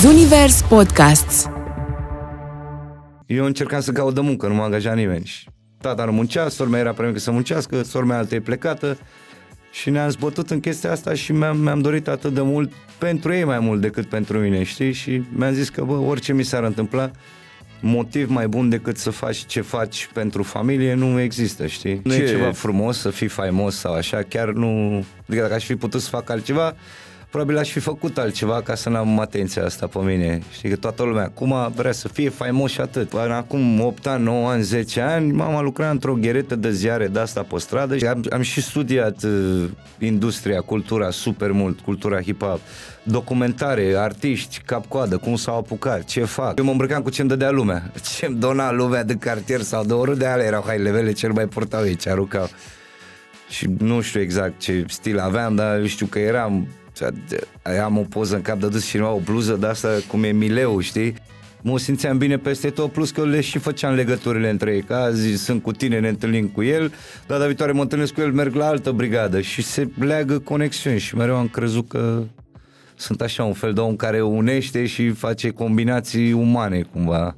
Zunivers Podcasts. Eu încercam să caut de muncă, nu m-a angajat nimeni. Și tata nu muncea, sora mea era prea mică să muncească, sora mea altă e plecată și ne-am zbătut în chestia asta și mi-am, mi-am dorit atât de mult pentru ei mai mult decât pentru mine, știi? Și mi-am zis că, bă, orice mi s-ar întâmpla, motiv mai bun decât să faci ce faci pentru familie nu există, știi? Nu Ce- e ceva frumos să fii faimos sau așa, chiar nu... Adică dacă aș fi putut să fac altceva, probabil aș fi făcut altceva ca să n-am atenția asta pe mine. Știi că toată lumea acum vrea să fie faimos și atât. Până acum 8 ani, 9 ani, 10 ani, mama lucra într-o gheretă de ziare de asta pe stradă și am, am și studiat uh, industria, cultura super mult, cultura hip-hop, documentare, artiști, cap-coadă, cum s-au apucat, ce fac. Eu mă îmbrăcam cu ce-mi dădea lumea, ce-mi dona lumea de cartier sau de oriunde alea erau hainele mele, cel mai purtau ei, ce aruncau și nu știu exact ce stil aveam, dar știu că eram am o poză în cap de dus și nu o bluză de asta cum e mileu, știi? Mă simțeam bine peste tot, plus că le și făceam legăturile între ei, că azi sunt cu tine, ne întâlnim cu el, data viitoare mă întâlnesc cu el, merg la altă brigadă și se leagă conexiuni și mereu am crezut că sunt așa un fel de om care unește și face combinații umane cumva.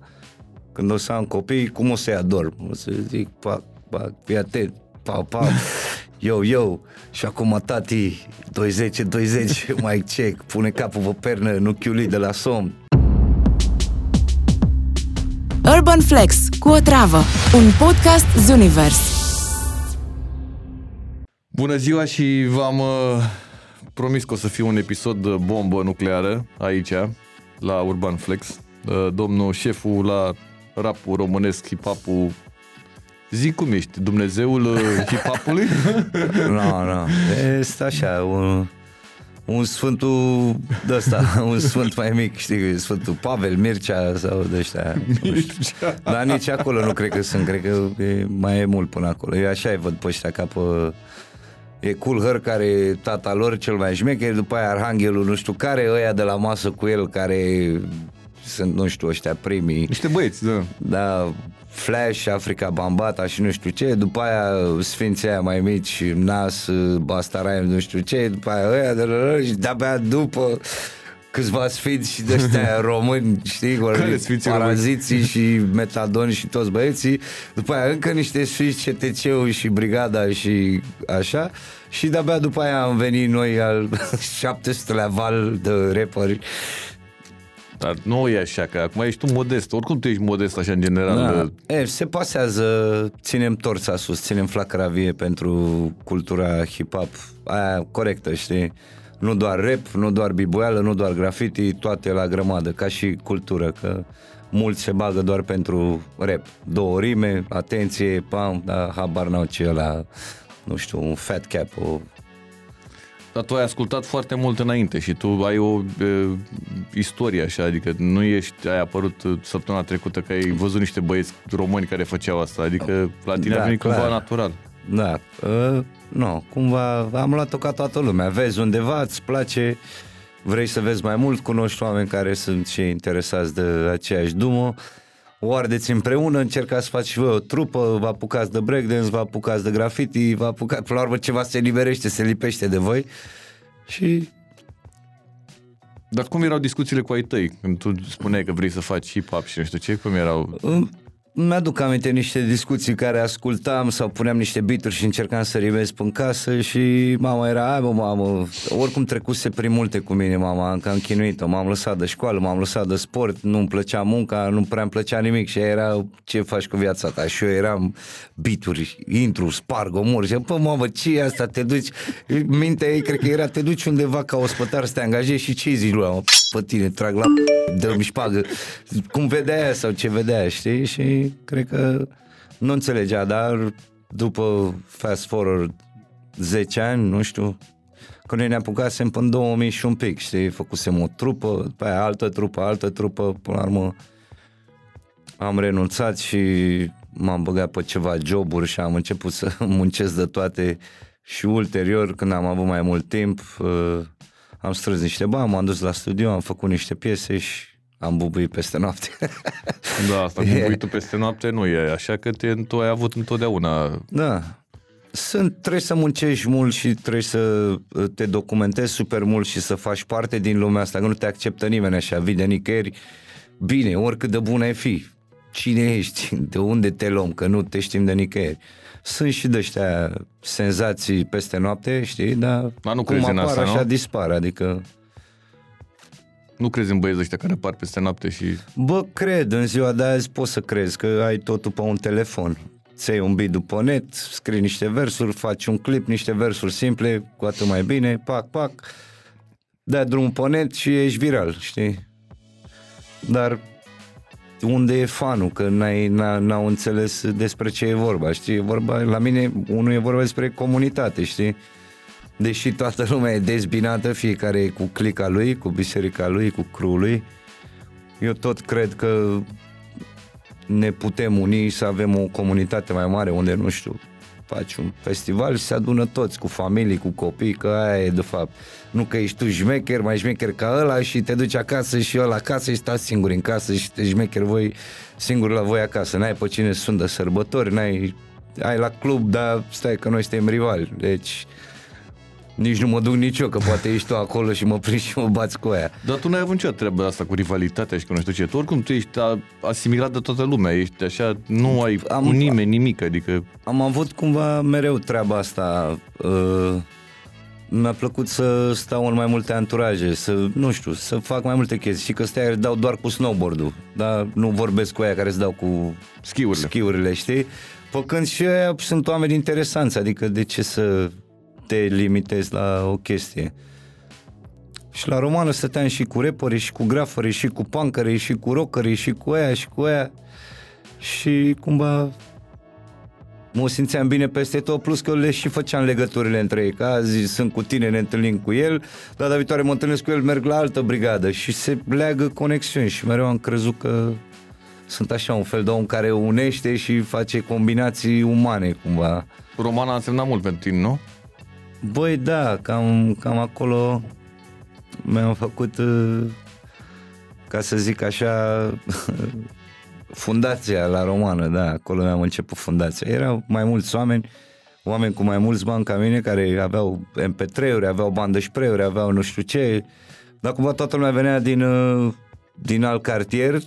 Când o să am copii, cum o să-i ador? O să zic, pac, pac, fii atent, pau, pau, yo, yo, și acum tati, 20, 20, mai check, pune capul pe pernă, nu chiuli de la somn. Urban Flex cu o travă. Un podcast Zunivers. Bună ziua și v-am uh, promis că o să fie un episod uh, bombă nucleară aici, la Urban Flex. Uh, domnul șeful la rapul românesc, hip-hop-ul Zic cum ești, Dumnezeul uh, hip-hopului? Nu, no, nu, no. este așa, un, un sfântul de ăsta, un sfânt mai mic, știi, sfântul Pavel, Mircea sau de ăștia. nu știu. Dar nici acolo nu cred că sunt, cred că e, mai e mult până acolo. Eu așa îi văd pe ăștia ca pe... E Cool Her care e tata lor cel mai șmecher, după aia Arhanghelul nu știu care, ăia de la masă cu el care sunt, nu știu, ăștia primii. Niște băieți, da. Da, Flash, Africa Bambata și nu știu ce, după aia Sfinții aia mai mici, Nas, Bastaraim, nu știu ce, după aia ăia de la și de-abia după câțiva sfinți și de ăștia români, știi, Care sfinții paraziții și metadon și toți băieții, după aia încă niște sfinți CTC-ul și brigada și așa, și de-abia după aia am venit noi al 700-lea val de rapperi Dar nu e așa, că acum ești tu modest. Oricum tu ești modest așa în general. Da. E, se pasează, ținem torța sus, ținem flacăra vie pentru cultura hip-hop, aia corectă, știi? Nu doar rap, nu doar biboială, nu doar graffiti, toate la grămadă, ca și cultură, că mulți se bagă doar pentru rap. Două rime, atenție, pam, dar habar n-au ce ăla, nu știu, un fat cap, o Dar tu ai ascultat foarte mult înainte și tu ai o e, istorie așa, adică nu ești, ai apărut săptămâna trecută că ai văzut niște băieți români care făceau asta, adică la tine Da, a venit clar. cumva natural. Da, uh, nu, cumva am luat-o ca toată lumea. Vezi undeva, îți place, vrei să vezi mai mult, cunoști oameni care sunt și interesați de aceeași dumă, o ardeți împreună, încercați să faci și voi o trupă, vă apucați de breakdance, vă apucați de graffiti, vă apucați, până la urmă ceva se liberește, se lipește de voi și Dar cum erau discuțiile cu ai tăi? Când tu spuneai că vrei să faci hip-hop și nu știu ce, cum erau? Îmi- Mi-aduc aminte niște discuții care ascultam sau puneam niște bituri și încercam să rimez pe în casă și mama era, hai mă mamă, oricum trecuse prin multe cu mine mama, încă am chinuit-o, m-am lăsat de școală, m-am lăsat de sport, nu-mi plăcea munca, nu prea îmi plăcea nimic și ea era, ce faci cu viața ta? Și eu eram bituri, intru, sparg, omor și pă mamă, ce e asta, te duci, mintea ei cred că era, te duci undeva ca ospătar să te angajezi și ce zici lui, mă, pe tine, trag la dă-mi șpagă, cum vedea aia sau ce vedea, știi? Și cred că nu înțelegea, dar după fast forward 10 ani, nu știu, când noi ne apucasem până în 2000 și un pic, știi, făcusem o trupă, după aia altă trupă, altă trupă, până la urmă am renunțat și m-am băgat pe ceva joburi și am început să muncesc de toate și ulterior, când am avut mai mult timp, uh, am strâns niște bani, m-am dus la studio, am făcut niște piese și am bubuit peste noapte. Da, asta cu buitul peste noapte nu e așa că te, tu ai avut întotdeauna da, Sunt, trebuie să muncești mult și trebuie să uh, te documentezi super mult și să faci parte din lumea asta, că nu te acceptă nimeni așa, vii de nicăieri, bine, oricât de bun ai fi, cine ești, de unde te luăm, că nu te știm de nicăieri. Sunt și de ăștia senzații peste noapte, știi, dar Dar nu cum crezi în apar asta, așa nu? dispar, adică Nu crezi în băieții ăștia care apar peste noapte și... Bă, cred, în ziua de azi poți să crezi că ai totul pe un telefon. Ți iei un beat după net, scrii niște versuri, faci un clip, niște versuri simple, cu atât mai bine, pac, pac, dai drumul pe net și ești viral, știi? Dar unde e fanul? Că n-ai, n-a, n-au înțeles despre ce e vorba, știi? E vorba, la mine, unul e vorba despre comunitate, știi? Deși toată lumea e dezbinată, fiecare e cu clica lui, cu biserica lui, cu crew lui, eu tot cred că ne putem uni să avem o comunitate mai mare unde, nu știu, faci un festival și se adună toți cu familii, cu copii, că aia e de fapt. Nu că ești tu șmecher, mai șmecher ca ăla și te duci acasă și ăla acasă și stați singuri în casă și te șmecher voi singuri la voi acasă. N-ai pe cine să sunt de sărbători, n-ai ai la club, dar stai că noi suntem rivali. Deci nici nu mă duc nici eu, că poate ești tu acolo și mă prind și mă bați cu aia. Dar tu n-ai avut niciodată treaba asta cu rivalitatea și cu nu știu ce. Tu oricum tu ești a- asimilat de toată lumea, ești așa, nu ai Am- cu nimeni nimic, adică... Am avut cumva mereu treaba asta. Uh, mi-a plăcut să stau în mai multe anturaje, să, nu știu, să fac mai multe chestii. Și că stai, dau doar cu snowboard-ul, dar nu vorbesc cu aia care îți dau cu Schiurile. schiurile, știi? Făcând și aia sunt oameni interesanți, adică de ce să te limitezi la o chestie? Și la romană stăteam și cu repări, și cu grafări, și cu pancări, și cu rockeri, și cu aia, și cu aia. Și cumva mă simțeam bine peste tot, plus că le și făceam legăturile între ei, că azi sunt cu tine, ne întâlnim cu el, data viitoare mă întâlnesc cu el, merg la altă brigadă și se leagă conexiuni și mereu am crezut că sunt așa un fel de om care unește și face combinații umane cumva. Romana a însemnat mult pentru tine, nu? Băi, da, cam, cam acolo mi-am făcut, uh, ca să zic așa, fundația la romană, da, acolo mi-am început fundația. Erau mai mulți oameni, oameni cu mai mulți bani ca mine, care aveau MP3-uri, aveau bandă spray-uri, aveau nu știu ce, dar cumva toată lumea venea din, uh, din alt cartier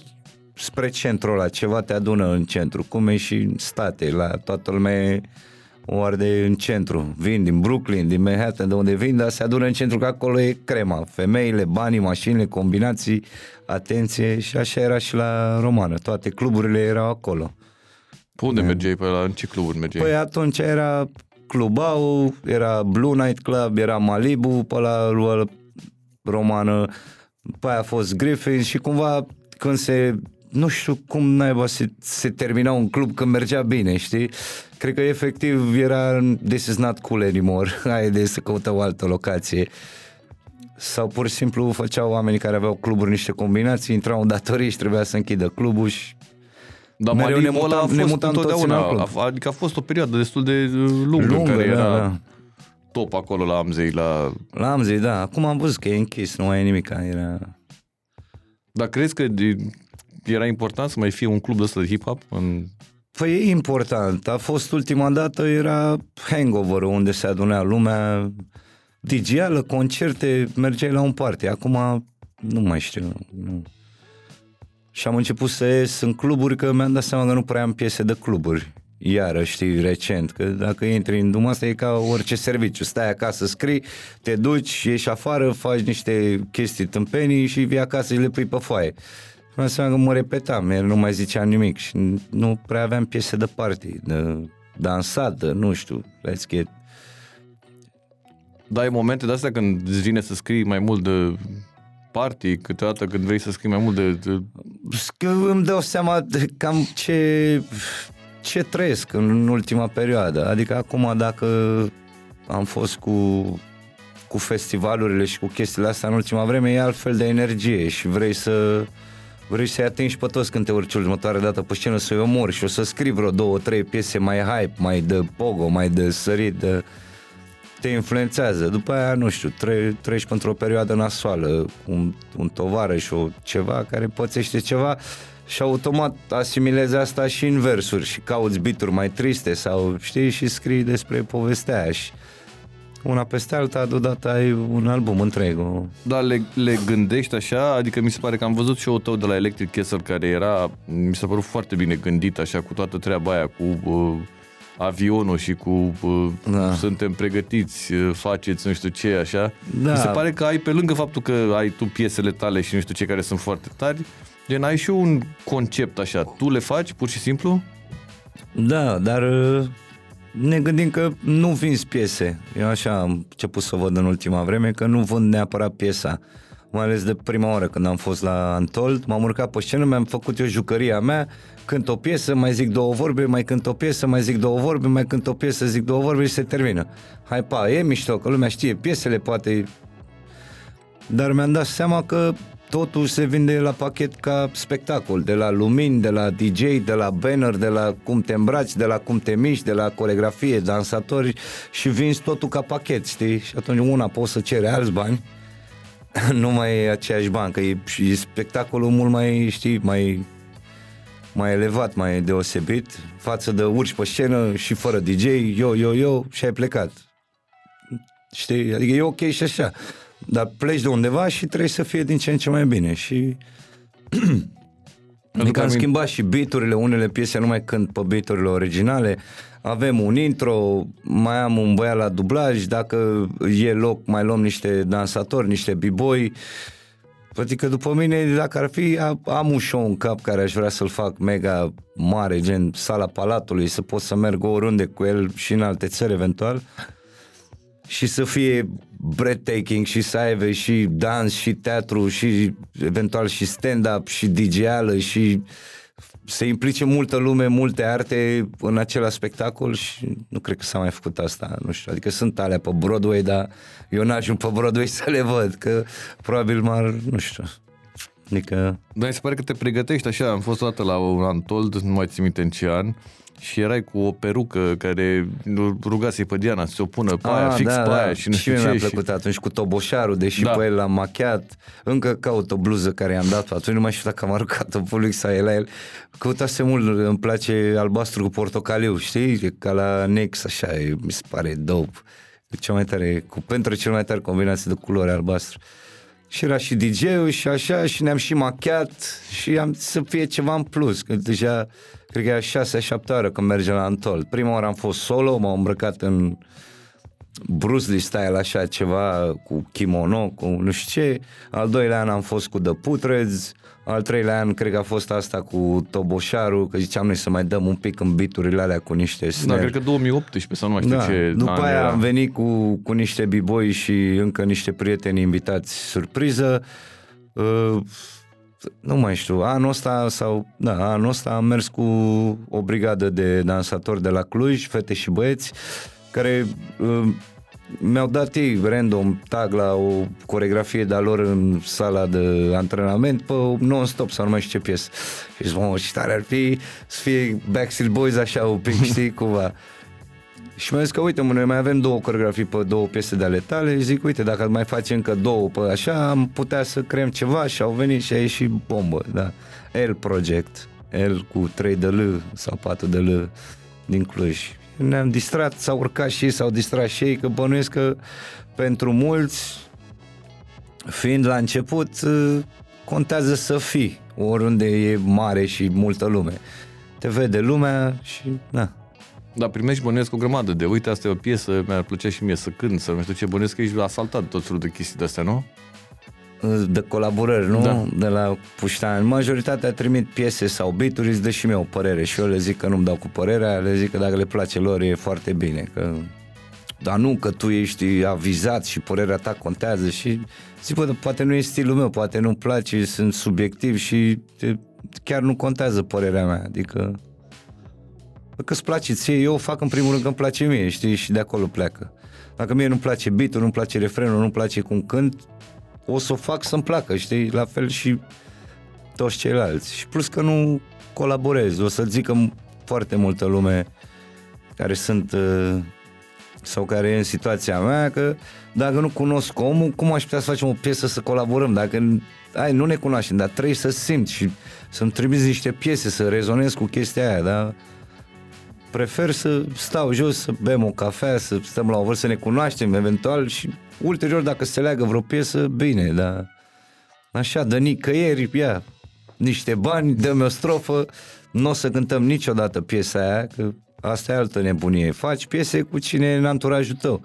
spre centrul ăla, ceva te adună în centru, cum e și în state, la toată lumea e o arde în centru. Vin din Brooklyn, din Manhattan, de unde vin, dar se adună în centru, că acolo e crema. Femeile, banii, mașinile, combinații, atenție și așa era și la romană. Toate cluburile erau acolo. Pe unde mergeai pe la în ce cluburi mergeai? Păi atunci era Clubau, era Blue Night Club, era Malibu, pe la la romană, pe aia a fost Griffin și cumva când se nu știu cum naiba se, se termina un club când mergea bine, știi? Cred că efectiv era this is not cool anymore, hai de să căută o altă locație. Sau pur și simplu făceau oamenii care aveau cluburi niște combinații, intrau în datorii și trebuia să închidă clubul și Dar mereu Malibu ne ăla a mutam- ne fost mutam toți întotdeauna, în alt club. a- adică a fost o perioadă destul de uh, lungă, lungă, care era da, da. top acolo la Amzei, la... La Amzi, da. Acum am văzut că e închis, nu mai e nimic. Era... Dar crezi că de, era important să mai fie un club de ăsta de hip-hop? În... Păi e important. A fost ultima dată, era hangover unde se adunea lumea, digială, concerte, mergeai la un party. Acum nu mai știu. Nu. Și am început să ies în cluburi că mi-am dat seama că nu prea am piese de cluburi. Iară, știi, recent, că dacă intri în drum asta e ca orice serviciu. Stai acasă, scrii, te duci, ieși afară, faci niște chestii tâmpenii și vii acasă și le pui pe foaie. Mi-am seama că mă repetam, el nu mai ziceam nimic și nu prea aveam piese de party, de dansat, de, nu știu, let's get Da, ai momente de astea când îți vine să scrii mai mult de party, câteodată când vrei să scrii mai mult de... de... că îmi dau seama de cam ce, ce trăiesc în ultima perioadă. Adică acum dacă am fost cu, cu festivalurile și cu chestiile astea în ultima vreme, e altfel de energie și vrei să vrei să-i atingi pe toți când te urci următoarea dată pe scenă să-i omori și o să scrii vreo două, trei piese mai hype, mai de pogo, mai de sărit, de te influențează. După aia, nu știu, tre- treci pentru o perioadă nasoală, un, un tovarăș o ceva care pățește ceva și automat asimilezi asta și în versuri și cauți bituri mai triste sau știi și scrii despre povestea aia și una peste alta, deodată ai un album întreg. O... Da, le, le gândești așa, adică mi se pare că am văzut și-ul tău de la Electric Castle care era, mi s-a părut foarte bine gândit așa cu toată treaba aia, cu uh, avionul și cu uh, Da. suntem pregătiți, uh, faceți nu știu ce, așa. Da. Mi se pare că ai, pe lângă faptul că ai tu piesele tale și nu știu ce care sunt foarte tari, gen ai și un concept așa, tu le faci pur și simplu? Da, dar uh, ne gândim că nu vinzi piese. Eu așa am început să văd în ultima vreme că nu vând neapărat piesa. Mai ales de prima oară când am fost la Antold, m-am urcat pe scenă, mi-am făcut eu jucăria mea, cânt o piesă, mai zic două vorbe, mai cânt o piesă, mai zic două vorbe, mai cânt o piesă, zic două vorbe și se termină. Hai pa, e mișto, că lumea știe piesele, poate dar mi-am dat seama că totul se vinde la pachet ca spectacol, de la lumini, de la DJ, de la banner, de la cum te îmbraci, de la cum te miști, de la coregrafie, dansatori și vinzi totul ca pachet, știi? Și atunci una poți să cere alți bani, nu mai e aceeași bani, că e, și e spectacolul mult mai, știi, mai mai elevat, mai deosebit față de urci pe scenă și fără DJ, yo, yo, yo și ai plecat. Știi? Adică e ok și așa. Dar pleci de undeva și trebuie să fie din ce în ce mai bine. Și Adică am aminte- schimbat și beaturile, unele piese nu mai cânt pe beaturile originale, avem un intro, mai am un băiat la dublaj, dacă e loc mai luăm niște dansatori, niște b-boy, Adică după mine, dacă ar fi, a- am un show în cap care aș vrea să-l fac mega mare, gen sala Palatului, să pot să merg oriunde cu el și în alte țări eventual. Și să fie breathtaking și să aibă și dans și teatru și eventual și stand-up și DJ-ală și să implice multă lume, multe arte în același spectacol și nu cred că s-a mai făcut asta, nu știu, adică sunt alea pe Broadway, dar eu n-ajung pe Broadway să le văd, că probabil m-ar, nu știu, adică Dar mi se pare că te pregătești așa, am fost o dată la un Antold, nu mai țin minte în ce an, și erai cu o perucă care rugase pe Diana să se o pună pe aia, Ah, fix pe aia și nu și știu mie ce. mi-a și- plăcut atunci cu toboșarul, deși Da. pe el l-am machiat. Încă caut o bluză care i-am dat atunci, nu mai știu dacă am aruncat-o public sau e la el. Căutase mult, îmi place albastru cu portocaliu, știi? E ca la Nex, așa, e, mi se pare dope. E cea mai tare, cu pentru cel mai tare combinație de culori albastru. Și era și DJ-ul și așa și ne-am și machiat și am să fie ceva în plus, că deja cred că era 6-7 ore când mergem la Antol. Prima oară am fost solo, m-am îmbrăcat în Bruce Lee style așa ceva cu kimono, cu nu știu ce. Al doilea an am fost cu The Putreds, al treilea an cred că a fost asta cu Toboșaru, că ziceam noi să mai dăm un pic în biturile alea cu niște Da, snare. cred că 2018 sau nu mai știu Da. ce După an aia era. am venit cu, cu niște b și încă niște prieteni invitați surpriză. Uh, nu mai știu, anul ăsta sau, da, anul ăsta am mers cu o brigadă de dansatori de la Cluj, fete și băieți, care uh, mi-au dat ei random tag la o coregrafie de-a lor în sala de antrenament pe non-stop sau nu mai știu ce piesă. Și zic, mă, ce tare ar fi să fie Backstreet Boys așa un pic, știi, cumva. Și mi-a zis că, uite, mă, noi mai avem două coreografii pe două piese de ale tale. Zic, uite, dacă mai face încă două pe așa, am putea să creăm ceva și au venit și a ieșit bombă, da. El Project, el cu 3 de L sau 4 de L din Cluj. Ne-am distrat, s-au urcat și ei, s-au distrat și ei, că bănuiesc că pentru mulți, fiind la început, uh, contează să fii oriunde e mare și multă lume. Te vede lumea și, na, Da, primești bănuiesc o grămadă de, uite, asta e o piesă, mi-ar plăcea și mie să cânt, să nu știu ce, bănuiesc că ești asaltat tot felul de chestii de-astea, nu? de colaborări, nu? Da. De la Puștan. Majoritatea trimit piese sau beat-uri, îți dă și mie o părere și eu le zic că nu-mi dau cu părerea, le zic că dacă le place lor e foarte bine, că dar nu că tu ești avizat și părerea ta contează și zic, bă, dar poate nu e stilul meu, poate nu-mi place, sunt subiectiv și te, chiar nu contează părerea mea, adică că îți place ție, eu o fac în primul rând că îmi place mie, știi, și de acolo pleacă. Dacă mie nu-mi place beat nu-mi place refrenul, nu-mi place cum cânt, o să o fac să-mi placă, știi, la fel și toți ceilalți. Și plus că nu colaborez, o să zică foarte multă lume care sunt uh, sau care e în situația mea, că dacă nu cunosc omul, cum aș putea să facem o piesă să colaborăm? Dacă ai, nu ne cunoaștem, dar trebuie să simți și să-mi trimiți niște piese, să rezonez cu chestia aia, dar prefer să stau jos, să bem o cafea, să stăm la o vârstă, să ne cunoaștem eventual și ulterior dacă se leagă vreo piesă, bine, dar așa, de nicăieri, ia, niște bani, dă-mi o strofă, nu o să cântăm niciodată piesa aia, că asta e altă nebunie. Faci piese cu cine e în anturajul tău.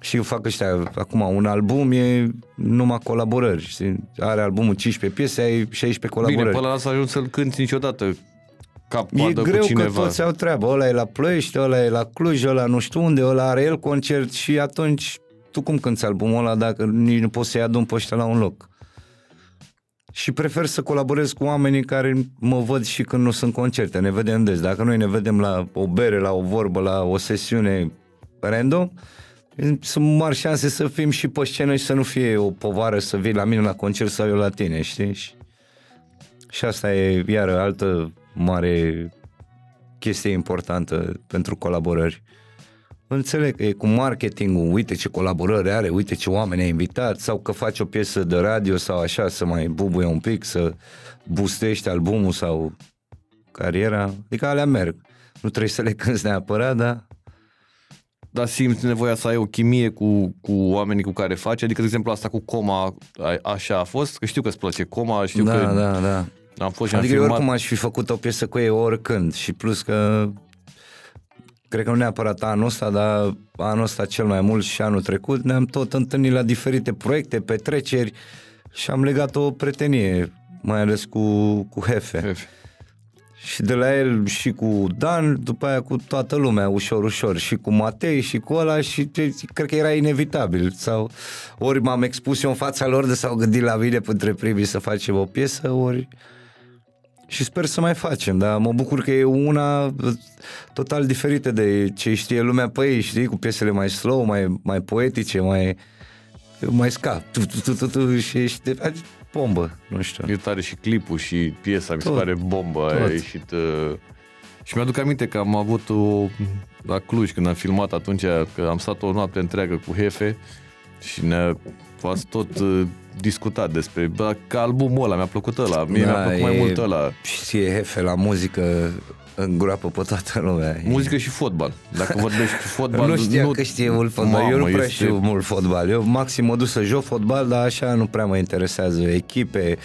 Și fac ăștia, acum un album e numai colaborări. Știi? Are albumul 15 piese, ai 16 colaborări. Bine, până la să ajungi să-l cânti niciodată cap E greu cu cineva. că toți au treabă. Ăla e la Ploiești, ăla e la Cluj, ăla nu știu unde, ăla are el concert și atunci tu cum cânti albumul ăla dacă nici nu poți să-i adun pe ăștia la un loc? Și prefer să colaborez cu oamenii care mă văd și când nu sunt concerte. Ne vedem des. Dacă noi ne vedem la o bere, la o vorbă, la o sesiune random, sunt mari șanse să fim și pe scenă și să nu fie o povară să vii la mine la concert sau eu la tine, știi? Și, și asta e iară altă mare chestie importantă pentru colaborări. Înțeleg că e cu marketingul, uite ce colaborări are, uite ce oameni ai invitat, sau că faci o piesă de radio sau așa, să mai bubuie un pic, să boostești albumul sau cariera. Adică alea merg. Nu trebuie să le cânti neapărat, dar Dar simți nevoia să ai o chimie cu, cu oamenii cu care faci? Adică, de exemplu, asta cu coma, a- așa a fost? Că știu că îți place coma, știu da, că da, da. Am fost și am Adică eu filmat. oricum aș fi făcut o piesă cu ei oricând și plus că cred că nu neapărat anul ăsta, dar anul ăsta cel mai mult și anul trecut ne-am tot întâlnit la diferite proiecte, petreceri și am legat o prietenie, mai ales cu, cu Hefe. Șef. Și de la el și cu Dan, după aia cu toată lumea, ușor, ușor, și cu Matei și cu ăla și ce- cred că era inevitabil. Sau ori m-am expus eu în fața lor de s-au gândit la mine între primii să facem o piesă, ori... Și sper să mai facem, dar mă bucur că e una total diferită de ce știe lumea pe ei, știi, cu piesele mai slow, mai, mai poetice, mai, mai scap, tu, tu, tu, tu, tu, și ești bombă, nu știu. E tare și clipul și piesa, mi se Tot. pare bombă. Tot. A ieșit... Uh... Și mi-aduc aminte că am avut o, la Cluj, când am filmat atunci, că am stat o noapte întreagă cu Hefe și ne ați tot uh, discutat despre, bă, că albumul ăla, mi-a plăcut ăla, mie mi-a plăcut mai e- mult ăla. Știe Hefe la muzică îngroapă pe toată lumea. Muzică și fotbal. Dacă vorbești fotbal... nu știam că știe mult fotbal. Mamă, eu nu prea este- știu mult fotbal. Eu maxim mă duc să joc fotbal, dar așa nu prea mă interesează echipe.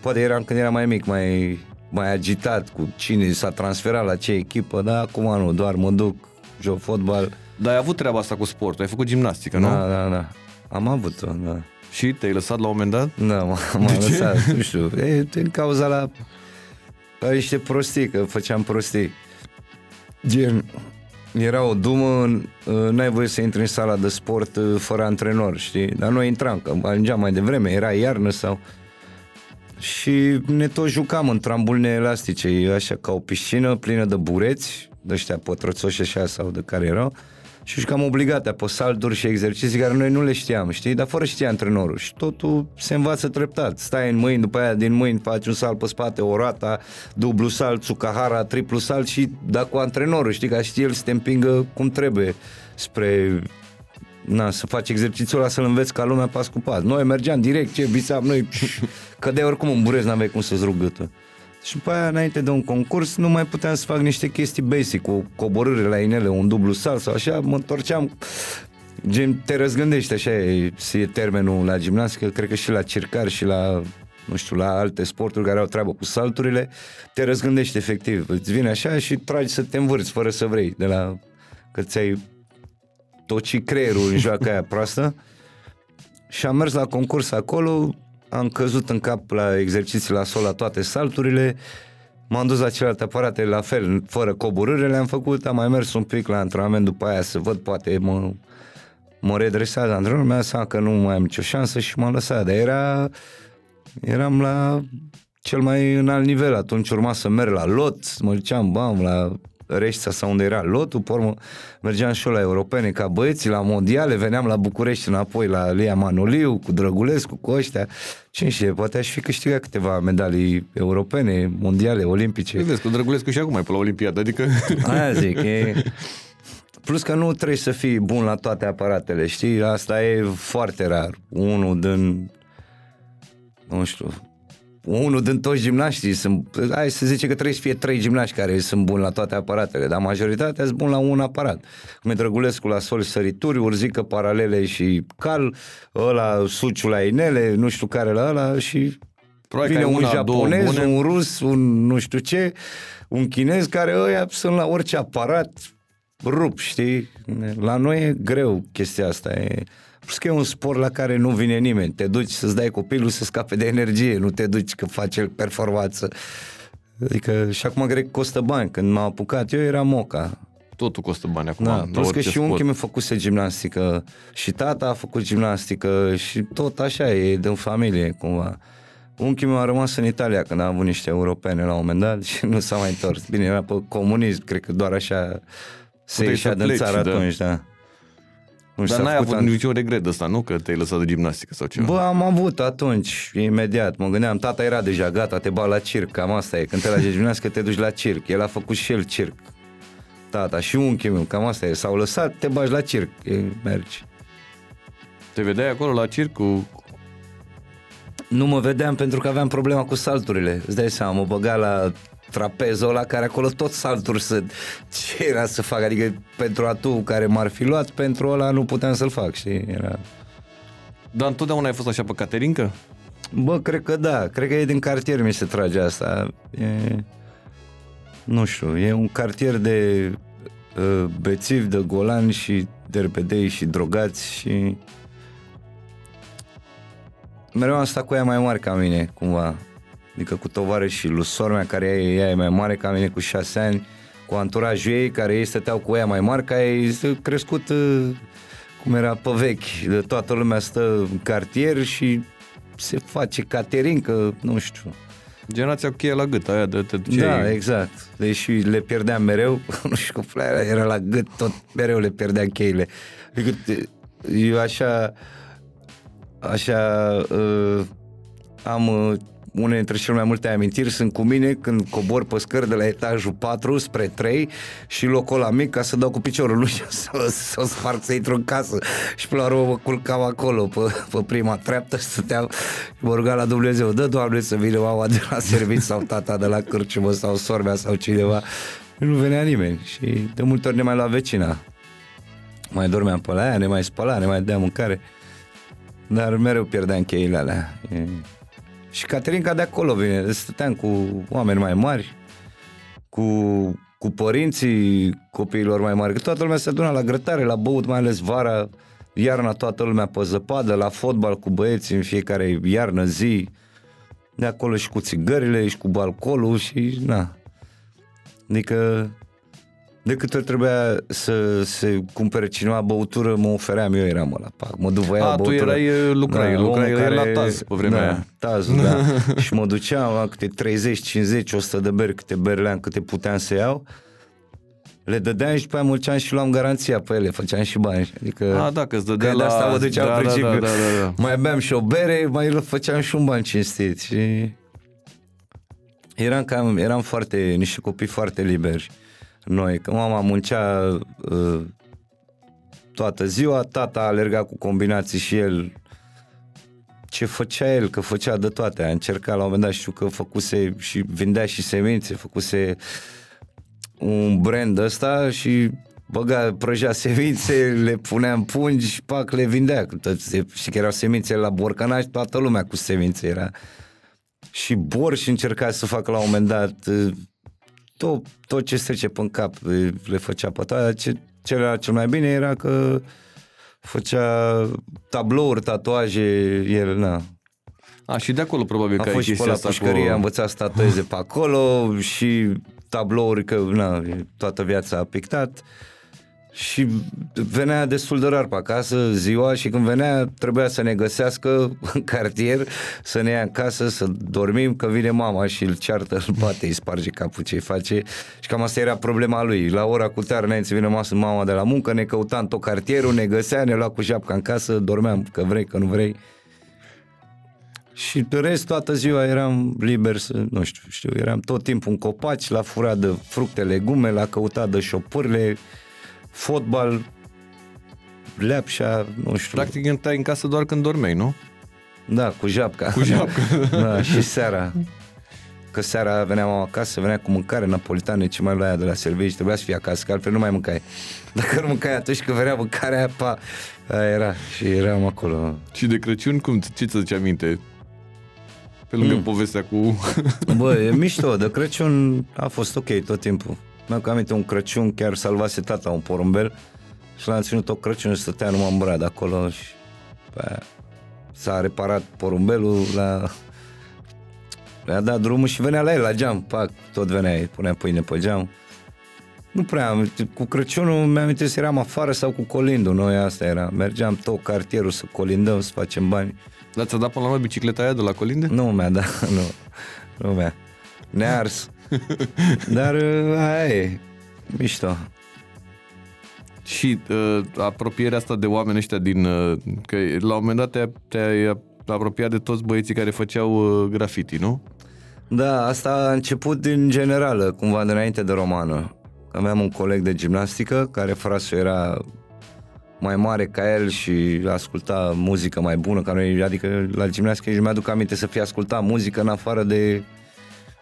Poate eram când eram mai mic, mai, mai agitat cu cine s-a transferat la ce echipă, dar acum nu, doar mă duc, joc fotbal. Dar ai avut treaba asta cu sportul, ai făcut gimnastică, nu? Da, da, da. Am avut-o, da. Și te-ai lăsat la un moment dat? Da, m- m-am lăsat, nu știu, e, din cauza la, la niște prostii, că făceam prostii. Gen, era o dumă, uh, n-ai voie să intri în sala de sport uh, fără antrenor, știi? Dar noi intram, că ajungeam mai devreme, era iarnă sau... Și ne tot jucam în trambuline elastice, e așa ca o piscină plină de bureți, de ăștia pătrățoși așa sau de care erau, și jucam obligate pe salturi și exerciții care noi nu le știam, știi? Dar fără știa antrenorul și totul se învață treptat. Stai în mâini, după aia din mâini faci un salt pe spate, o rata, dublu salt, Tsukahara, triplu salt și da cu antrenorul, știi? Ca știe el să te împingă cum trebuie spre na, să faci exercițiul ăla să-l înveți ca lumea pas cu pas. Noi mergeam direct, ce bisam, noi cădeai oricum în burez, n-aveai cum să-ți rup gâtul. Și după aia, înainte de un concurs, nu mai puteam să fac niște chestii basic, cu coborâre la inele, un dublu salt sau așa, mă întorceam, gen, te răzgândești, așa e, e termenul la gimnastică, cred că și la circar și la nu știu, la alte sporturi care au treabă cu salturile, te răzgândești efectiv. Îți vine așa și tragi să te învârți fără să vrei, de la că ți-ai toci creierul în joaca aia proastă și am mers la concurs acolo, am căzut în cap la exerciții la sol la toate salturile, m-am dus la celelalte aparate la fel, fără coborâre le-am făcut, am mai mers un pic la antrenament după aia să văd, poate mă, mă redresează antrenorul, mi-a seama că nu mai am nicio șansă și m-am lăsat, dar era, eram la cel mai înalt nivel, atunci urma să merg la lot, mă duceam, bam, la Reșța sau unde era lotul, pe urmă mergeam și eu la europene ca băieții, la mondiale, veneam la București înapoi la Lia Manoliu, cu Drăgulescu, cu ăștia. Cine știe, poate aș fi câștigat câteva medalii europene, mondiale, olimpice. Păi Vezi, cu Drăgulescu și acum e pe la Olimpiadă, adică... Aia zic, e... Plus că nu trebuie să fii bun la toate aparatele, știi? Asta e foarte rar. Unul din, nu știu, unul din toți gimnaștii sunt, hai să zice că trebuie să fie trei gimnaști care sunt buni la toate aparatele, dar majoritatea sunt buni la un aparat. Cum e Drăgulescu la sol sărituri, urzică paralele și cal, ăla suciul la inele, nu știu care la ăla și Probabil vine că ai un una, două japonez, bune. un rus, un nu știu ce, un chinez care ăia sunt la orice aparat rup, știi? La noi e greu chestia asta, e... Plus că e un sport la care nu vine nimeni. Te duci să-ți dai copilul să scape de energie, nu te duci că face el performanță. Adică și acum cred că costă bani. Când m-am apucat eu era moca. Totul costă bani acum. Da, la plus că orice și sport. unchiul meu făcuse gimnastică și tata a făcut gimnastică și tot așa e din familie cumva. Unchiul meu a rămas în Italia când a avut niște europene la un moment dat și nu s-a mai întors. Bine, era pe comunism, cred că doar așa se Puteai ieșea să din pleci, țară da. atunci, da. Nu Dar s-a n-ai făcut avut an- niciun regret de ăsta, nu? Că te-ai lăsat de gimnastică sau ceva. Bă, am avut atunci, imediat, mă gândeam, tata era deja gata, te bag la circ, cam asta e, când te la gimnastică te duci la circ, el a făcut și el circ, tata și unchiul meu, cam asta e, s-au lăsat, te bagi la circ, e, mergi. Te vedeai acolo la circ cu... Nu mă vedeam pentru că aveam problema cu salturile, îți dai seama, mă băga la trapezul ăla care acolo tot salturi sunt. Ce era să fac? Adică pentru atu care m-ar fi luat, pentru ăla nu puteam să-l fac, știi? Era... Dar întotdeauna ai fost așa pe Caterinca? Bă, cred că da, cred că e din cartier mi se trage asta. E... Nu știu, e un cartier de uh, bețivi, de golani și derbedei și drogați și mereu am stat cu ea mai mare ca mine, cumva. Adică cu tovarășii lui sora mea, care e, ea e mai mare ca mine cu șase ani, cu anturajul ei, care ei stăteau cu ea mai mari, ca ei s- crescut uh, cum era pe vechi. De toată lumea stă în cartier și se face caterincă, nu știu. Generația cu cheia la gât, aia de te duceai... Da, exact. Deși le pierdeam mereu, nu știu cum era, era la gât, tot mereu le pierdeam cheile. Adică te- eu așa, așa uh, am uh, unele dintre cele mai multe amintiri sunt cu mine când cobor pe scări de la etajul 4 spre 3 și locul la mic ca să dau cu piciorul lui și să, să o sparg să intru în casă. Și până la urmă mă culcam acolo pe, pe prima treaptă și stăteam și mă rugam la Dumnezeu dă Doamne să vină mama de la serviciu sau tata de la cârciumă sau sormea sau cineva. Nu venea nimeni și de multe ori ne mai lua vecina. Mai dormeam pe la aia, ne mai spăla, ne mai dea mâncare. Dar mereu pierdeam cheile alea. E... Și Caterinca de acolo vine, stăteam cu oameni mai mari, cu, cu părinții copiilor mai mari, că toată lumea se aduna la grătare, la băut, mai ales vara, iarna toată lumea pe zăpadă, la fotbal cu băieții în fiecare iarnă zi, de acolo și cu țigările și cu alcoolul și na. Adică de câte ori trebuia să se cumpere cineva băutură, mă ofeream, eu eram ăla, pac, mă duc, vă iau A, tu băutură. erai, e, lucrai, lucrai omul la Taz pe vremea da, aia. Tazul, da. și mă duceam la câte 30, 50, 100 de beri, câte berleam, câte puteam să iau. Le dădeam și după aia mulceam și luam garanția pe ele, făceam și bani. Adică A, da, că îți dădea că de la... asta mă duceam da, în principiu. Da, da, da, da. Mai beam și o bere, mai făceam și un ban cinstit. Și eram, cam, eram foarte, niște copii foarte liberi noi. Că mama muncea uh, toată ziua, tata alerga cu combinații și el ce făcea el, că făcea de toate. A încercat la un moment dat, știu că făcuse și vindea și semințe, făcuse un brand ăsta și băga, prăjea semințe, le punea în pungi și pac, le vindea. Că tot se- Și că erau semințe la borcanaș, toată lumea cu semințe era. Și borș și încerca să facă la un moment dat uh, tot, tot ce se trece pe cap uh, le făcea pe toate. Ce, ce era cel mai bine era că făcea tablouri, tatuaje, el, na, A, și de acolo probabil a că ai fost și pe chestia la asta pușcărie, cu... a învățat să tatueze pe acolo și tablouri, că na, toată viața a pictat. Și venea destul de rar pe acasă ziua și când venea trebuia să ne găsească în cartier, să ne ia în casă, să dormim, că vine mama și îl ceartă, îl bate, îi sparge capul ce face și cam asta era problema lui. La ora cu tare înainte să vină masă mama de la muncă, ne căuta în tot cartierul, ne găsea, ne lua cu japca în casă, dormeam, că vrei, că nu vrei. Și pe rest, toată ziua eram liber să, nu știu, știu, eram tot timpul în copaci, la furat de fructe, legume, la căutat de șopârle, fotbal, leapșa, nu știu. Practic intrai în casă doar când dormeai, nu? Da, cu japca. Cu japca. da, și seara. Că seara veneam acasă, venea cu mâncare napolitană, ce mai luaia de la servici, trebuia să fie acasă, că altfel nu mai mâncai. Dacă nu mâncai atunci când venea mâncarea aia, pa, aia era și eram acolo. Și de Crăciun, cum, ce ți aduce aminte? Pe lângă mm. povestea cu... Bă, e mișto, de Crăciun a fost ok tot timpul. Mi-am aminte un Crăciun, chiar salvase tata un porumbel și l-am ținut tot Crăciun și stătea numai în brad acolo și pe s-a reparat porumbelul, la le-a dat drumul și venea la el la geam, pac, tot venea, punea pâine pe geam. Nu prea, cu Crăciunul mi-am să eram afară sau cu colindul, noi asta era. Mergeam tot cartierul să colindăm, să facem bani. Dar ți-a dat până la urmă bicicleta aia de la colinde? Nu mi-a dat, nu. Nu mi-a. Ne-a ars. Dar aia e, mișto. Și uh, apropierea asta de oameni ăștia din... Uh, că la un moment dat te-ai, te-ai apropiat de toți băieții care făceau uh, graffiti, nu? Da, asta a început din generală, cumva de înainte de romană. Aveam un coleg de gimnastică care frasul era mai mare ca el și asculta muzică mai bună ca noi, adică la gimnastică nici nu mi-aduc aminte să fie ascultat muzică în afară de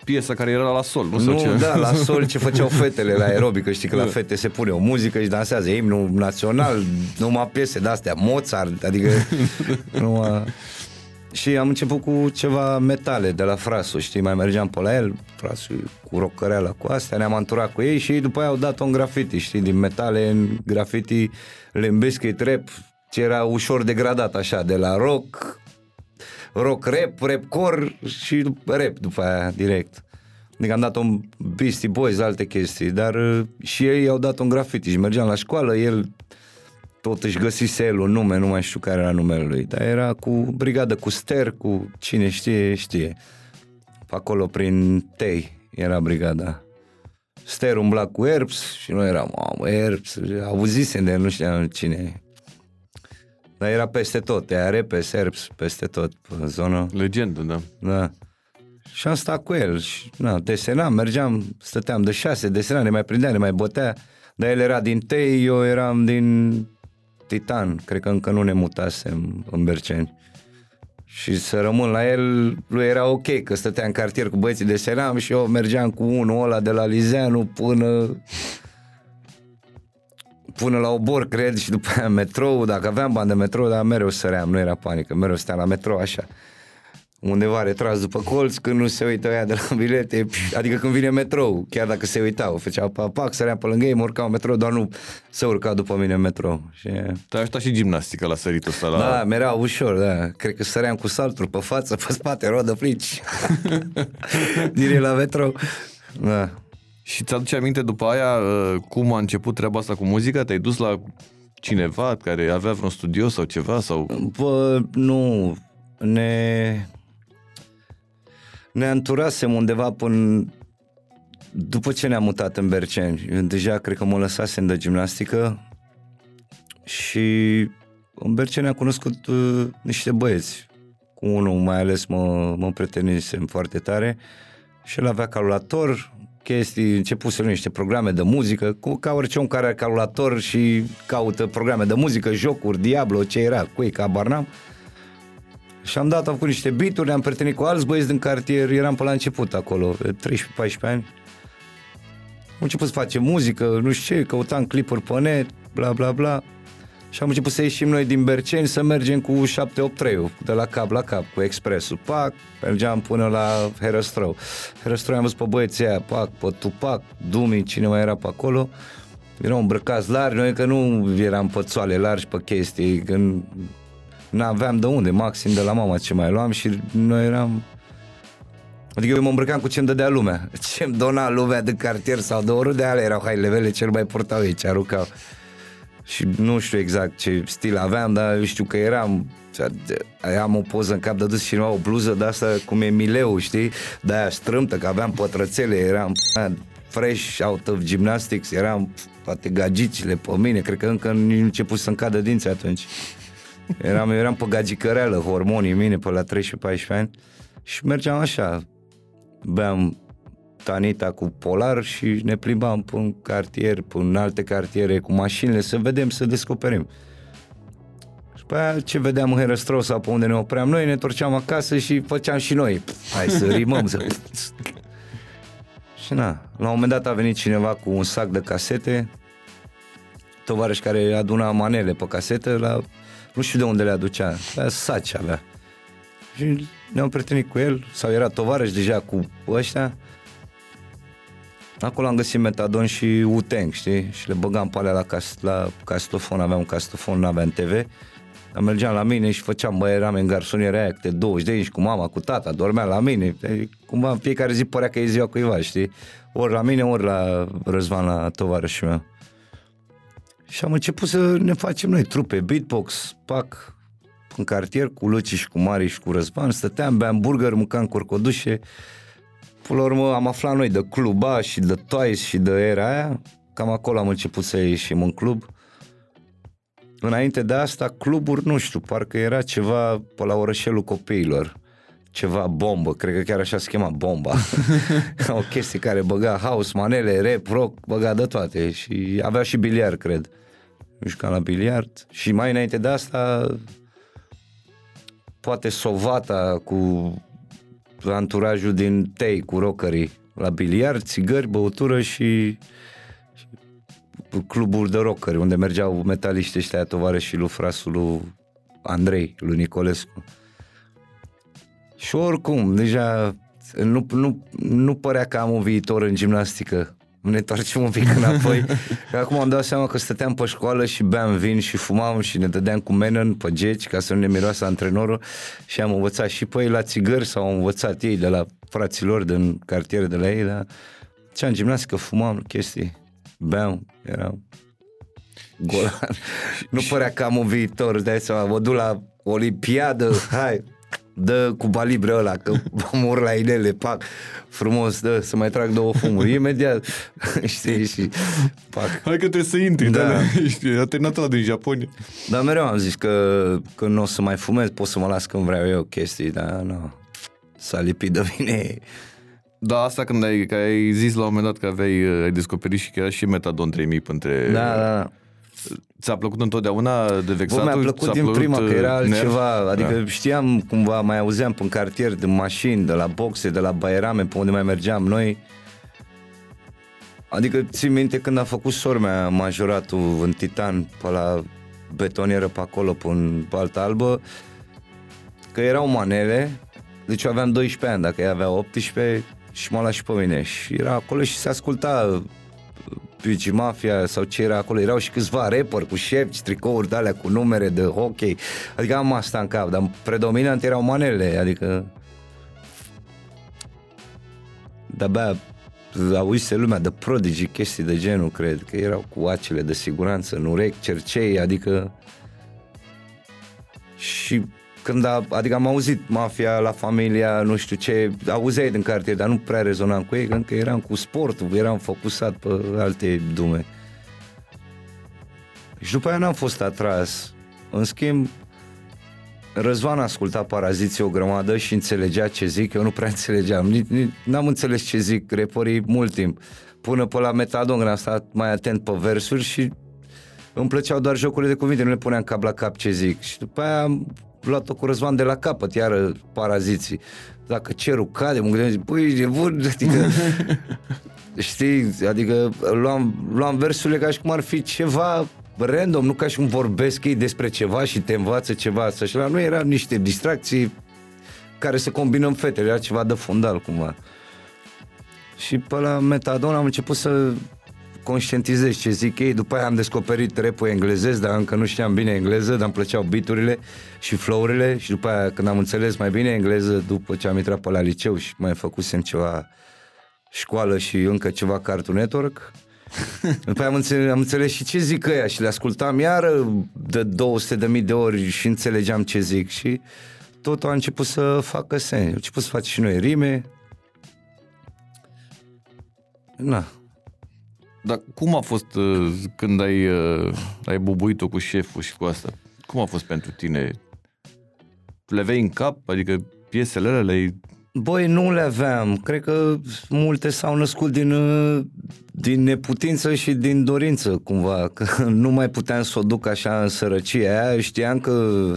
piesa care era la sol, nu? Nu, ce? da, la sol ce făceau fetele la aerobică, știi că la fete se pune o muzică și dansează imnul național, numai piese de-astea, Mozart, adică numai... Și am început cu ceva metale de la Frasu, știi, mai mergeam pe la el, Frasu cu rocăreala cu astea, ne-am anturat cu ei și după aia au dat un graffiti, știi, din metale în graffiti Limbiskit rap, ce era ușor degradat așa, de la rock, rock rap, rap core și rap după aia direct. Adică am dat un Beastie Boys, alte chestii, dar uh, și ei au dat un graffiti și mergeam la școală, el tot își găsise el un nume, nu mai știu care era numele lui, dar era cu brigadă, cu ster, cu cine știe, știe. Pe acolo prin Tei era brigada. Ster umbla cu Herbs și noi eram, mamă, Herbs, auzisem de el, nu știam cine Dar era peste tot, ea repe, Herbs, peste tot pe zonă. Legendă, da. Da. Și am stat cu el și na, desenam, mergeam, stăteam de șase, desenam, ne mai prindea, ne mai bătea, dar el era din Tei, eu eram din Titan, cred că încă nu ne mutasem în Berceni. Și să rămân la el, lui era ok, că stătea în cartier cu băieții de seram și eu mergeam cu unul ăla de la Lizeanu până până la obor, cred, și după aia metrou, dacă aveam bani de metrou, dar mereu săream, nu era panică, mereu stăteam la metrou așa undeva retras după colț, când nu se uită ea de la bilete, adică când vine metrou, chiar dacă se uitau, făceau papac, săream pe lângă ei, mă urcau metrou, dar nu se urca după mine metrou. Și... Te-a ajutat și gimnastică la săritul ăsta? La... Da, mereu ușor, da. Cred că săream cu salturi pe față, pe spate, rodă frici. Direct la metrou. Da. Și ți-aduce aminte după aia uh, cum a început treaba asta cu muzica? Te-ai dus la cineva care avea vreun studio sau ceva? Sau... Bă, nu, ne ne anturasem undeva până după ce ne-am mutat în Berceni. Deja cred că mă lăsasem de gimnastică și în Berceni am cunoscut uh, niște băieți. Cu unul mai ales mă, mă prietenisem foarte tare și el avea calculator, chestii, începuse niște programe de muzică, cu, ca orice om care are calculator și caută programe de muzică, jocuri, Diablo, ce era, cu ei, ca Barnam. Și am dat, am făcut niște bituri, ne-am prietenit cu alți băieți din cartier, eram pe la început acolo, 13-14 ani. Am început să facem muzică, nu știu ce, căutam clipuri pe net, bla bla bla. Și am început să ieșim noi din Berceni să mergem cu 783 de la cap la cap, cu expresul. Pac, mergeam până la Herăstrău. Herăstrău am văzut pe băieții aia, pac, pe Tupac, Dumi, cine mai era pe acolo. Erau îmbrăcați largi, noi că nu eram pățoale largi pe chestii, când n-aveam de unde, maxim de la mama ce mai luam și noi eram... Adică eu mă îmbrăcam cu ce-mi dădea lumea. Ce-mi dona lumea de cartier sau de ori de alea erau hailevele cel mai purtau ei, ce aruncau. Și nu știu exact ce stil aveam, dar eu știu că eram am o poză în cap de dus și o bluză de asta cum e mileu, știi? De aia strâmtă, că aveam pătrățele, eram fresh out of gymnastics, eram toate gagicile pe mine, cred că încă nu început să-mi cadă dinții atunci. Eram, eram pe gagicăreală, hormonii mine, pe la 13-14 ani și mergeam așa, beam Tanita cu Polar și ne plimbam pe un cartier, pe un alte cartiere cu mașinile să vedem, să descoperim. Și pe aia ce vedeam în Herăstrău sau pe unde ne opream noi, ne întorceam acasă și făceam și noi. Hai să rimăm, să... Și na, la un moment dat a venit cineva cu un sac de casete, tovarăș care aduna manele pe casete, la, nu știu de unde le aducea, la saci avea. Și ne-am prietenit cu el, sau era tovarăș deja cu ăștia. Acolo am găsit metadon și Uteng, știi? Și le băgam pe alea la, cas- la castofon, aveam un castofon, nu aveam TV. Dar mergeam la mine și făceam, bă, eram în garsoniera aia câte 20 de ani și cu mama, cu tata, dormea la mine. Cumva în fiecare zi părea că e ziua cuiva, știi? Ori la mine, ori la Răzvan, la tovarășul meu. Și am început să ne facem noi trupe, beatbox, pac, în cartier cu Luci și cu Mari și cu Răzvan, stăteam, beam burger, mâncam curcodușe. Până la urmă am aflat noi de cluba și de Twice și de era aia. Cam acolo am început să ieșim în club. Înainte de asta, cluburi, nu știu, parcă era ceva pe la orășelul copiilor. Ceva bombă, cred că chiar așa se chema bomba. o chestie care băga house, manele, rap, rock, băga de toate. Și avea și biliard, cred. Jucam la biliard. Și mai înainte de asta, poate Sovata cu anturajul din Tei, cu rockerii, la biliard, țigări, băutură și, și cluburi de rockeri, unde mergeau metaliști ăștia tovară și lui frasul lui Andrei, lui Nicolescu. Și oricum, deja nu, nu, nu părea că am un viitor în gimnastică ne întoarcem un pic înapoi. Acum am dat seama că stăteam pe școală și beam vin și fumam și ne dădeam cu menon pe geci ca să nu ne miroasă antrenorul și am învățat și pe ei la țigări sau am învățat ei de la fraților din cartiere de la ei, dar ce am gimnastică, fumam chestii, beam, eram golan. nu părea că am un viitor, dai seama, mă duc la olimpiadă, hai, dă cu balibre ăla, că mor la inele, pac, frumos, dă, să mai trag două fumuri, imediat, știi, și pac. Hai că trebuie să intri, da. da știi, a terminat ăla din Japonia. Dar mereu am zis că, că nu o să mai fumez, pot să mă las când vreau eu chestii, dar nu, s-a lipit de mine. Da, asta când ai, că ai zis la un moment dat că aveai, ai descoperit și că era și metadon 3000 între... Da, da, da. Ți-a plăcut întotdeauna de vexatul? mi-a plăcut Ți-a din plăcut prima, că era uh, nerv? altceva. Adică Da. știam cumva, mai auzeam pe cartier, de mașini, de la boxe, de la baierame, pe unde mai mergeam noi. Adică țin minte când a făcut sor mea majoratul în Titan, pe la betonieră pe acolo, pe un pe altă albă, că erau manele, deci eu aveam 12 ani, dacă ea avea 18 și m-a luat și pe mine și era acolo și se asculta Pigi Mafia sau ce era acolo, erau și câțiva rapper cu șepci, tricouri de alea cu numere de hockey, adică am asta în cap, dar predominant erau manele, adică de-abia auzise lumea de Prodigy, chestii de genul, cred, că erau cu acele de siguranță în urechi, cercei, adică și când a, adică am auzit mafia la familia, nu știu ce, auzeai din cartier, dar nu prea rezonam cu ei, că încă eram cu sportul, eram focusat pe alte dume. Și după aia n-am fost atras. În schimb, Răzvan asculta paraziții o grămadă și înțelegea ce zic, eu nu prea înțelegeam. Nici, nici, n-am înțeles ce zic reporii mult timp. Până pe la Metadon, când am stat mai atent pe versuri și îmi plăceau doar jocurile de cuvinte, nu le puneam cap la cap ce zic. Și după aia am luat-o cu Răzvan de la capăt, iară paraziții. Dacă cerul cade, mă gândeam, băi, e bun, adică... știi, adică luam, luam versurile ca și cum ar fi ceva random, nu ca și cum vorbesc ei despre ceva și te învață ceva să și la nu erau niște distracții care se combină în fetele, era ceva de fundal cumva. Și pe la Metadon am început să conștientizez ce zic ei, după aia am descoperit rap-ul englezesc, dar încă nu știam bine engleză, dar îmi plăceau beaturile și flow-urile și după aia când am înțeles mai bine engleză, după ce am intrat pe la liceu și mai făcusem ceva școală și încă ceva Cartoon Network, după aia am înțeles, am înțeles și ce zic ăia și le ascultam iară de 200 de mii de ori și înțelegeam ce zic și totul a început să facă sens. Am început să faci și noi rime. Na, Dar cum a fost uh, când ai, uh, ai bubuit-o cu șeful și cu asta? Cum a fost pentru tine? Le vei în cap? Adică piesele alea le-ai Băi, nu le aveam. Cred că multe s-au născut din, uh, din neputință și din dorință, cumva. Că nu mai puteam să o duc așa în sărăcie aia. Știam că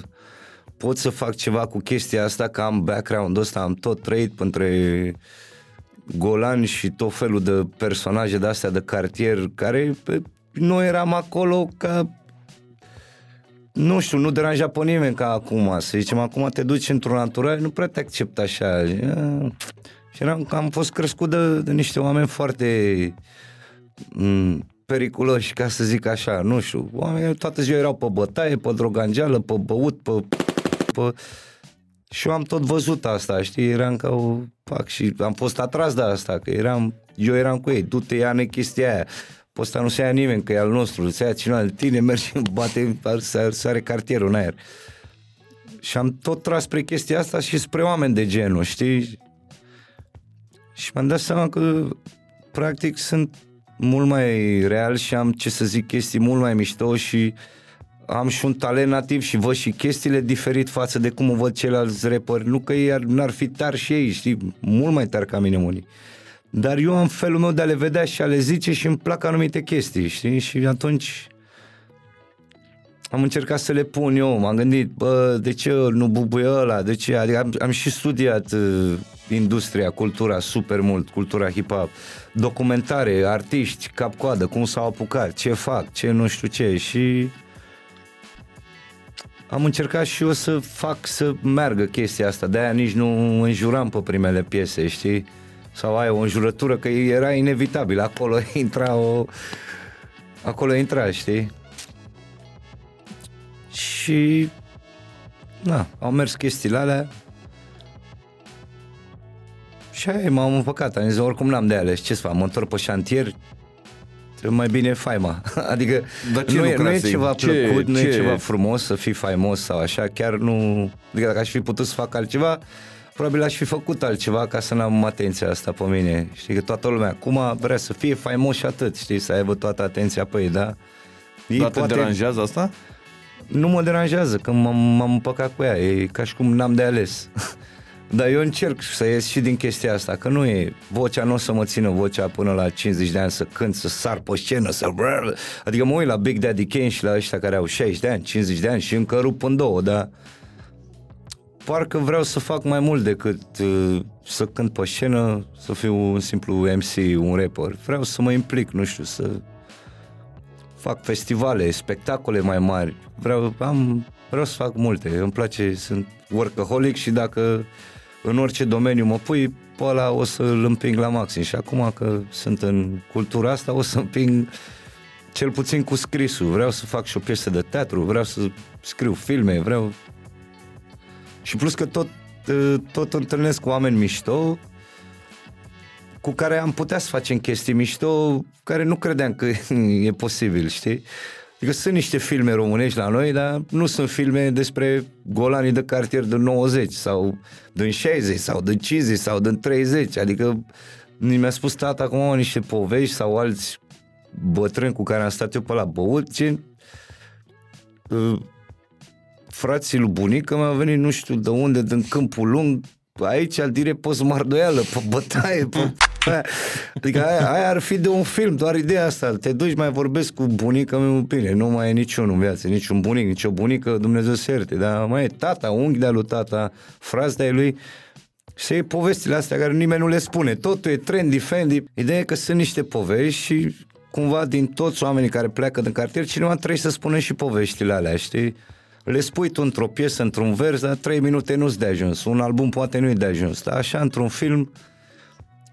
pot să fac ceva cu chestia asta, că am background-ul ăsta, am tot trăit între golani și tot felul de personaje de astea de cartier, care noi eram acolo ca nu știu, nu deranja pe nimeni ca acum. Să zicem, acum te duci într-un anturaj, nu prea te acceptă așa. Și eram, am fost crescut de, de niște oameni foarte m- periculoși, ca să zic așa, nu știu. Oamenii toată ziua erau pe bătaie, pe drogangeală, pe băut, pe... pe... Și eu am tot văzut asta, știi, eram ca o... Fac, și am fost atras de asta, că eram, eu eram cu ei, du-te, ia chestia aia pe ăsta nu se ia nimeni, că e al nostru, se ia cineva de tine, mergi, bate, sare cartierul în aer. Și am tot tras spre chestia asta și spre oameni de genul, știi? Și mi-am dat seama că practic sunt mult mai real și am, ce să zic, chestii mult mai mișto și am și un talent nativ și văd și chestiile diferit față de cum o văd ceilalți rapperi. Nu că ei n-ar fi tari și ei, știi, mult mai tari ca mine unii. Dar eu am felul meu de a le vedea și a le zice și îmi plac anumite chestii, știi? Și atunci am încercat să le pun eu, m-am gândit, bă, de ce nu bubuie ăla, de ce? Adică am, am și studiat uh, industria, cultura super mult, cultura hip-hop, documentare, artiști, cap-coadă, cum s-au apucat, ce fac, ce nu știu ce și am încercat și eu să fac să meargă chestia asta, de-aia nici nu înjuram pe primele piese, știi? sau ai o înjurătură că era inevitabil, acolo intra o... acolo intra, știi? Și na, au mers chestiile alea. Și aia m-am împăcat, am zis, oricum n-am de ales, ce să fac, mă întorc pe șantier, mai bine faima. Adică Dar ce nu, e, nu e ceva ce, plăcut, ce? nu e ceva frumos să fii faimos sau așa, chiar nu... Adică dacă aș fi putut să fac altceva, probabil aș fi făcut altceva ca să n-am atenția asta pe mine. Știi că toată lumea acum vrea să fie faimos și atât, știi, să aibă toată atenția pe ei, da? Ei Dar poate... te deranjează asta? Nu mă deranjează, că m-am, m-am împăcat cu ea, e ca și cum n-am de ales. Dar eu încerc să ies și din chestia asta, că nu e, vocea nu o să mă țină vocea până la 50 de ani să cânt, să sar pe scenă, să... Adică mă uit la Big Daddy Kane și la ăștia care au 60 de ani, 50 de ani și încă rup în două, dar parcă vreau să fac mai mult decât uh, să cânt pe scenă, să fiu un simplu MC, un rapper. Vreau să mă implic, nu știu, să fac festivale, spectacole mai mari. Vreau, am, vreau să fac multe. Îmi place, sunt workaholic și dacă în orice domeniu mă pui, pe ăla o să-l împing la maxim. Și acum că sunt în cultura asta, o să împing cel puțin cu scrisul. Vreau să fac și o piesă de teatru, vreau să scriu filme, vreau și plus că tot, ă, tot întâlnesc cu oameni mișto cu care am putea să facem chestii mișto care nu credeam că e posibil, știi? Adică sunt niște filme românești la noi, dar nu sunt filme despre golanii de cartier din 90 sau din 60 sau din 50 sau din 30. Adică mi-a spus tata acum niște povești sau alți bătrâni cu care am stat eu pe la băut, ce ă, frații lui bunică mi-au venit nu știu de unde, din câmpul lung, aici direct pe smardoială, pe bătaie, pe... Adică aia, aia, ar fi de un film, doar ideea asta. Te duci, mai vorbesc cu bunica meu, bine, nu mai e niciunul în viață, niciun bunic, nicio bunică, Dumnezeu să ierte, dar mai e tata, unghi de-a lui tata, frați de lui, și e povestile astea care nimeni nu le spune. Totul e trendy, fendi. Ideea e că sunt niște povești și cumva din toți oamenii care pleacă din cartier, cineva trebuie să spună și poveștile alea, știi? le spui tu într-o piesă, într-un vers, dar trei minute nu-ți de ajuns. Un album poate nu-i de ajuns. Dar așa, într-un film,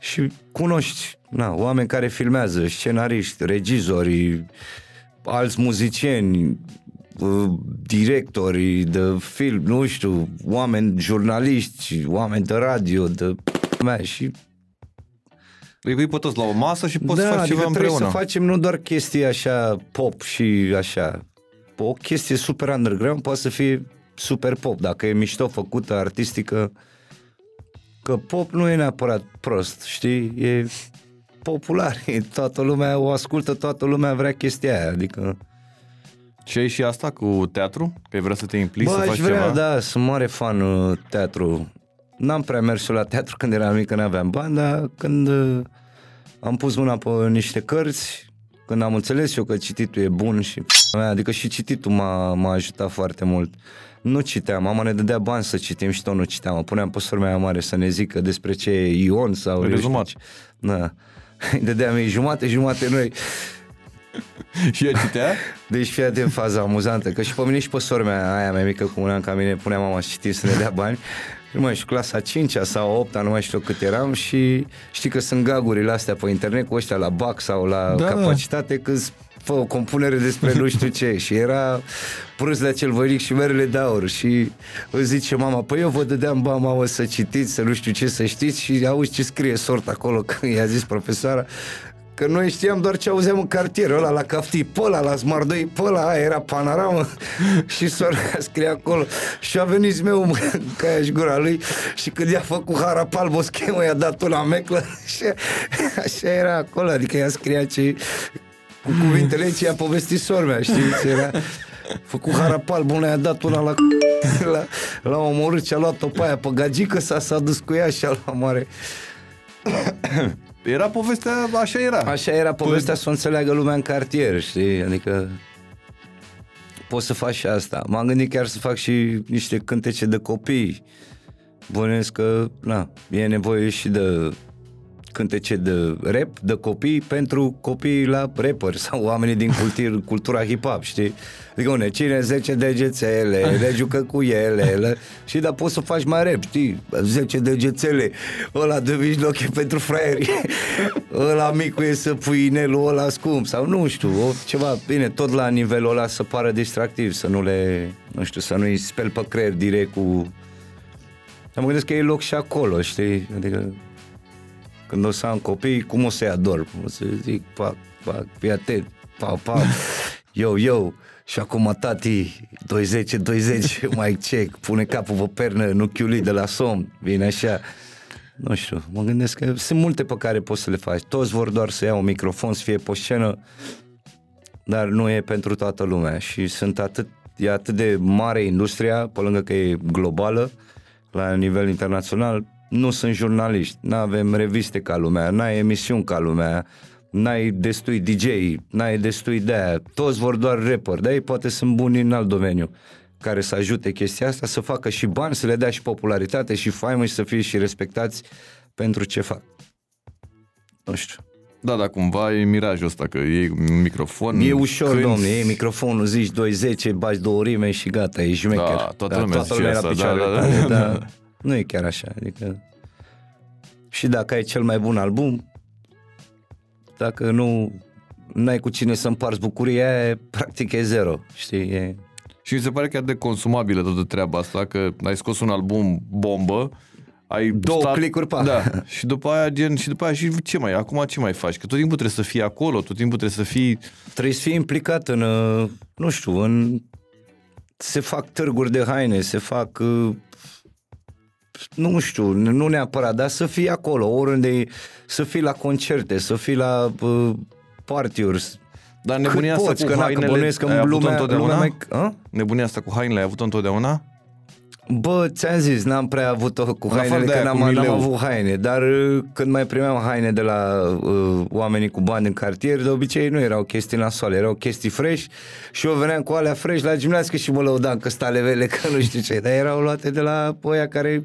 și cunoști na, oameni care filmează, scenariști, regizori, alți muzicieni, uh, directori de film, nu știu, oameni jurnaliști, oameni de radio, de mea, și îi pui pe toți la o masă și poți da, face adică ceva împreună. să facem nu doar chestii așa pop și așa, o chestie super underground poate să fie super pop, dacă e mișto făcută, artistică, că pop nu e neapărat prost, știi? E popular, e, toată lumea o ascultă, toată lumea vrea chestia aia, adică... Și ai și asta cu teatru? Că vrea să te implici, Bă, să faci aș vrea, ceva? da, sunt mare fan uh, teatru. n-am prea mers la teatru când eram mic, când aveam bani, dar când uh, am pus mâna pe niște cărți, când am înțeles eu că cititul e bun și adică și cititul m-a, m-a ajutat foarte mult. Nu citeam, mama ne dădea bani să citim și tot nu citeam. O puneam pe sora mea mare să ne zică despre ce e Ion sau... Rezumat. eu știu ce. Da. Îi dădeam ei jumate, jumate noi. și ea citea? Deci fii atent faza amuzantă, că și pe mine și pe sora mea, aia mai mică cu un an ca mine, punea mama să citim să ne dea bani. Nu mai știu, clasa 5 sau 8 nu mai știu cât eram și știi că sunt gagurile astea pe internet cu ăștia la BAC sau la Da. capacitate că fă o compunere despre nu știu ce. Și era prâslea cel voinic și merele de aur. Și îți zice mama, păi eu vă dădeam bani mamă să citiți, să nu știu ce să știți. Și auzi ce scrie sort acolo că i-a zis profesoara Că noi știam doar ce auzeam în cartier, ăla la caftii, pe ăla la smardoi, pe ăla, aia era panoramă. Și sora scrie acolo și a venit meu mă, ca aia și gura lui și când i-a făcut harap alb o schemă, i-a dat una meclă. Și așa era acolo, adică ea scria ce cu cuvintele ce ți-a povestit sora mea, știi, ce era făcut harap alb, una i-a dat una la la, la omorât și a luat-o pe aia pe gagică, s-a, s-a dus cu ea și a luat mare Era povestea, așa era. Așa era povestea să o înțeleagă lumea în cartier, știi? Adică poți să faci și asta. M-am gândit chiar să fac și niște cântece de copii. Bănuiesc că, na, e nevoie și de cântece de rap, de copii, pentru copii la rapper sau oamenii din cultur, cultura hip-hop, știi? Adică une, cine 10 degețele, le jucă cu ele, le... și da, poți să faci mai rap, știi? 10 degețele, ăla de mijloc e pentru fraieri, ăla micul e să pui inelul ăla scump, sau nu știu, o, ceva, bine, tot la nivelul ăla să pară distractiv, să nu le, nu știu, să nu-i speli pe creier direct cu... Am gândit că e loc și acolo, știi? Adică când o să am copii, cum o să-i ador? O să zic, pac, pac, fii atent, pa, pa, yo, yo, și acum tati, 20, 20, mai check, pune capul pe pernă, nu chiuli de la somn, vine așa. Nu știu, mă gândesc că sunt multe pe care poți să le faci. Toți vor doar să ia un microfon, să fie pe scenă, dar nu e pentru toată lumea și sunt atât, e atât de mare industria, pe lângă că e globală, la nivel internațional, nu sunt jurnaliști, nu avem reviste ca lumea, n-ai emisiuni ca lumea, n-ai destui DJ, n-ai destui de aia, toți vor doar rapper, dar ei poate sunt buni în alt domeniu care să ajute chestia asta, să facă și bani, să le dea și popularitate și faimă și să fie și respectați pentru ce fac. Nu știu. Da, dar cumva e mirajul ăsta, că e un microfon. E ușor, cânti. domne, e microfonul, zici 2.10, bagi două rime și gata, e șmecher. Da, toată lumea toată zice lumea asta, la picioare, da, da, tale, da. dar nu e chiar așa, adică și dacă ai cel mai bun album, dacă nu n-ai cu cine să împarți bucuria aia, practic e zero, știi, e... Și mi se pare chiar de consumabilă toată treaba asta, că ai scos un album bombă, ai Două clicuri pe Da, și după aia gen, și după aia și ce mai, acum ce mai faci? Că tot timpul trebuie să fii acolo, tot timpul trebuie să fii trebuie să fii implicat în, uh, nu știu, în... Se fac târguri de haine, se fac... uh, Nu știu, nu neapărat, dar să fii acolo, oriunde, e, să fii la concerte, să fii la uh, party-uri. Dar Cât nebunia asta poți, cu că, na, că hainele, bănuiesc că ai avut-o lumea, întotdeauna? lumea mai... A? Nebunia asta cu hainele ai avut-o întotdeauna? Bă, ți-am zis, n-am prea avut-o cu În afară hainele, de că aia n-am, cu n-am mileu. avut haine, dar uh, când mai primeam haine de la uh, oamenii cu bani în cartier, de obicei nu erau chestii nasoale, erau chestii fresh și eu veneam cu alea fresh la gimnastică și mă lăudam că stalevele, că nu știu ce, dar erau luate de la ăia care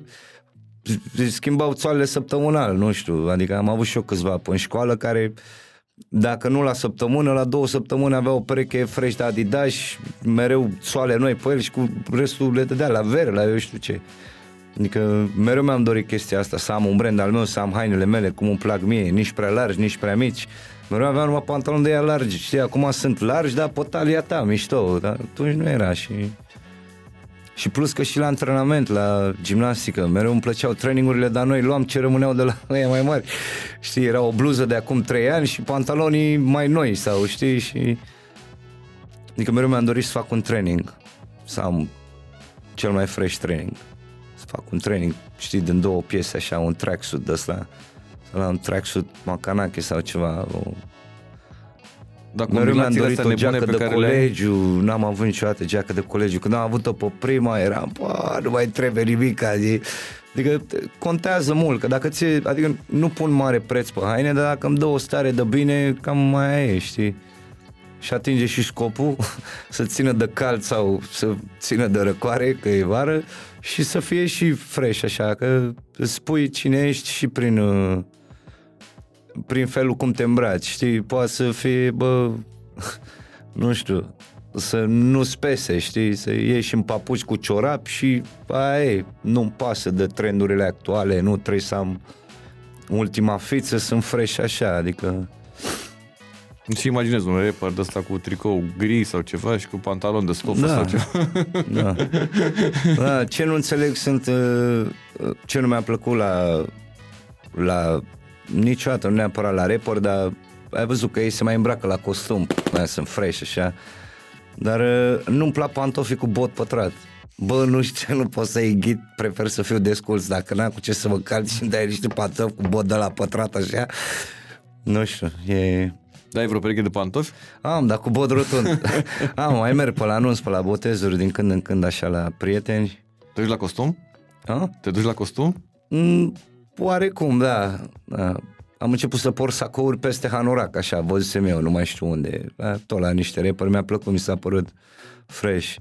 schimbau țoalele săptămânal, nu știu, adică am avut și eu câțiva pe în școală care dacă nu la săptămână, la două săptămâni avea o pereche fresh de Adidas, mereu soale noi pe el și cu restul le dădea la vere, la eu știu ce. Adică mereu mi-am dorit chestia asta, să am un brand al meu, să am hainele mele cum îmi plac mie, nici prea largi, nici prea mici. Mereu aveam numai pantaloni de ea largi, știi, acum sunt largi, dar pe talia ta, mișto, dar atunci nu era și... Și plus că și la antrenament, la gimnastică, mereu îmi plăceau trainingurile, dar noi luam ce rămâneau de la ăia mai mari. Știi, era o bluză de acum 3 ani și pantalonii mai noi sau știi și... Adică mereu mi-am dorit să fac un training, să am cel mai fresh training. Să fac un training, știi, din două piese așa, un tracksuit de ăsta, să la un tracksuit Macanake sau ceva, o Dar Mereu mi-am combinațiile dorit astea o nebune geacă pe de care le ai, colegiu, n-am avut niciodată geacă de colegiu. Când am avut-o pe prima, eram, pa, nu mai trebuie nimic, zi. Adică t- contează mult, că dacă ți adică nu pun mare preț pe haine, dar dacă îmi dă o stare de bine, cam mai aia e, știi? Și atinge și scopul să țină de cald sau să țină de răcoare, că e vară, și să fie și fresh așa, că îți spui cine ești și prin, uh, prin felul cum te îmbraci, știi? Poate să fie, bă, nu știu, să nu spese, știi, să ieși în papuci cu ciorap și aia e, nu-mi pasă de trendurile actuale, nu trebuie să am ultima fiță, sunt fresh așa, adică Și imaginez un rapper de ăsta cu tricou gri sau ceva și cu pantalon de stofă Da. sau ceva. da. da. Ce nu înțeleg sunt uh, ce nu mi-a plăcut la la niciodată, nu neapărat la rapper, dar ai văzut că ei se mai îmbracă la costum, mai sunt fresh așa. Dar uh, nu-mi plac pantofii cu bot pătrat. Bă, nu știu, nu pot să-i ghid, prefer să fiu desculț, dacă n-am cu ce să mă calci și dai niște pantofi cu bot de la pătrat așa. Nu știu, e... Da, ai vreo pereche de pantofi? Am, dar cu bod rotund. Am, mai merg pe la anunț, pe la botezuri, din când în când, așa, la prieteni. Te duci la costum? A? Te duci la costum? Mm, oarecum, da. da. Am început să port sacouri peste hanorac, așa, văzusem eu, nu mai știu unde. Da, tot la niște reperi, mi-a plăcut, mi s-a părut fresh.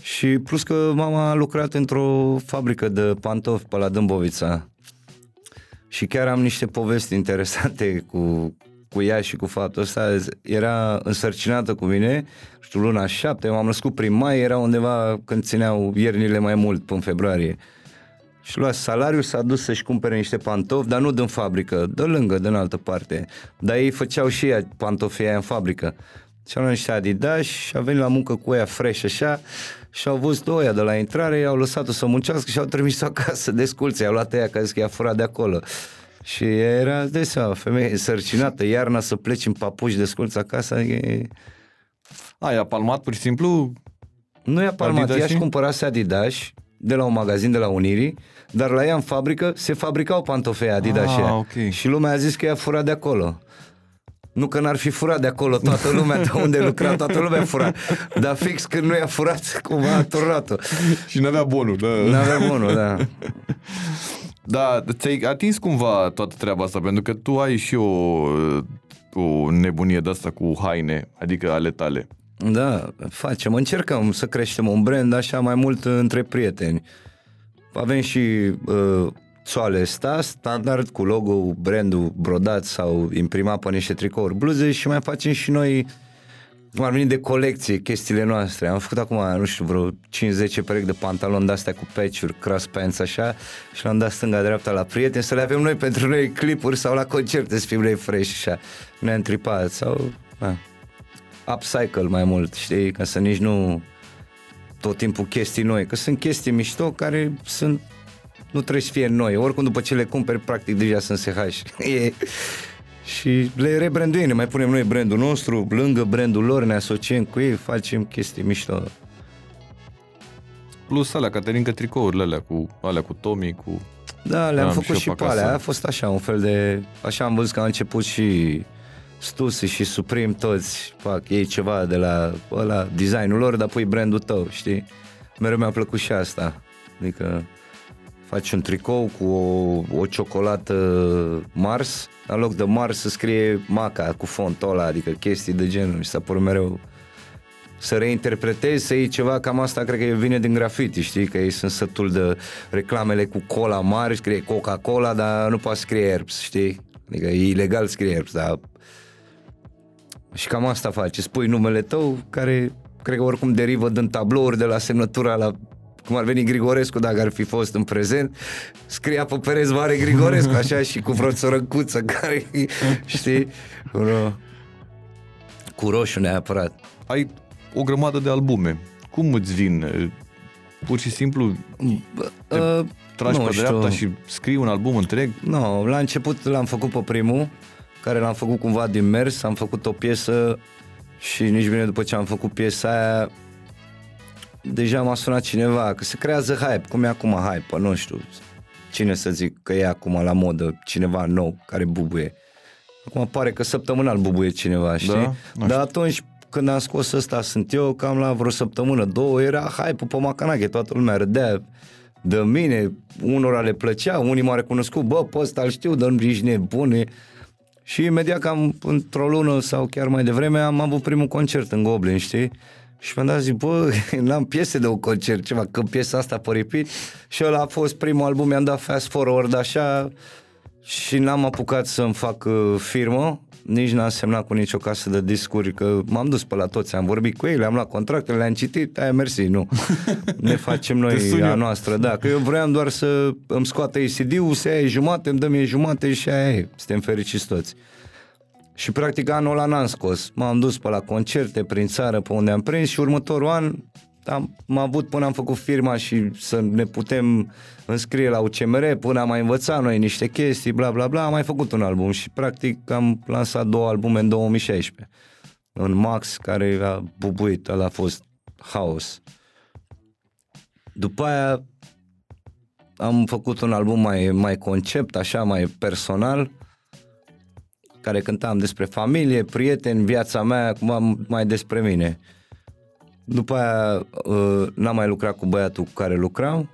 Și plus că mama a lucrat într-o fabrică de pantofi pe la Dâmbovița. Și chiar am niște povesti interesante cu, cu ea și cu faptul ăsta. Era însărcinată cu mine, știu, luna șapte, m-am născut prin mai, era undeva când țineau iernile mai mult, până în februarie. Și lua salariul, s-a dus să-și cumpere niște pantofi, dar nu din fabrică, de lângă, din altă parte. Dar ei făceau și ea pantofii aia în fabrică. Și au luat niște Adidas și a venit la muncă cu ea fresh așa și au văzut oia de la intrare, i-au lăsat-o să muncească și au trimis-o acasă de sculțe, i-au luat ea că a zis că i-a furat de acolo. Și ea era, de seama, femeie însărcinată, iarna să pleci în papuci de sculți acasă, e... A, i-a palmat pur și simplu? Nu i-a palmat, Adidas ea și și? cumpărase Adidas de la un magazin de la Unirii, dar la ea în fabrică se fabricau pantofei Adidas Ah, și ea. ok. Și lumea a zis că i-a furat de acolo. Nu că n-ar fi furat de acolo toată lumea, de unde lucra, toată lumea fura. Dar fix când nu i-a furat, cumva a turnat-o. Și n-avea bonul, da. N-avea bunul, da. Da, ți-ai atins cumva toată treaba asta, pentru că tu ai și o, o nebunie de asta cu haine, adică ale tale. Da, facem, încercăm să creștem un brand așa mai mult între prieteni. Avem și uh, țoale sta, standard, cu logo, brandul brodat sau imprimat pe niște tricouri, bluze și mai facem și noi cum ar veni de colecție, chestiile noastre. Am făcut acum, nu știu, vreo 5-10 perechi de pantaloni de-astea cu patch-uri, cross pants așa și le-am dat stânga-dreapta la prieteni să le avem noi pentru noi clipuri sau la concerte să fim noi fresh așa. Ne-am tripat sau... Da upcycle mai mult, știi, ca să nici nu tot timpul chestii noi, că sunt chestii mișto care sunt nu trebuie să fie noi, oricum după ce le cumperi practic deja sunt SH. E, și le rebranduim, ne mai punem noi brandul nostru, lângă brandul lor, ne asociem cu ei, facem chestii mișto. Plus alea, Caterinca, tricourile alea cu, alea cu Tommy, cu... Da, le-am Am făcut și și eu pe pe alea, acasă. a fost așa, un fel de, așa am văzut că a început și Stussy și Supreme toți fac ei ceva de la ăla, designul lor, dar pui brandul tău, știi? Mereu mi-a plăcut și asta. Adică faci un tricou cu o, o ciocolată Mars, în loc de Mars să scrie Maca cu fontul ăla, adică chestii de genul. Mi s-a părut mereu să reinterpretezi, să iei ceva, cam asta cred că vine din graffiti, știi? Că ei sunt sătul de reclamele cu cola mari, scrie Coca-Cola, dar nu poate scrie Herbs, știi? Adică e ilegal scrie Herbs, dar... Și cam asta face, spui numele tău, care cred că oricum derivă din tablouri de la semnătura la cum ar veni Grigorescu dacă ar fi fost în prezent, scria pe pereți mare Grigorescu, așa, și cu vreo țărăcuță care, știi, vreo... cu roșu neapărat. Ai o grămadă de albume. Cum îți vin? Pur și simplu Te Uh, tragi nu pe știu. dreapta și scrii un album întreg? Nu, la început l-am făcut pe primul, care l-am făcut cumva din mers, am făcut o piesă și nici bine după ce am făcut piesa aia, deja m-a sunat cineva, că se creează hype, cum e acum hype, nu știu cine să zic că e acum la modă, cineva nou care bubuie. Acum pare că săptămânal bubuie cineva, știi? Da? Nu Dar atunci când am scos ăsta sunt eu, cam la vreo săptămână, două, era hype pe Macanache, toată lumea râdea, de mine, unora le plăcea, unii m-au recunoscut, bă, pe ăsta îl știu, dar nu ești nebune. Și imediat cam într-o lună sau chiar mai devreme am avut primul concert în Goblin, știi? Și mi-am dat zic, bă, n-am piese de un concert, ceva, că piesa asta pe repeat. Și ăla a fost primul album, mi-am dat fast forward așa și n-am apucat să-mi fac uh, firmă, nici n-am semnat cu nicio casă de discuri, că m-am dus pe la toți, am vorbit cu ei, le-am luat contractele, le-am citit, aia mersi, nu. Ne facem noi a noastră, da, că eu vreau doar să îmi scoată ACD-ul, să ia jumate, îmi dă mie jumate și aia e, suntem fericiți toți. Și practic anul ăla n-am scos. M-am dus pe la concerte prin țară pe unde am prins și următorul an am, am avut până am făcut firma și să ne putem înscrie la UCMR, până am mai învățat noi niște chestii, bla bla bla, am mai făcut un album și practic am lansat două albume în 2016. În Max, care a bubuit, ăla a fost haos. După aia am făcut un album mai, mai concept, așa, mai personal, care cântam despre familie, prieteni, viața mea, acum mai despre mine. După aia uh, n-am mai lucrat cu băiatul cu care lucram,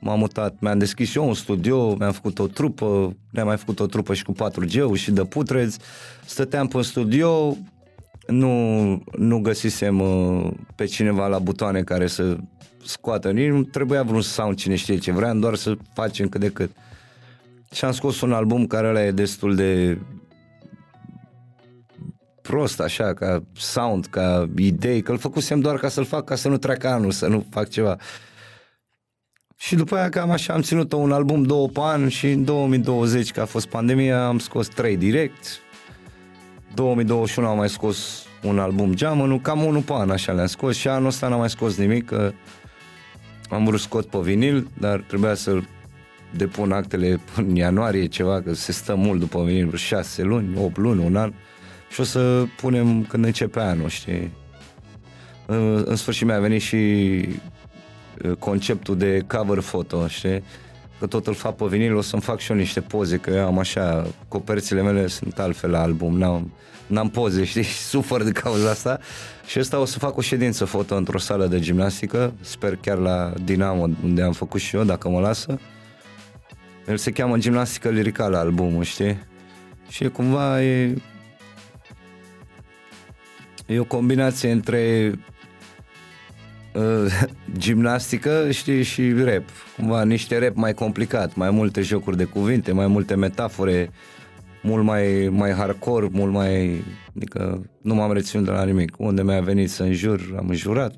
m-am mutat, mi-am deschis eu un studio, mi-am făcut o trupă, ne-am mai făcut o trupă și cu 4G și de putreți, stăteam pe studio, nu, nu găsisem uh, pe cineva la butoane care să scoată, nici nu trebuia vreun sound cine știe ce, vreau doar să facem cât de cât. Și am scos un album care ăla e destul de prost așa, ca sound, ca idei, că îl făcusem doar ca să-l fac, ca să nu treacă anul, să nu fac ceva. Și după aia cam așa am ținut un album două pe an și în 2020, că a fost pandemia, am scos trei direct. 2021 am mai scos un album geamănul, cam unul pe an așa le-am scos și anul ăsta n-am mai scos nimic, că am vrut scot pe vinil, dar trebuia să depun actele în ianuarie ceva, că se stă mult după vinil, șase luni, 8 luni, un an și o să punem când începe anul, știi? În, în sfârșit mi-a venit și uh, conceptul de cover photo, știi? Că tot îl fac pe vinil, o să-mi fac și eu niște poze, că eu am așa, coperțile mele sunt altfel la album, n-am, n-am poze, știi, și sufăr de cauza asta. Și ăsta o să fac o ședință foto într-o sală de gimnastică, sper chiar la Dinamo, unde am făcut și eu, dacă mă lasă. El se cheamă Gimnastică Liricală albumul, știi? Și cumva e E o combinație între uh, gimnastică știi, și rap. Cumva niște rap mai complicat, mai multe jocuri de cuvinte, mai multe metafore, mult mai, mai hardcore, mult mai... Adică nu m-am reținut de la nimic. Unde mi-a venit să înjur, am înjurat.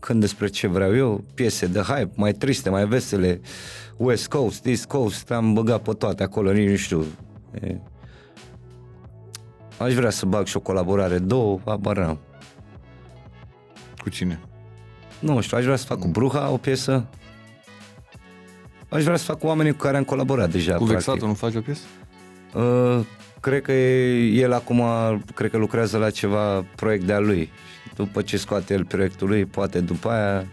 Când despre ce vreau eu, piese de hype, mai triste, mai vesele, West Coast, East Coast, am băgat pe toate acolo, nici nu știu. E, Aș vrea să bag și o colaborare, două, abar n-am. Cu cine? Nu știu, aș vrea să fac cu Bruha o piesă. Aș vrea să fac cu oamenii cu care am colaborat deja. Cu Vexatul nu faci o piesă? Uh, cred că el acum, cred că lucrează la ceva proiect de-a lui. După ce scoate el proiectul lui, poate după aia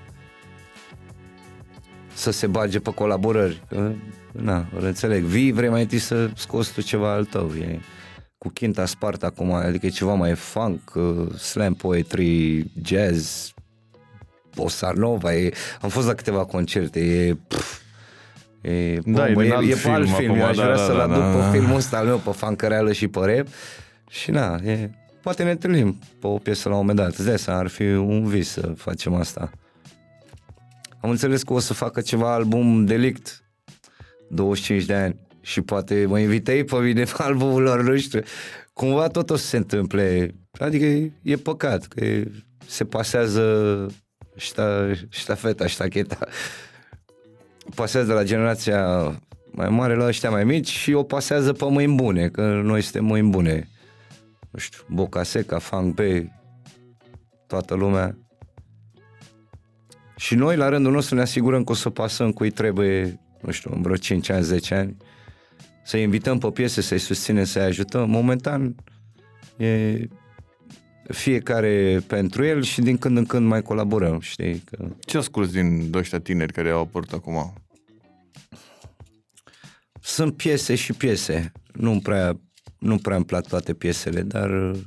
să se bage pe colaborări. Că, na, îl înțeleg. Vii, vrei mai întâi să scoți tu ceva al tău. E cu Quinta Sparta acum, adică e ceva mai funk, uh, slam poetry, jazz, bossa nova, e, am fost la câteva concerte, e... Pf, E, da, bombă, e, e, e film, alt film, acum, aș da, vrea da, să-l da, aduc da, pe da. filmul ăsta al meu, pe fancăreală și pe rap. Și na, e, poate ne întâlnim pe o piesă la un moment dat. Îți dai seama, ar fi un vis să facem asta. Am înțeles că o să facă ceva album delict, 25 de ani, și poate mă invitei pe mine pe albumul lor, nu știu. Cumva tot o să se întâmple. Adică e, e păcat că e, se pasează șta, ștafeta, ștacheta. Pasează de la generația mai mare la ăștia mai mici și o pasează pe mâini bune, că noi suntem mâini bune. Nu știu, Boca Seca, Fang Bay, toată lumea. Și noi, la rândul nostru, ne asigurăm că o să pasăm cu ei trebuie, nu știu, în vreo 5 ani, 10 ani, să invităm pe piese, să-i susținem, să-i ajutăm. Momentan e fiecare pentru el și din când în când mai colaborăm, știi? Că... Ce asculti din ăștia tineri care au apărut acum? Sunt piese și piese. Nu prea, nu prea îmi plac toate piesele, dar uh,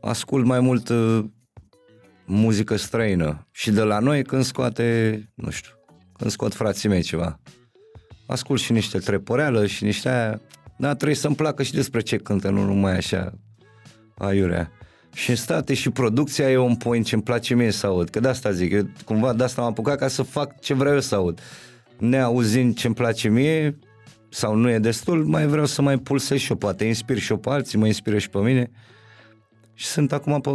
ascult mai mult uh, muzică străină. Și de la noi când scoate, nu știu, când scot frații mei ceva. Ascult și niște treporeală și niște aia, dar trebuie să-mi placă și despre ce cântă, nu numai așa aiurea. Și în state și producția e un point ce îmi place mie să aud, că de asta zic, eu cumva de asta m-am apucat ca să fac ce vreau eu să aud. Neauzind ce îmi place mie, sau nu e destul, mai vreau să mai pulsez și eu, poate inspir și eu pe alții, mă inspiră și pe mine. Și sunt acum pe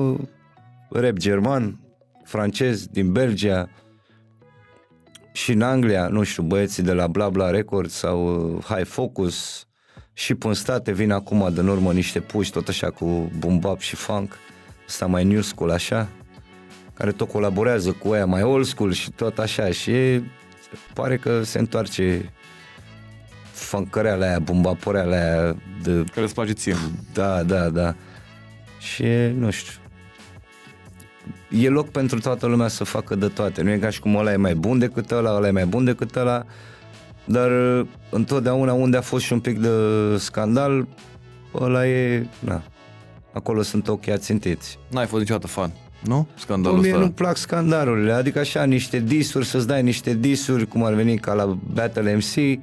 rap german, francez, din Belgia și în Anglia, nu știu, băieții de la Bla Bla Records sau uh, High Focus și pe în state vin acum de în urmă niște puși tot așa cu boom bap și funk, ăsta mai new school așa, care tot colaborează cu aia mai old school și tot așa și pare că se întoarce funkăreala aia, bumbaporeala aia de... Care îți place ție. Da, da, da. Și nu știu, e loc pentru toată lumea să facă de toate. Nu e ca și cum ăla e mai bun decât ăla, ăla e mai bun decât ăla, dar uh, întotdeauna unde a fost și un pic de scandal, ăla e, na, acolo sunt ochii ațintiți. N-ai fost niciodată fan, nu? Scandalul Mie ăsta. nu plac scandalurile, adică așa niște disuri, să-ți dai niște disuri, cum ar veni ca la Battle MC,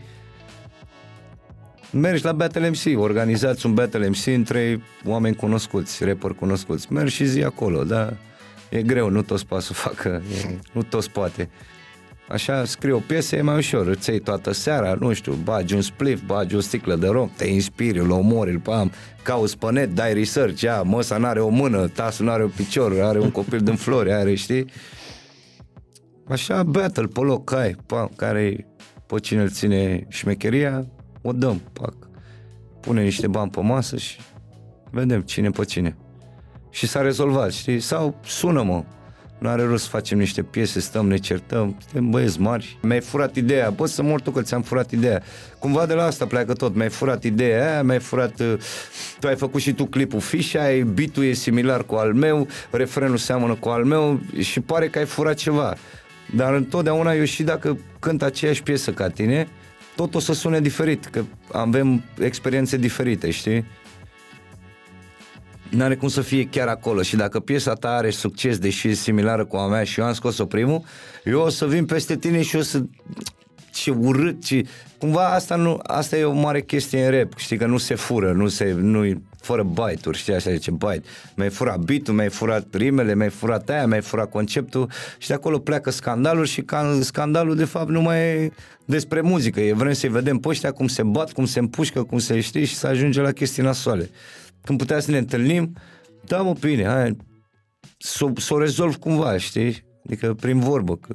mergi la Battle MC, organizați un Battle MC între oameni cunoscuți, rapper cunoscuți. Mergi și zi acolo, da? E greu, nu toți poate să facă, e, nu toți poate. Așa, scrii o piesă, e mai ușor, îți iei toată seara, nu știu, bagi un spliff, bagi o sticlă de rom, te inspiri, îl omori, îl pam, cauți pe net, dai research, ia, măsa n-are o mână, tasul n-are un picior, are un copil din flori, are, știi? Așa, battle pe loc, ai, pam, care pe cine îl ține șmecheria, o dăm, pac. Pune niște bani pe masă și vedem cine pe cine și s-a rezolvat, știi? Sau sună-mă, nu are rost să facem niște piese, stăm, ne certăm, suntem băieți mari. Mi-ai furat ideea, bă, să mor tu că ți-am furat ideea. Cumva de la asta pleacă tot, mi-ai furat ideea aia, mi-ai furat, uh, tu ai făcut și tu clipul fișa, beat e similar cu al meu, refrenul seamănă cu al meu și pare că ai furat ceva. Dar întotdeauna eu și dacă cânt aceeași piesă ca tine, tot o să sune diferit, că avem experiențe diferite, știi? N-are cum să fie chiar acolo. Și dacă piesa ta are succes, deși e similară cu a mea și eu am scos-o primul, eu o să vin peste tine și o să ce urât, ce... Cumva asta, nu, asta e o mare chestie în rap, știi, că nu se fură, nu se, nu fără bite-uri, știi, așa zice, bite. Mi-ai furat beat mi-ai furat rimele, mi-ai furat aia, mi-ai furat conceptul și de acolo pleacă scandalul și ca, scandalul de fapt nu mai e despre muzică, e vrem să-i vedem pe ăștia cum se bat, cum se împușcă, cum se știi și să ajunge la chestii nasoale când putea să ne întâlnim, da, mă, bine, hai, să o rezolv cumva, știi? Adică prin vorbă, că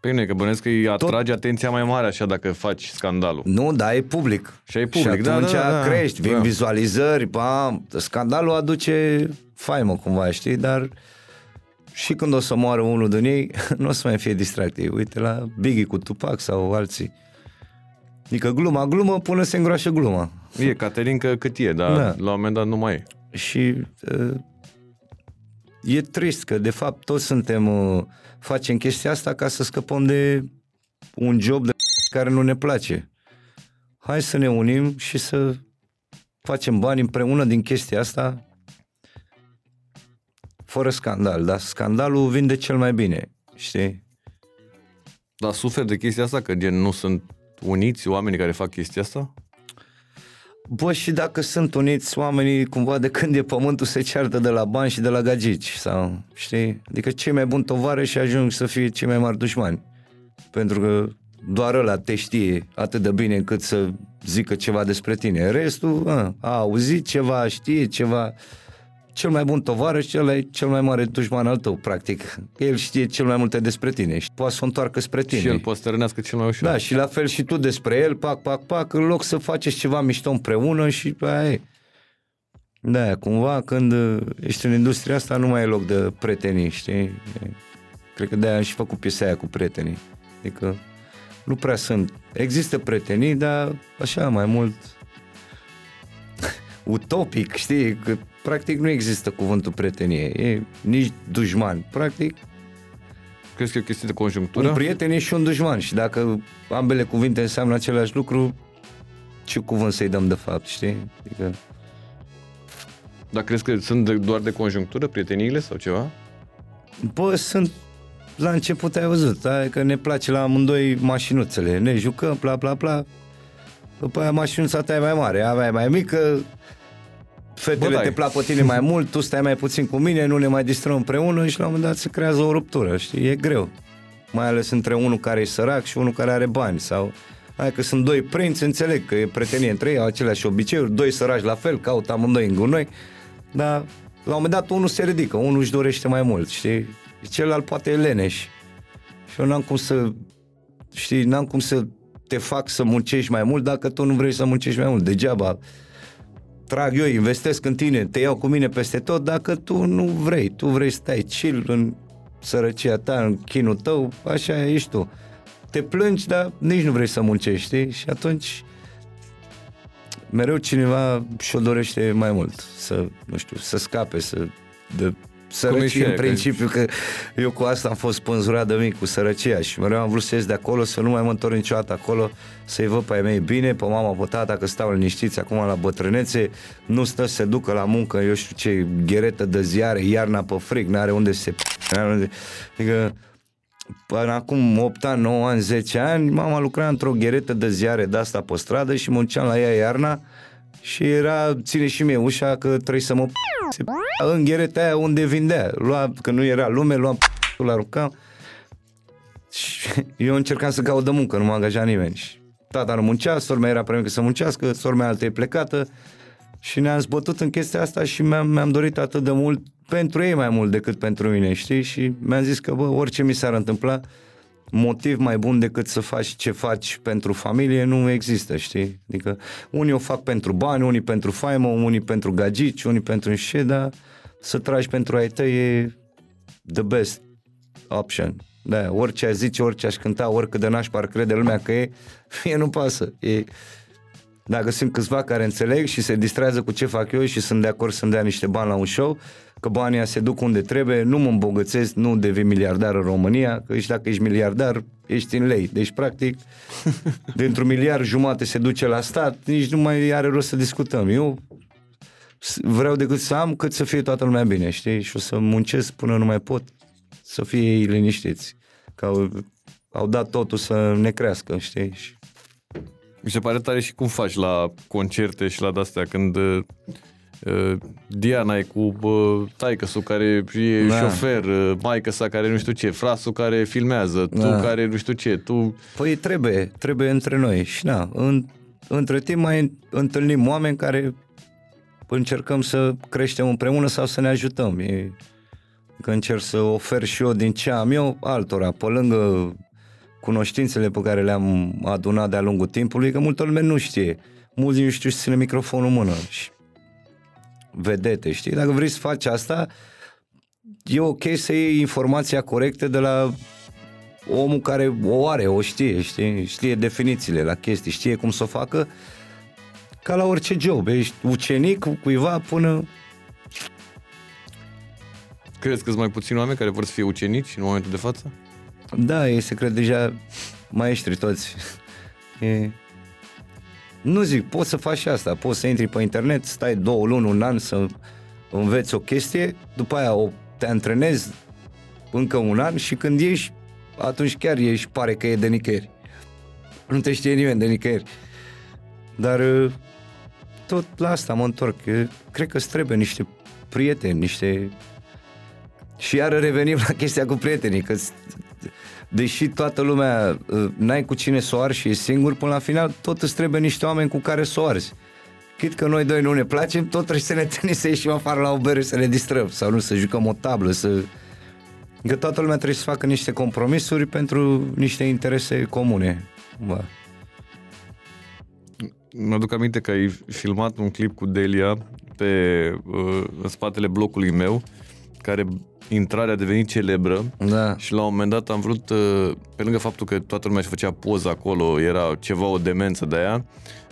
Bine, că bănesc că îi atrage Tot... atenția mai mare așa dacă faci scandalul. Nu, da, e public. Și e public, și da, atunci da, da, da, crești, vin da. vizualizări, bam, scandalul aduce faimă cumva, știi, dar și când o să moară unul din ei, nu o să mai fie distractiv. Uite la Biggie cu Tupac sau alții. Adică gluma, glumă până se îngroașă gluma. E Caterinca cât e, dar da. la un moment dat nu mai e. Și uh, e trist că de fapt toți suntem, uh, facem chestia asta ca să scăpăm de un job de care nu ne place. Hai să ne unim și să facem bani împreună din chestia asta fără scandal, dar scandalul vinde cel mai bine, știi? Dar suferi de chestia asta, că gen nu sunt uniți oamenii care fac chestia asta? Bă, și dacă sunt uniți oamenii, cumva de când e pământul se ceartă de la bani și de la gagici, sau, știi? Adică cei mai buni tovare și ajung să fie cei mai mari dușmani. Pentru că doar ăla te știe atât de bine încât să zică ceva despre tine. Restul, a, a auzit ceva, știe ceva, cel mai bun tovarăș, cel, e cel mai mare dușman al tău, practic. El știe cel mai multe despre tine și poate să o întoarcă spre tine. Și el poate să rănească cel mai ușor. Da, și la fel și tu despre el, pac, pac, pac, în loc să faceți ceva mișto împreună și aia e. Da, cumva când ești în industria asta nu mai e loc de prietenii, știi? Cred că de-aia am și făcut piesa aia cu prietenii. Adică nu prea sunt. Există prietenii, dar așa mai mult utopic, știi? Că practic nu există cuvântul prietenie, e nici dușman. Practic, Crezi că e o chestie de conjunctură? Un prieten e și un dușman și dacă ambele cuvinte înseamnă același lucru, ce cuvânt să-i dăm de fapt, știi? Adică... Dar crezi că sunt de, doar de conjunctură prieteniile sau ceva? Bă, sunt la început ai văzut, da? că ne place la amândoi mașinuțele, ne jucăm, bla bla bla. După aia mașinuța ta e mai mare, avea e mai mică, fetele Bă, te dai. plac pe tine mai mult, tu stai mai puțin cu mine, nu ne mai distrăm împreună și la un moment dat se creează o ruptură, știi, e greu. Mai ales între unul care e sărac și unul care are bani sau Hai că sunt doi prinți, înțeleg că e prietenie între ei, au aceleași obiceiuri, doi săraci la fel, caută amândoi în gunoi, dar la un moment dat unul se ridică, unul își dorește mai mult, știi? Celălalt poate e leneș. Și eu n-am cum să, știi, n-am cum să te fac să muncești mai mult dacă tu nu vrei să muncești mai mult. Degeaba trag eu, investesc în tine, te iau cu mine peste tot dacă tu nu vrei. Tu vrei să stai chill în sărăcia ta, în chinul tău, așa ești tu. Te plângi, dar nici nu vrei să muncești, știi? Și atunci mereu cineva și-o dorește mai mult, să, nu știu, să scape, să de sărăcie ești în că- principiu, că eu cu asta am fost pânzurat de mic, cu sărăcia. Și mereu am vrut să ies de acolo, să nu mai mă întorc niciodată acolo, să-i văd pe ai mei bine, pe mama, pe tata, că stau liniștiți acum la bătrânețe, nu stă să se ducă la muncă, eu știu ce, gheretă de ziare, iarna pe frig, n-are unde să se... N-are unde... Adică, Până acum 8 ani, 9 ani, 10 ani, mama lucra într-o gheretă de ziare de asta pe stradă și munceam la ea iarna și era, ține și mie ușa că trebuie să mă p- se p- în ghereta aia unde vindea. Lua, că nu era lume, luam p- la aruncam și eu încercam să caut de muncă, nu mă angaja nimeni. Și tata nu muncea, sora mea era prea mică să muncească, sora mea altă e plecată și ne-am zbătut în chestia asta și mi-am, mi-am dorit atât de mult pentru ei mai mult decât pentru mine, știi? Și mi-am zis că, bă, orice mi s-ar întâmpla, motiv mai bun decât să faci ce faci pentru familie nu există, știi? Adică unii o fac pentru bani, unii pentru faimă, unii pentru gagici, unii pentru șe, dar să tragi pentru ai tăi e the best option. Da, orice aș zice, orice aș cânta, oricât de nașpa ar crede lumea că e, mie nu pasă. E, dacă sunt câțiva care înțeleg și se distrează cu ce fac eu și sunt de acord să-mi dea niște bani la un show, că banii se duc unde trebuie, nu mă îmbogățesc, nu devin miliardar în România, că și dacă ești miliardar, ești în lei. Deci, practic, dintr-un miliard jumate se duce la stat, nici nu mai are rost să discutăm. Eu s- vreau decât să am, cât să fie toată lumea bine, știi? Și o să muncesc până nu mai pot să fie ei liniștiți. Că au, au dat totul să ne crească, știi? Și Mi se pare tare și cum faci la concerte și la de-astea când uh, uh, Diana e cu uh, taică care e Da. șofer, uh, maică sa care nu știu ce, frasul care filmează, tu Da. care nu știu ce, tu... Păi trebuie, trebuie între noi. Și na, în, între timp mai întâlnim oameni care încercăm să creștem împreună sau să ne ajutăm. E, că încerc să ofer și eu din ce am eu altora, pe lângă cunoștințele pe care le-am adunat de-a lungul timpului, că multă lume nu știe. Mulți nu știu să ține microfonul în mână. Și vedete, știi? Dacă vrei să faci asta, e ok să iei informația corectă de la omul care o are, o știe, știi? știe definițiile la chestii, știe cum să o facă, ca la orice job. Ești ucenic cu cuiva până... Crezi că sunt mai puțini oameni care vor să fie ucenici în momentul de față? Da, ei se cred deja maestri toți. E... Nu zic, poți să faci și asta, poți să intri pe internet, stai două luni, un an să înveți o chestie, după aia o, te antrenezi încă un an și când ieși, atunci chiar ieși, pare că e de nicăieri. Nu te știe nimeni de nicăieri. Dar uh, tot la asta mă întorc. Eu Cred că îți trebuie niște prieteni, niște... Și iar revenim la chestia cu prietenii, că deși toată lumea uh, n-ai cu cine să o arzi și e singur, până la final tot îți trebuie niște oameni cu care să o arzi. Chit că noi doi nu ne placem, tot trebuie să ne întâlnim să ieșim afară la o bere să ne distrăm sau nu, să jucăm o tablă, să... Că toată lumea trebuie să facă niște compromisuri pentru niște interese comune. Ba. Mi-aduc aminte că ai filmat un clip cu Delia pe, uh, în spatele blocului meu, care intrarea a devenit celebră Da. și la un moment dat am vrut, uh, pe lângă faptul că toată lumea își făcea poză acolo, era ceva o demență de aia,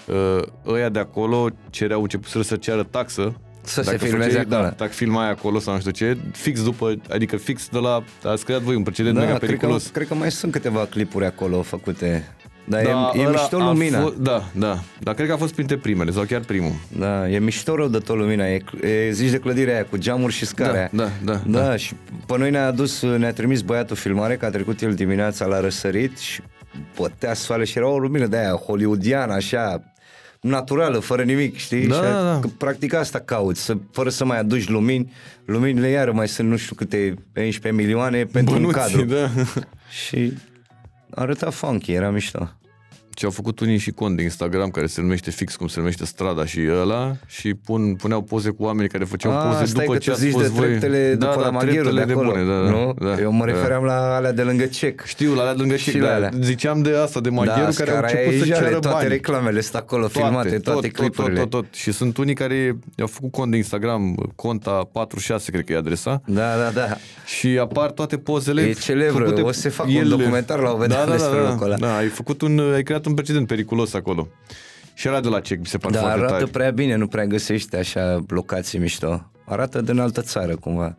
uh, ăia de acolo cereau, începuseră să ceară taxă Să se dacă filmeze făceai- acolo. Da, dacă filmai acolo sau nu știu ce, fix după, adică fix de la, ați creat voi un precedent mega Da, cred că, periculos. cred că mai sunt câteva clipuri acolo făcute. Dar e, e ăla mișto a lumina. Fost, da, da. Dar cred că a fost printre primele sau chiar primul. Da, e mișto rău de tot lumina. E, e, zici de clădirea aia cu geamuri și scara. Da, da, da, da. da. și pe noi ne-a adus, ne-a trimis băiatul filmare, că a trecut el dimineața la răsărit și bătea soare și era o lumină de aia hollywoodiană, așa, naturală, fără nimic, știi? Da, și a, da, da. Că, practic asta cauți, să, fără să mai aduci lumini. Luminile iară mai sunt nu știu câte 11 milioane pentru un Bănuți, cadru. da. Și arăta funky, era mișto. Și au făcut unii și cont de Instagram care se numește fix cum se numește strada și ăla și pun, puneau poze cu oameni care făceau Ah, poze stai după că ce tu ați zici fost de voi. treptele da, după da, la Magheru de treptele acolo. bune, da, nu? da, Eu mă da. refeream la alea de lângă cec. Știu, la alea de lângă Și și la da, alea. Ziceam de asta, de maghiarul care au scara început aia să e jale, ceară toate bani. reclamele sunt acolo filmate, toate tot, tot, clipurile. tot, tot, tot. Și sunt unii care au făcut cont de Instagram, conta 46, cred că e adresa, Da, da, da. și apar toate pozele E celebră, făcute o să se facă un documentar la un moment da, dat da, despre da, locul ăla. Da, ai, făcut un, ai creat un precedent periculos acolo. Și era de la cec, mi se pare Dar foarte arată tare. prea bine, nu prea găsești așa locații mișto. Arată din altă țară cumva.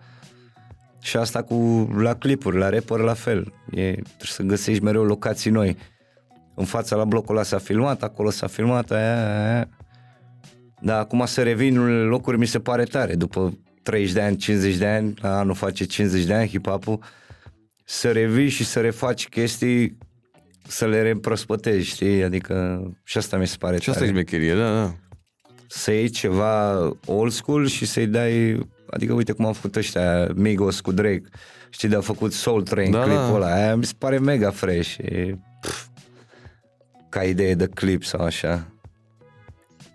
Și asta cu la clipuri, la rapper la fel. E, trebuie să găsești mereu locații noi. În fața la blocul ăla s-a filmat, acolo s-a filmat, aia, aia, aia. Dar acum să revin în unele locuri mi se pare tare. După 30 de ani, 50 de ani, la anul face 50 de ani hip-hop să revii și să refaci chestii să le reîmprospătezi, știi? Adică și asta mi se pare Și asta tare e șmecherie, da, da. să iei ceva old school și să-i dai, adică uite cum au făcut ăștia Migos cu Drake, știi, de-au făcut Soul Train, Da, da, da. clipul ăla, aia mi se pare mega fresh, e, pf, ca idee de clip sau așa.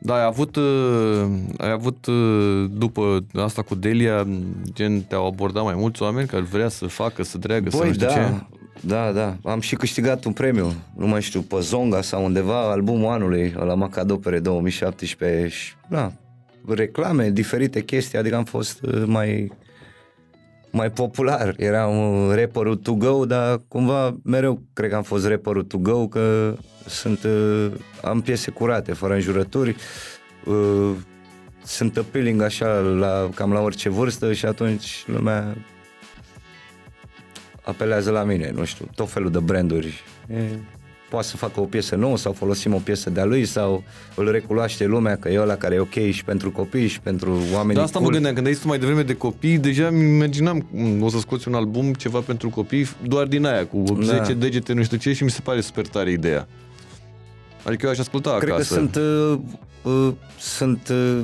Da, ai avut, uh, ai avut uh, după asta cu Delia, gen te-au abordat mai mulți oameni care vrea să facă, să dreagă, să Băi, nu știu da, ce. Da, da, am și câștigat un premiu, nu mai știu, pe Zonga sau undeva, albumul anului, la Macadopere 2017 și, da, reclame, diferite chestii, adică am fost uh, mai mai popular. Eram uh, rapperul to go, dar cumva mereu cred că am fost rapperul to go, că sunt, uh, am piese curate, fără înjurături, uh, sunt appealing așa la, cam la orice vârstă și atunci lumea apelează la mine, nu știu, tot felul de branduri. E, poate să facă o piesă nouă sau folosim o piesă de-a lui sau îl recunoaște lumea că e ăla care e ok și pentru copii și pentru oamenii Da, asta mă cool. gândeam, când ai zis tu mai devreme de copii, deja îmi imaginam mm, o să scoți un album, ceva pentru copii, doar din aia, cu 10 degete, nu știu ce, și mi se pare super tare ideea. Adică eu aș asculta Cred acasă. că sunt, uh, uh, sunt uh,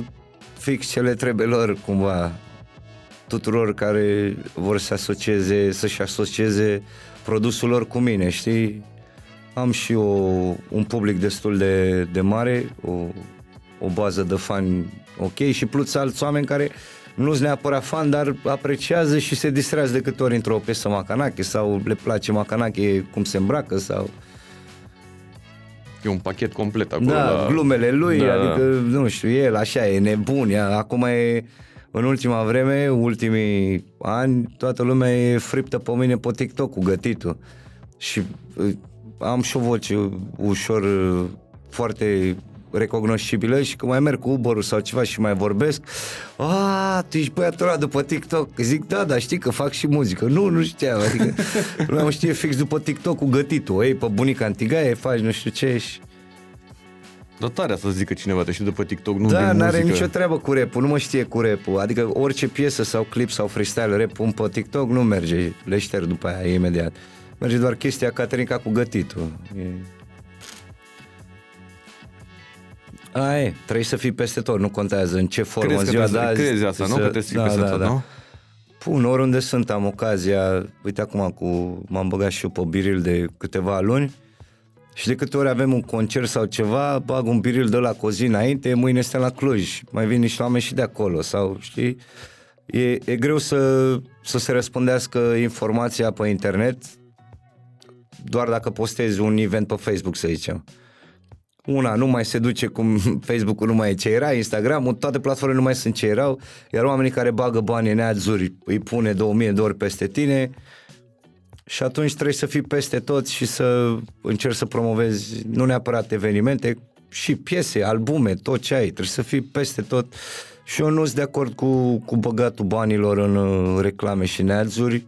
fix ce le trebuie lor cumva tuturor care vor să asocieze, să-și asocieze produsul lor cu mine, știi? Am și o, un public destul de, de mare, o, o bază de fani ok și plus alți oameni care nu sunt neapărat fan, dar apreciază și se distrează de câte ori într-o piesă Macanache sau le place Macanache cum se îmbracă sau E un pachet complet acolo. da, la... glumele lui, Da, da, da. adică, nu știu, el așa e nebun, ea, acum e, în ultima vreme, ultimii ani, toată lumea e friptă pe mine pe TikTok cu gătitul. Și uh, am și o voce ușor uh, foarte recognoscibilă și că mai merg cu uber sau ceva și mai vorbesc. A, tu ești băiatul ăla după TikTok? Zic da, dar știi că fac și muzică. Nu, nu știam, adică lumea mă știe fix după TikTok cu gătitul. Ei pe bunica în tigaie, faci nu știu ce și Dar tare să zică cineva, te știu de pe TikTok, nu Da, din n-are muzică. nicio treabă cu rap nu mă știe cu rap Adică orice piesă sau clip sau freestyle rap pun pe TikTok nu merge, le șterg după aia imediat. Merge doar chestia Caterinca cu gătitul. E... A, e, trebuie să fii peste tot, nu contează în ce formă Crezi în că ziua trebuie de să- azi. crezi asta, nu? Că trebuie să fii da, peste da, tot, da. nu? Pun, oriunde sunt, am ocazia, uite acum cu, m-am băgat și eu pe biril de câteva luni și de câte ori avem un concert sau ceva, bag un biril de la cu o zi înainte, mâine suntem la Cluj, mai vin niște oameni și de acolo sau știi, e, e greu să, să se răspundească informația pe internet doar dacă postezi un event pe Facebook, să zicem. Una nu mai se duce cum Facebook-ul nu mai e ce era, Instagram-ul, toate platformele nu mai sunt ce erau, iar oamenii care bagă bani în ads-uri îi pune 2000 de ori peste tine și atunci trebuie să fii peste tot și să încerci să promovezi nu neapărat evenimente, și piese, albume, tot ce ai, trebuie să fii peste tot. Și eu nu sunt de acord cu, cu băgatul banilor în uh, reclame și în ads-uri.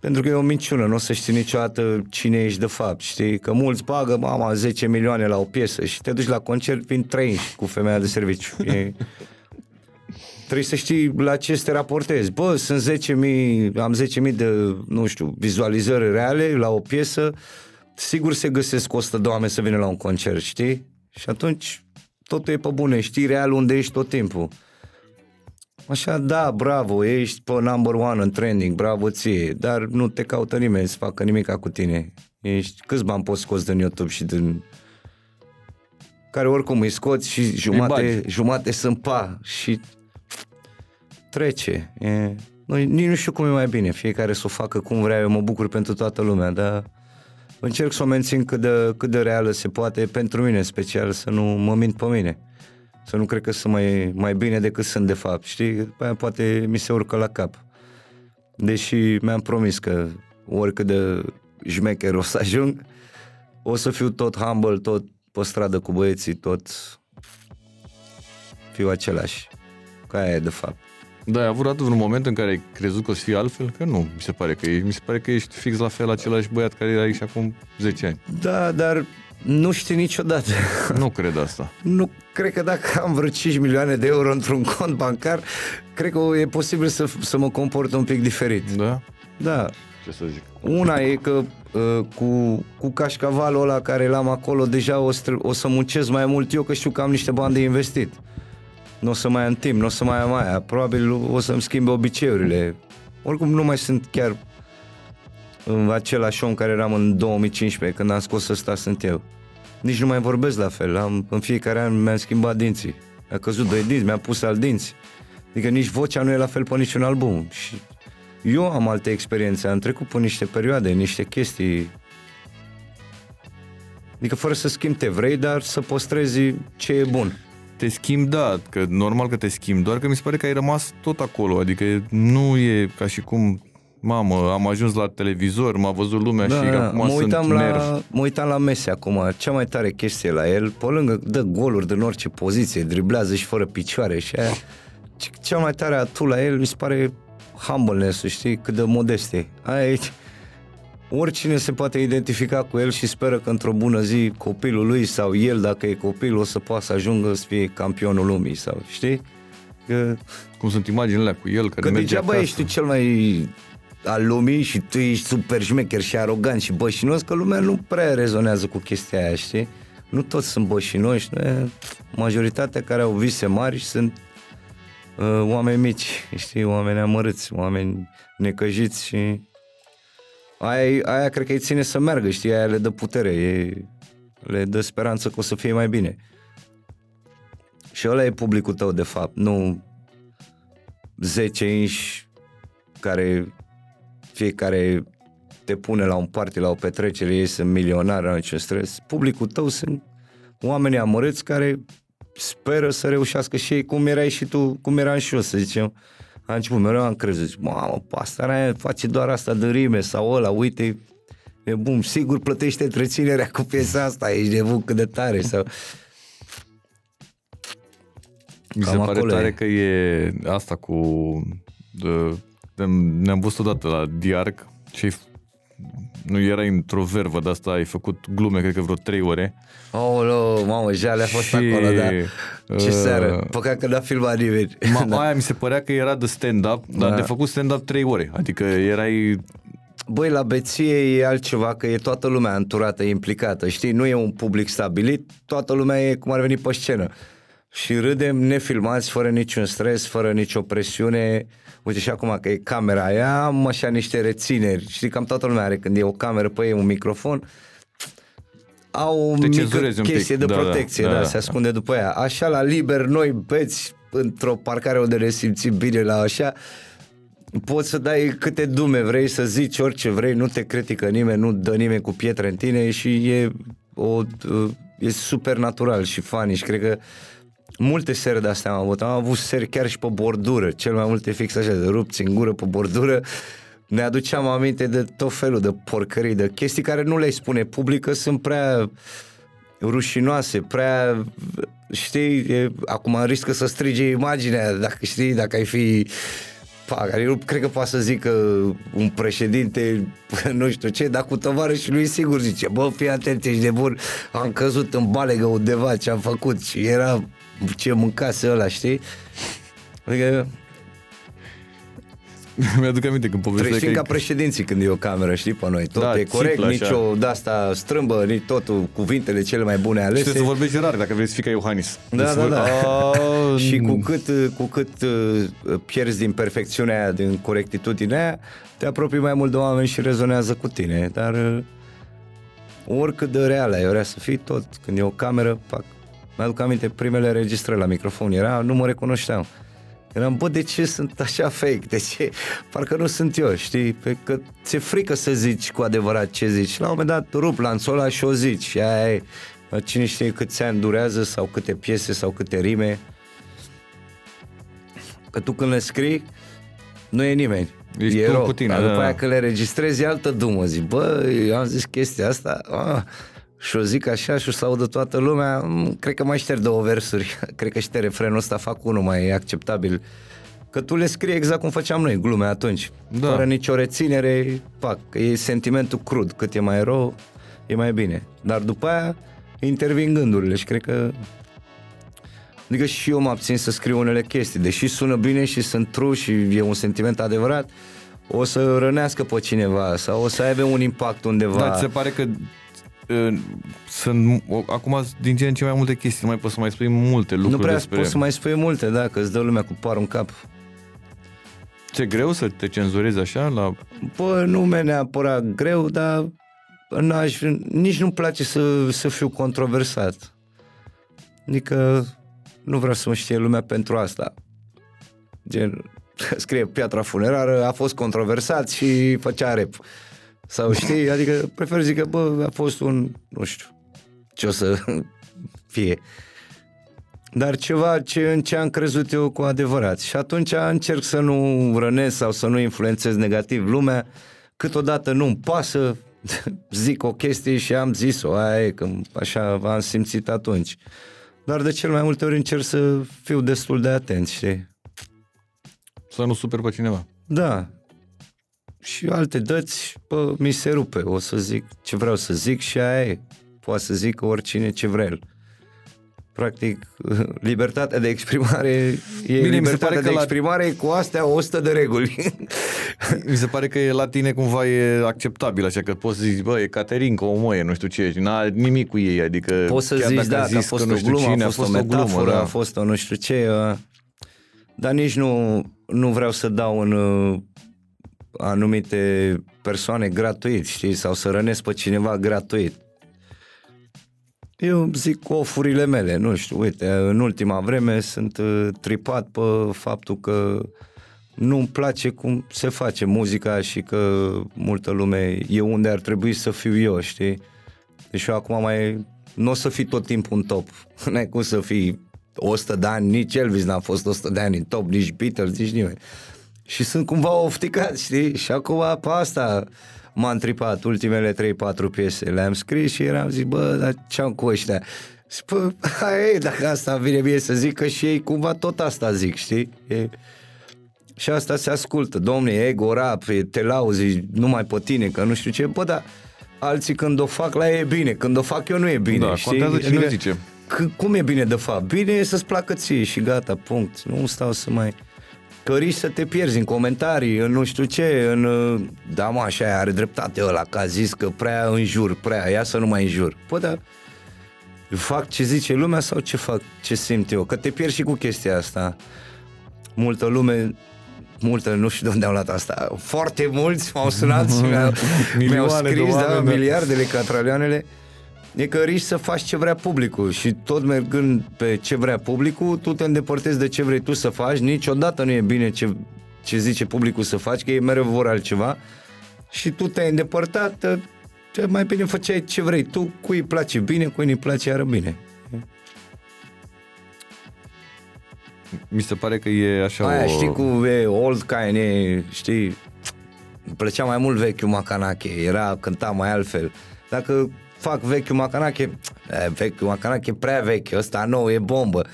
Pentru că e o minciună, nu o să știi niciodată cine ești de fapt, știi? Că mulți bagă, mama, 10 milioane la o piesă și te duci la concert, vin 3 cu femeia de serviciu. E... Trebuie să știi la ce să te raportezi. Bă, sunt 10.000, am 10.000 de, nu știu, vizualizări reale la o piesă, sigur se găsesc 100 de oameni să vină la un concert, știi? Și atunci totul e pe bune, știi real unde ești tot timpul. Așa, da, bravo, ești pe number one în trending, bravo ție, dar nu te caută nimeni să facă nimic cu tine. Ești, câți bani poți scoți din YouTube și din... Care oricum îi scoți și jumate, jumate sunt pa și trece. E... Nu, nici nu știu cum e mai bine, fiecare să o facă cum vrea, eu mă bucur pentru toată lumea, dar încerc să o mențin cât de, cât de reală se poate pentru mine special, să nu mă mint pe mine să nu cred că sunt mai, mai bine decât sunt de fapt, știi? După aia poate mi se urcă la cap. Deși mi-am promis că oricât de jmecher o să ajung, o să fiu tot humble, tot pe stradă cu băieții, tot fiu același. Ca aia e de fapt. Da, ai avut vreun moment în care ai crezut că o să fii altfel? Că nu, mi se pare că ești, mi se pare că ești fix la fel același băiat care era aici acum 10 ani. Da, dar nu știi niciodată. Nu cred asta. Nu cred că dacă am vreo 5 milioane de euro într-un cont bancar, cred că e posibil să, să mă comport un pic diferit. Da? Da. Ce să zic? Una e că uh, cu, cu cașcavalul ăla care l-am acolo, deja o să, o să muncesc mai mult eu, că știu că am niște bani de investit. Nu o să mai am timp, nu o să mai am aia. Probabil o să-mi schimbe obiceiurile. Oricum nu mai sunt chiar în același om care eram în 2015, când am scos ăsta sunt eu. Nici nu mai vorbesc la fel. Am, în fiecare an mi-am schimbat dinții. Mi-a căzut doi dinți, mi-am pus al dinți. Adică nici vocea nu e la fel pe niciun album. Și eu am alte experiențe, am trecut pe niște perioade, niște chestii. Adică fără să schimb te vrei, dar să postrezi ce e bun. Te schimbi, da, că normal că te schimbi, doar că mi se pare că ai rămas tot acolo, adică nu e ca și cum mamă, am ajuns la televizor, m-a văzut lumea da, și da, acum mă uitam sunt la, nerv. Mă uitam la Messi acum, cea mai tare chestie la el, pe lângă dă goluri din orice poziție, driblează și fără picioare și aia. Cea mai tare atu la el mi se pare humbleness știi, cât de modestie. Aia e, oricine se poate identifica cu el și speră că într-o bună zi copilul lui sau el, dacă e copil, o să poată să ajungă să fie campionul lumii sau, știi? Că, Cum sunt imaginile cu el, că, că degeaba ești cel mai al lumii și tu ești super șmecher și arogant și bășinos, că lumea nu prea rezonează cu chestia aia, știi? Nu toți sunt bășinoși, nu? majoritatea care au vise mari sunt uh, oameni mici, știi, oameni amărâți, oameni necăjiți și aia, aia cred că îi ține să meargă, știi, aia le dă putere, e, le dă speranță că o să fie mai bine. Și ăla e publicul tău, de fapt, nu 10 inși care fiecare te pune la un party, la o petrecere, ei sunt milionari, au niciun stres. Publicul tău sunt oameni amărâți care speră să reușească și ei, cum erai și tu, cum eram și eu, să zicem. Am început, mereu am crezut, zic, mamă, pastarea face doar asta de rime sau ăla, uite, e bun, sigur plătește întreținerea cu piesa asta, ești nebun cât de tare sau... Mi se pare tare e. că e asta cu de, ne-am văzut odată la Diarc și nu era într-o vervă de asta, ai făcut glume, cred că vreo trei ore. Oh, mamă, Jale a fost și, acolo, da. Ce uh, seară. Păcat că n-a filmat nimeni. Ma, da. Aia mi se părea că era de stand-up, dar da. de făcut stand-up trei ore. Adică erai... Băi, la beție e altceva, că e toată lumea anturată, implicată, știi? Nu e un public stabilit, toată lumea e cum ar veni pe scenă. Și râdem nefilmați, fără niciun stres, fără nicio presiune uite și acum că e camera aia, am așa niște rețineri. Știi, cam toată lumea are când e o cameră pe ei, un microfon, au o Te mică chestie de da, protecție, da, da, da, da, se ascunde da. după ea. Așa la liber, noi beți într-o parcare unde ne simțim bine la așa, poți să dai câte dume vrei, să zici orice vrei, nu te critică nimeni, nu dă nimeni cu pietre în tine și e, o, e super natural și funny și cred că multe seri de astea am avut. Am avut seri chiar și pe bordură, cel mai multe fix așa, de rupți în gură pe bordură. Ne aduceam aminte de tot felul de porcării, de chestii care nu le spune publică, sunt prea rușinoase, prea, știi, e, acum riscă să strige imaginea, dacă știi, dacă ai fi Pa, care nu cred că poate să zică un președinte, nu știu ce, dar cu și lui sigur zice, bă, fii atent, ești de bun, am căzut în balegă undeva ce am făcut și era ce mâncase ăla, știi? Adică Mi-aduc aminte când povesteai Trăiești că... ca președinții când e o cameră, știi, pe noi. Tot da, e corect, țiplă, nicio de-asta strâmbă, nici totul, cuvintele cele mai bune alese. Și trebuie să vorbești rar dacă vrei să fii ca Iohannis. Da, deci da, da. A... și cu cât, cu cât uh, pierzi din perfecțiunea aia, din corectitudinea aia, te apropii mai mult de oameni și rezonează cu tine. Dar uh, oricât de reală ai vrea să fii, tot când e o cameră, pac. Mi-aduc aminte, primele registrări la microfon era, nu mă recunoșteam. Eram, bă, de ce sunt așa fake? De ce? Parcă nu sunt eu, știi? Pe că ți-e frică să zici cu adevărat ce zici. La un moment dat rup lanțul ăla și o zici. Și aia e, cine știe câți ani durează sau câte piese sau câte rime. Că tu când le scrii, nu e nimeni. Ești e rău. cu tine. Dar după da. aia că le registrezi e altă dumă. Zic, bă, eu am zis chestia asta, ah, și o zic așa și o să audă toată lumea, mm, cred că mai șterg două versuri, cred că șterg refrenul ăsta, fac unul mai acceptabil. Că tu le scrii exact cum făceam noi, glume atunci, da. fără nicio reținere, pac, e sentimentul crud, cât e mai rău, e mai bine. Dar după aia intervin gândurile și cred că Adică și eu mă abțin să scriu unele chestii, deși sună bine și sunt true și e un sentiment adevărat, o să rănească pe cineva sau o să aibă un impact undeva. Da, ți se pare că sunt acum din ce în ce mai multe chestii, nu mai poți să mai spui multe lucruri Nu prea despre... poți să mai spui multe, da, că îți dă lumea cu parul în cap. Ce greu să te cenzurezi așa? La... Bă, nu mi neapărat greu, dar n-aș, nici nu-mi place să, să fiu controversat. Adică nu vreau să mă știe lumea pentru asta. Gen, scrie piatra funerară, a fost controversat și făcea rep. Sau știi, adică prefer zic că, bă, a fost un, nu știu, ce o să fie. Dar ceva ce, în ce am crezut eu cu adevărat. Și atunci încerc să nu rănesc sau să nu influențez negativ lumea. Câteodată nu-mi pasă, zic o chestie și am zis-o, aia e, că așa am simțit atunci. Dar de cel mai multe ori încerc să fiu destul de atent, știi? Să nu super pe cineva. Da, și alte dăți, bă, mi se rupe, o să zic ce vreau să zic și aia e. Poate să zic oricine ce vrea el. Practic, libertatea de exprimare e Bine, libertatea de exprimare la... cu astea 100 de reguli. mi se pare că e la tine cumva e acceptabil, așa că poți să zici, bă, e Caterinca, o măie, nu știu ce, n-a nimic cu ei, adică Poți să zici, da, că a fost o glumă, cine, a fost, o, metaforă, glumă, da. a fost o nu știu ce, uh, dar nici nu, nu vreau să dau un uh, anumite persoane gratuit, știi, sau să rănesc pe cineva gratuit. Eu zic ofurile mele, nu știu, uite, în ultima vreme sunt uh, tripat pe faptul că nu-mi place cum se face muzica și că multă lume e unde ar trebui să fiu eu, știi? Deci eu acum mai nu o să fii tot timpul în top. N-ai cum să fii 100 de ani, nici Elvis n-a fost 100 de ani în top, nici Beatles, nici nimeni și sunt cumva ofticat, știi? Și acum pe asta m-am tripat ultimele 3-4 piese. Le-am scris și eram zis, bă, dar ce-am cu ăștia? Și bă, hai, dacă asta vine bine să zic că și ei cumva tot asta zic, știi? E... Și asta se ascultă, domne, ego, rap, te lauzi numai pe tine, că nu știu ce, bă, dar alții când o fac la ei e bine, când o fac eu nu e bine, da, știi? contează cine adică, zice. C- cum e bine de fapt? Bine e să-ți placă ție și gata, punct. Nu stau să mai că riști să te pierzi în comentarii, în nu știu ce, în... Da, mă, așa are dreptate ăla, că a zis că prea înjur, prea, ia să nu mai înjur. Păi, da, fac ce zice lumea sau ce fac, ce simt eu? Că te pierzi și cu chestia asta. Multă lume multă, nu știu de unde au luat asta, foarte mulți m-au sunat și mi-au, mi-au scris, da, da, miliardele, catralioanele, e că riști să faci ce vrea publicul și tot mergând pe ce vrea publicul, tu te îndepărtezi de ce vrei tu să faci, niciodată nu e bine ce, ce zice publicul să faci, că ei mereu vor altceva și tu te-ai îndepărtat, mai bine făceai ce vrei tu, cui îi place bine, cui nu-i place iară bine. Mi se pare că e așa Aia, o... știi, cu e, old kind, e, știi, îmi plăcea mai mult vechiul Macanache, era, cânta mai altfel. Dacă fac vechiul Macanache, e, vechiul Macanache prea vechi, ăsta nou e bombă.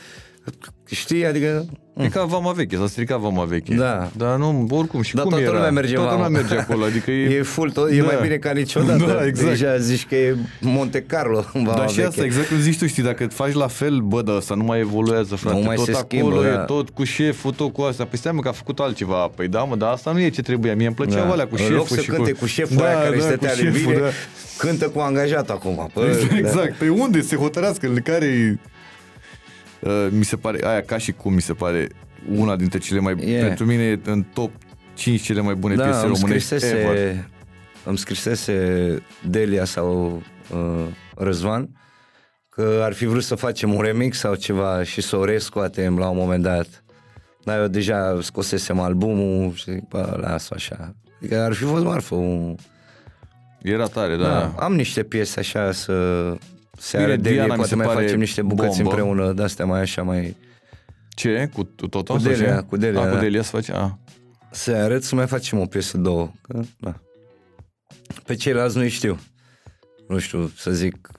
Știi, adică... E ca vama veche, s-a stricat vama veche. Da. Dar nu, oricum, și Dar cum toată era? lumea merge toată vama. lumea merge acolo, adică e... E full, tot, e Da. mai bine ca niciodată. Da, exact. Deja zici că e Monte Carlo în vama Dar și veche. asta, exact cum zici tu, știi, dacă faci la fel, bă, dar asta nu mai evoluează, frate, Nu mai tot se acolo schimbă, e da. tot cu șeful, tot cu asta. Păi stai mă că a făcut altceva. Păi da, mă, dar asta nu e ce trebuia. Mie îmi plăceau Da. alea cu În șeful loc să și cânte cu... cu șeful da, aia care da, stătea cu de șeful, bine, da. cântă cu angajat acum. Bă, Exact, pe unde se hotărească, care uh, mi se pare, aia ca și cum mi se pare una dintre cele mai, E. pentru mine e în top 5 cele mai bune Da, piese îmi românești ever. scrisese, îmi scrisese Delia sau uh, Răzvan că ar fi vrut să facem un remix sau ceva și să o rescoatem la un moment dat. Dar eu deja scosesem albumul și zic, bă, las așa. Adică ar fi fost marfă. Un... Era tare, da. Da. Am niște piese așa să seară Bine, Delia, Diana mi poate se mai pare facem niște bucăți bombă. împreună, de-astea mai așa mai... Ce? Cu tot Cu Delia, cu Delia, A, cu da. Delia să face? A. Să arăt să mai facem o piesă, două. Că, da. Pe ceilalți nu știu. Nu știu, să zic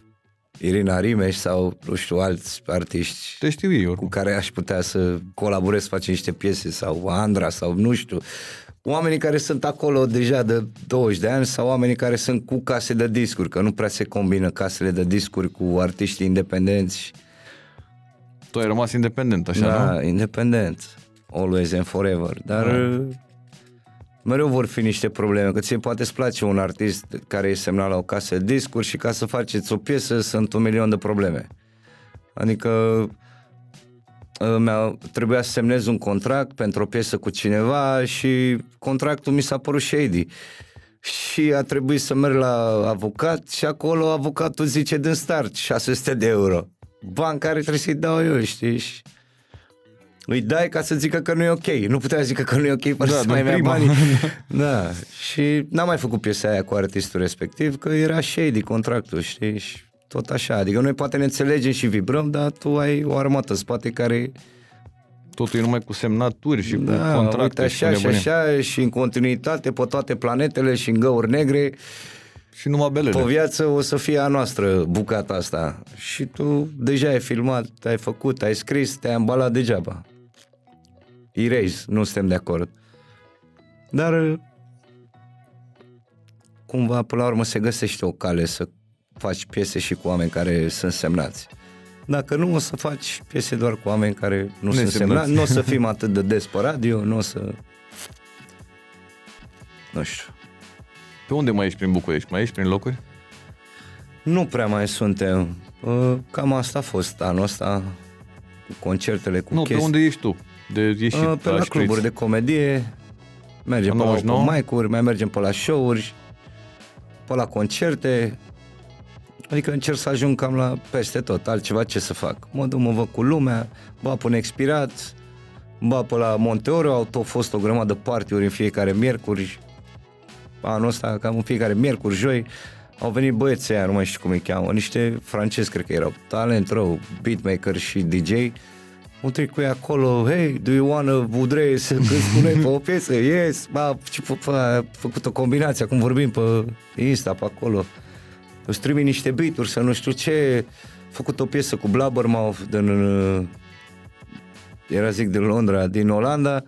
Irina Rimeș sau, nu știu, alți artiști Te știu ei cu oricum. care aș putea să colaborez, să facem niște piese sau Andra sau nu știu. Oamenii care sunt acolo deja de 20 de ani sau oamenii care sunt cu case de discuri, că nu prea se combină casele de discuri cu artiștii independenți. Tu ai rămas independent, așa, da, nu? independent. Always and forever. Dar uh, mereu vor fi niște probleme, că ție poate îți place un artist care e semnat la o casă de discuri și ca să faceți o piesă sunt un milion de probleme. Adică uh, mi-a, trebuia să semnez un contract pentru o piesă cu cineva și contractul mi s-a părut shady. Și a trebuit să merg la avocat și acolo avocatul zice din start 600 de euro. Bani care trebuie să-i dau eu, știi? Și îi dai ca să zică că nu e ok. Nu putea zică că nu e ok fără Da, să din mai ia prima. banii. da. Și n-am mai făcut piesa aia cu artistul respectiv, că era shady contractul, știi? Și tot așa. Adică noi poate ne înțelegem și vibrăm, dar tu ai o armată în spate care Totul e numai cu semnaturi și cu da, contracte uite și, așa cu și nebunii. așa și în continuitate pe toate planetele și în găuri negre și numai belele. pe viață o să fie a noastră bucata asta. Și tu deja ai filmat, ai făcut, ai scris, te-ai ambalat degeaba. Erase, nu suntem de acord. Dar cumva, până la urmă, se găsește o cale să faci piese și cu oameni care sunt semnați. Dacă nu, o să faci piese doar cu oameni care nu sunt Nesemnați. semnați, nu o să fim atât de des pe radio, nu o să... Nu știu. Pe unde mai ești prin București? Mai ești prin locuri? Nu prea mai suntem. Uh, Cam asta a fost anul ăsta cu concertele, cu Nu, chestii. pe unde ești tu? De ieșit Uh, pe la șpriț. cluburi de comedie, mergem La pe la 99? open mic-uri, mai mergem pe la show-uri, pe la concerte, adică încerc să ajung cam la peste tot, altceva ce să fac. Mă duc, mă văd cu lumea, ba până expirat, ba pe la Monteoro, au tot fost o grămadă de party-uri în fiecare miercuri, anul ăsta cam în fiecare miercuri, joi, au venit băieții aia, nu mai știu cum îi cheamă, niște francezi cred că erau, talent rău, beatmaker și DJ, un trick cu ei acolo, hey, do you wanna Budrei să îți spune pe o piesă? Yes, ba, și fă, fă, a făcut o combinație, acum vorbim pe Insta, pe acolo. Îți trimit niște beat să nu știu ce, a făcut o piesă cu Blabbermouth din, uh, era zic din Londra, din Olanda,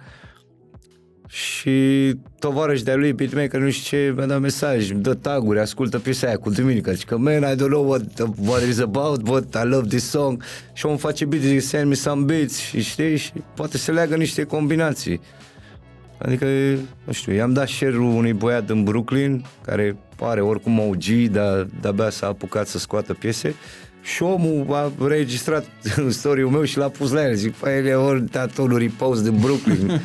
și tovarăș de-a lui beatmaker, nu știu ce, mi-a dat mesaj, îmi dă taguri, ascultă piesa aia cu Duminica, zic că, man, I don't know what, what it is about, but I love this song. Și omul face beat, zic, send me some beats, și știi, și poate să leagă niște combinații. Adică, nu știu, i-am dat share unui băiat din Brooklyn, care pare oricum OG, dar de-abia s-a apucat să scoată piese, și omul a registrat în story-ul meu și l-a pus la el. Zic, păi, el e ori datul repost din Brooklyn.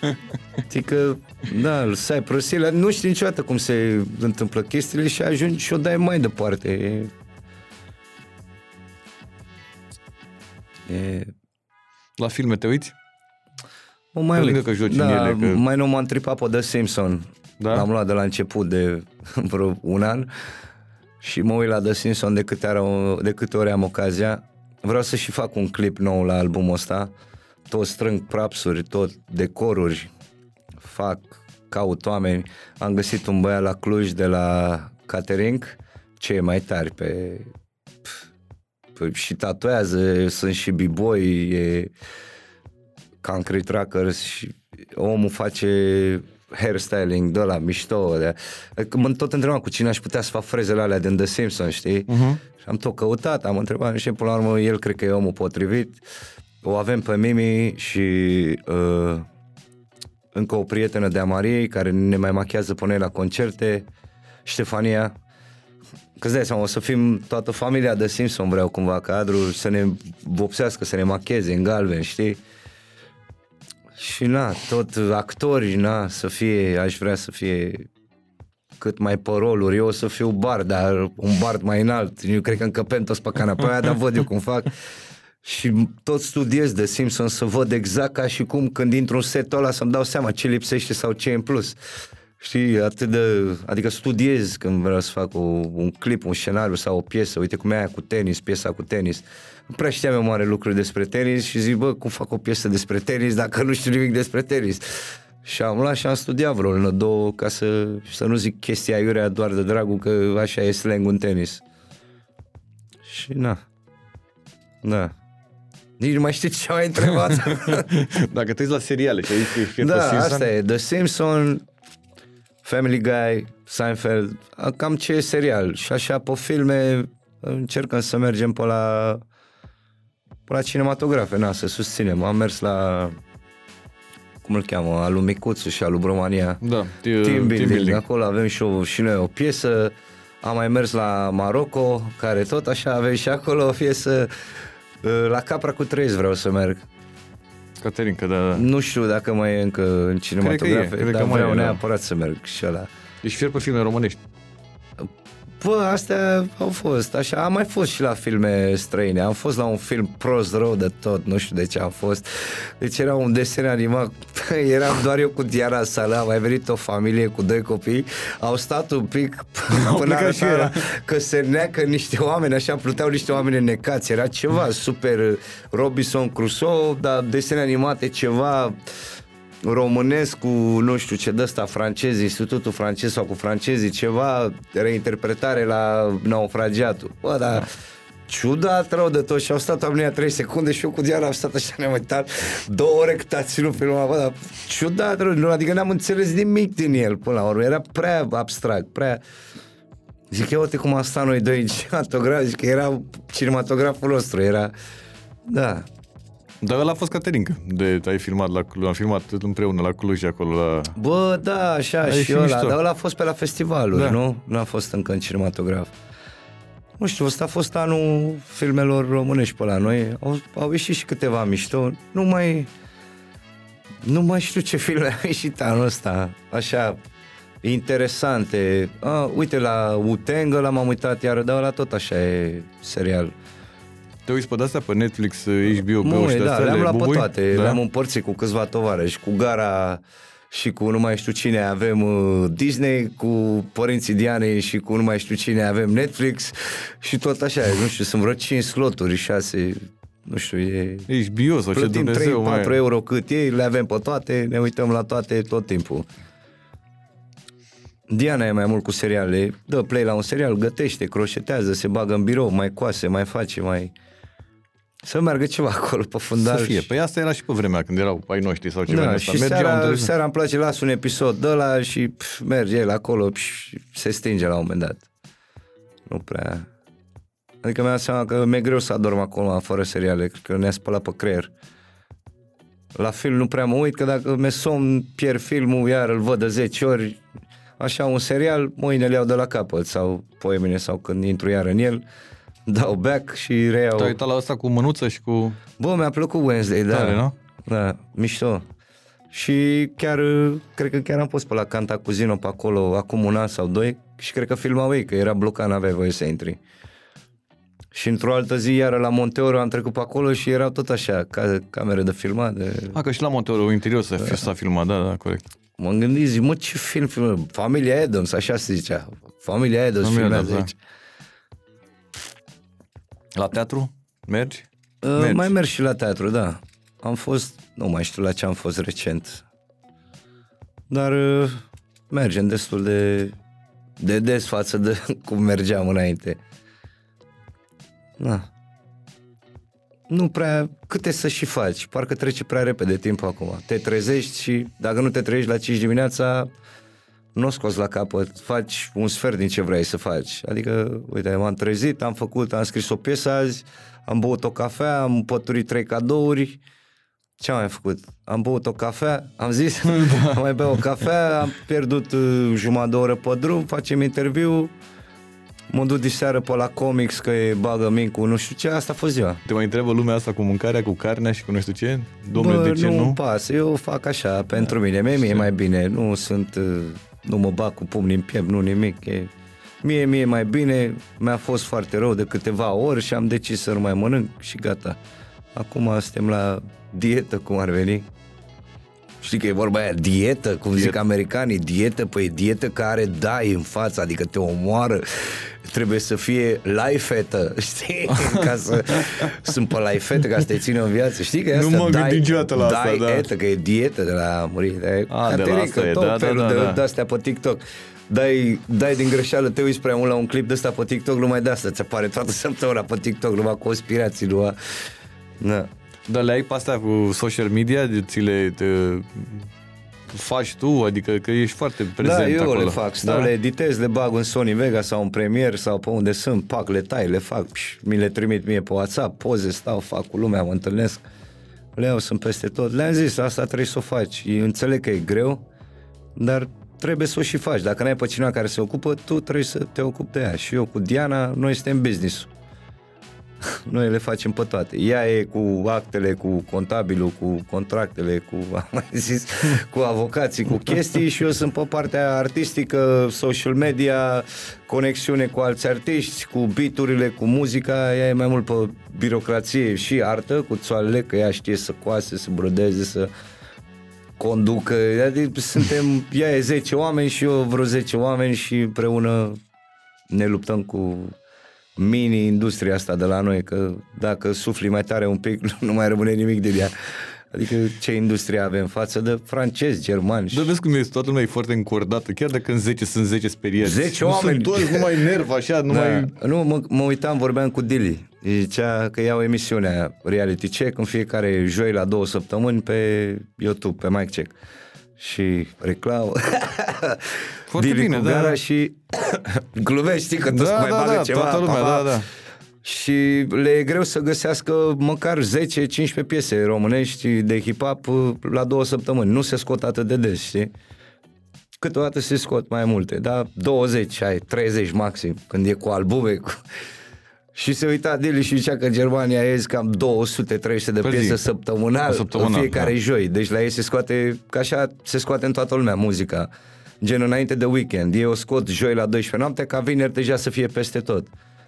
Zic că, da, Cypress Hill, nu știi niciodată cum se întâmplă chestiile și ajungi și o dai mai departe. E, e, La filme te uiți? mă, mai Pe lângă uit. că joci da, în ele, că- Mai nu m-am tripat pe The Simpson. Da? L-am luat de la început de vreo un an și mă uit la The Simpson de câte, ori, de câte ori am ocazia. Vreau să și fac un clip nou la albumul ăsta. Tot strâng prapsuri, tot decoruri, fac, caut oameni. Am găsit un băiat la Cluj de la catering, cei mai tari pe... Pf, și tatuează, sunt și b-boy, e, Concrete Trackers și omul face hairstyling de la mișto. De, adică mă tot întrebam cu cine aș putea să fac frezele alea din The Simpsons, știi? Uh-huh. Și am tot căutat, am întrebat și până la urmă el cred că e omul potrivit. O avem pe Mimi și uh, încă o prietenă de-a Mariei care ne mai machează pe noi la concerte, Ștefania. Că îți dai seama, o să fim toată familia de Simpson vreau cumva cadrul, să ne vopsească, să ne macheze în galben, știi? Și na, tot actori, na, să fie, aș vrea să fie cât mai pe roluri. Eu o să fiu bard, dar un bard mai înalt. Eu cred că încăpem toți pe canapea, dar văd eu cum fac. Și tot studiez de Simpson să văd exact ca și cum când intru în setul ăla să-mi dau seama ce lipsește sau ce e în plus. Știi, atât de, adică studiez când vreau să fac o, un clip, un scenariu sau o piesă, uite cum e aia cu tenis, piesa cu tenis. Nu prea știam eu mare lucruri despre tenis și zic, bă, cum fac o piesă despre tenis dacă nu știu nimic despre tenis. Și am luat și am studiat vreo lună, două, ca să, să nu zic chestia iurea doar de dragul că așa e slang în tenis. Și na. Da. Nici nu mai știu ce ai întrebat. Dacă te uiți la seriale și ai zis că e da, Simpson, asta e. The Simpson, Family Guy, Seinfeld, cam ce e serial. Și așa pe filme încercăm să mergem pe la pe la cinematografe, na, să susținem. Am mers la cum îl cheamă, alu Micuțu și alu Bromania. Da, team, building. team building. Acolo avem și, o, și noi o piesă. Am mai mers la Maroco, care tot așa avem și acolo o piesă. La Capra cu trei vreau să merg. Caterinca, da, da. Nu știu dacă mai e încă în cinematografe, cred că e, cred dar că mai vreau e, da. neapărat să merg și ăla. Ești fier pe filme românești. Bă, astea au fost, așa, am mai fost și la filme străine, am fost la un film prost rău de tot, nu știu de ce am fost. Deci era un desen animat, eram doar eu cu Diana Sala, a mai venit o familie cu doi copii, au stat un pic până arăta că se neacă niște oameni, așa pluteau niște oameni necați, era ceva super Robinson Crusoe, dar desene animate, ceva românesc cu, nu știu ce de ăsta, francez, institutul francez sau cu francezii, ceva, reinterpretare la naufragiatul. Bă, dar da. ciudat rău de tot și au stat oamenii 3 secunde și eu cu Diana am stat așa ne-am uitat două ore cât a ținut filmul bă, dar ciudat rău, adică n-am înțeles nimic din el până la urmă, era prea abstract, prea... Zic, eu uite cum am stat noi doi în cinematograf, zic că era cinematograful nostru, era... Da, dar ăla a fost Caterinca, de ai filmat la Cluj, am filmat împreună la Cluj acolo la... Bă, da, așa Ai și ăla, dar ăla a fost pe la festivaluri, da. nu? Nu a fost încă în cinematograf. Nu știu, ăsta a fost anul filmelor românești pe la noi. Au, au ieșit și câteva mișto. Nu mai... Nu mai știu ce filme au ieșit anul ăsta. Așa, interesante. Ah, uite, la Utengă l-am uitat iar, dar ăla tot așa e serial. Te uiți pe astea pe Netflix, HBO, Mui, și da, astea, le-am luat pe bubui? toate, Da? le-am împărțit cu câțiva tovarăși, cu Gara și cu nu mai știu cine avem uh, Disney, cu părinții Dianei și cu nu mai știu cine avem Netflix și tot așa, nu știu, sunt vreo 5 sloturi, 6, nu știu, e... HBO sau ce Plătim Dumnezeu 3-4 mai... euro cât e, le avem pe toate, ne uităm la toate tot timpul. Diana e mai mult cu seriale, dă play la un serial, gătește, croșetează, se bagă în birou, mai coase, mai face, mai... Să meargă ceva acolo pe fundal. Să fie. și- Păi asta era și pe vremea când erau ai noștri sau ceva. da, din asta. și Mergeau seara, unde- seara îmi place, las un episod de ăla și pf, merge el acolo și se stinge la un moment dat. Nu prea... Adică mi-am dat seama că mi-e greu să adorm acolo fără seriale, cred că ne-a spălat pe creier. La film nu prea mă uit, că dacă mi somn, pierd filmul, iar îl văd de 10 ori. Așa, un serial, mâine le iau de la capăt sau poemine sau când intru iar în el, dau back și reiau. Te-ai uitat la asta cu mânuță și cu... Bă, mi-a plăcut Wednesday, da. Tare, nu? Da, mișto. Și chiar, cred că chiar am fost pe la Canta Cuzino pe acolo acum un an sau doi și cred că filmau ei, că era blocat, n-aveai voie să intri. Și într-o altă zi, iară la Monteoro, am trecut pe acolo și erau tot așa, ca camere de filmat. De... A, că și la Monteoro interior să fi, s-a filmat, da, da, corect. M-am gândit, zic, mă, ce film filmă? Familia Adams, așa se zicea. Familia Adams Familia filmează Addams, aici. La teatru? Mergi? Uh, Mergi. mai merg și la teatru, da. Am fost, nu mai știu la ce am fost recent. Dar uh, mergem destul de, de des față de cum mergeam înainte. Da. nu prea, câte să și faci? Parcă trece prea repede timpul acum. Te trezești și dacă nu te trezești la 5 dimineața, nu o scoți la capăt, faci un sfert din ce vrei să faci. Adică, uite, m-am trezit, am făcut, am scris o piesă azi, am băut o cafea, am păturit trei cadouri, ce am mai făcut? Am băut o cafea, am zis, da. am mai bea o cafea, am pierdut uh, jumătate de oră pe drum, facem interviu, mă duc de seară pe la comics că e bagă micu, nu știu ce, asta a fost ziua. Te mai întreabă lumea asta cu mâncarea, cu carnea și cu nu știu ce? Domnule, Bă, de ce nu? nu? pas, eu fac așa, pentru mine, mie, mie e mai bine, nu sunt, uh, nu mă bag cu pumni în piept, nu nimic, e, mie, mie e mai bine, mi-a fost foarte rău de câteva ori și am decis să nu mai mănânc și gata. Acum suntem la dietă, cum ar veni. Știi că e vorba aia, dietă, cum Dietă. zic americanii, dietă, păi dietă care dai în față, adică te omoară, trebuie să fie laifetă, știi? Ca să, sunt pe laifetă, ca să te țină în viață, știi că e Nu asta, m-am dai, gândit niciodată la asta, dai da. etă, că e dietă de la murit, de A, de la asta e, tot da, da, felul da, de, da. de astea pe TikTok. Dai, dai din greșeală, te uiți prea mult la un clip de ăsta pe TikTok, numai de asta ți apare toată săptămâna pe TikTok, numai conspirații, numai... Da. Dar le ai pe astea cu social media, de ți le te, faci tu, adică că ești foarte prezent Da, eu acolo. le fac, stau, Da? le editez, le bag în Sony Vegas sau în Premiere sau pe unde sunt, pac, le tai, le fac, pș, mi le trimit mie pe WhatsApp, poze, stau, fac cu lumea, mă întâlnesc, le iau, sunt peste tot. Le-am zis, asta trebuie să o faci. Eu înțeleg că e greu, dar trebuie să o și faci. Dacă n-ai pe cineva care se ocupă, tu trebuie să te ocupi de ea. Și eu cu Diana, noi suntem business noi le facem pe toate. Ea e cu actele, cu contabilul, cu contractele, cu, am mai zis, cu avocații, cu chestii și eu sunt pe partea artistică, social media, conexiune cu alți artiști, cu biturile, cu muzica, ea e mai mult pe birocrație și artă, cu țoalele, că ea știe să coase, să brodeze, să conducă, adică suntem, ea e 10 oameni și eu vreo 10 oameni și împreună ne luptăm cu mini-industria asta de la noi, că dacă sufli mai tare un pic, nu mai rămâne nimic de ea. Adică ce industrie avem față de francezi, germani și... Dar vezi cum e, toată lumea e foarte încordată, chiar dacă în 10 sunt 10 speriați. 10 nu oameni. Sunt toți numai nerv, așa, numai... Da. Nu, mă, mă uitam, vorbeam cu Dili. Zicea că iau emisiunea Reality Check în fiecare joi la două săptămâni pe YouTube, pe Mike Check. Și reclamă. Foarte Dili bine, cu da. gara și glumești, știi că toți Da, mai da, bagă da, ceva. toată lumea, pa, pa. da, da. Și le e greu să găsească măcar 10-15 piese românești de hip-hop la două săptămâni. Nu se scot atât de des, știi? Câteodată se scot mai multe, dar 20, ai 30 maxim, când e cu albume. Cu... Și se uita Dili și zicea că în Germania e cam 200-300 de Pe piese zi. săptămânal, Săptămânal, în fiecare da. joi. Deci la ei se scoate, ca așa se scoate în toată lumea muzica. Gen înainte de weekend. Eu o scot joi la 12 noapte ca vineri deja să fie peste tot.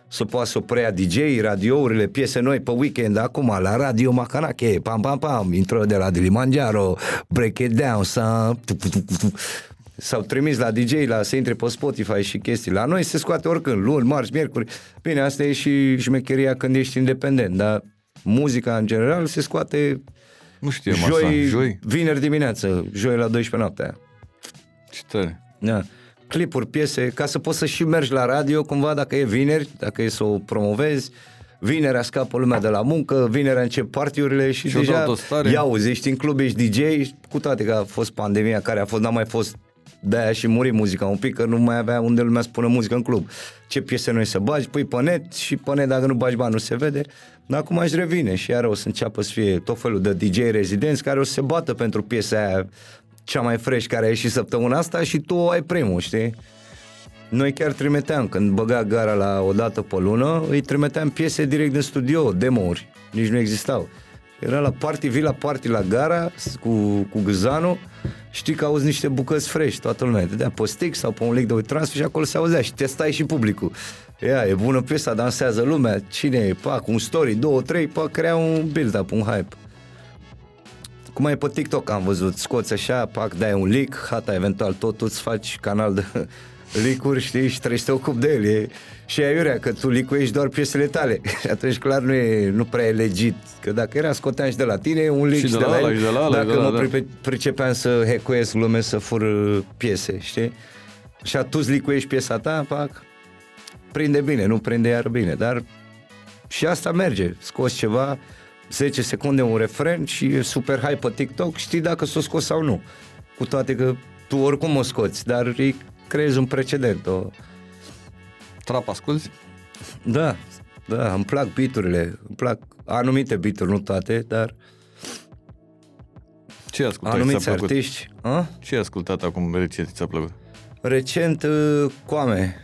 Să poată să o preia DJ, radiourile, piese noi pe weekend, acum la Radio Macanache, pam pam pam, intro de la Dilimanjaro, Break It Down, să... S-au trimis la DJ la să intre pe Spotify și chestii. La noi se scoate oricând, luni, marți, miercuri. Bine, asta e și șmecheria când ești independent, dar muzica în general se scoate Nu știam joi, asta. Joi? vineri dimineață, joi la 12 noaptea. Ce tare. Da. Clipuri, piese, ca să poți să și mergi la radio cumva dacă e vineri, dacă e să o promovezi. Vinerea scapă lumea de la muncă, vinerea încep partiurile și, Și o deja dau tot stare. ia uzi, ești în club, ești DJ, cu toate că a fost pandemia care a fost, n-a mai fost de-aia și muri muzica un pic, că nu mai avea unde lumea să pună muzică în club. Ce piese noi să bagi, pui pe net și pe net dacă nu bagi bani nu se vede. Dar acum aș revine și iar o să înceapă să fie tot felul de DJ rezidenți care o să se bată pentru piesa aia cea mai fresh care a ieșit săptămâna asta și tu o ai primul, știi? Noi chiar trimiteam, când băga gara la o dată pe lună, îi trimiteam piese direct din studio, demo-uri, nici nu existau. Era la party, vii la party la gara cu, cu gâzanul, știi că auzi niște bucăți fresh, toată lumea, te dea pe stick sau pe un link de transfer și acolo se auzea și testai și publicul. Ia, e bună piesa, dansează lumea, cine e, pac, un story, două, trei, pac, crea un build-up, un hype. Cum e pe TikTok am văzut, scoți așa, pac, dai un leak, hata, eventual tot îți faci canal de leak-uri, știi, și trebuie să te ocupi de el. E, și aiurea că tu licuiești doar piesele tale. și atunci clar nu, e, nu prea e legit. Că dacă era scoteam și de la tine, un leak Și și, de de la la, ăla, el, și de la ăla, dacă de la- mă da. pripe- pricepeam să hackuiesc lume să fur uh, piese, știi? Și tu îți licuiești piesa ta, pac, prinde bine, nu prinde iar bine, dar și asta merge. Scoți ceva, 10 secunde un refren și e super hype pe TikTok, știi dacă s-o scos sau nu. Cu toate că tu oricum o scoți, dar îi creezi un precedent. O... Trap asculti? Da, da, îmi plac beaturile, îmi plac anumite beaturi, nu toate, dar Ce ai ascultat? anumiți ți-a plăcut? artiști. A? Ce ai ascultat acum recent ți-a plăcut? Recent, uh, Coame,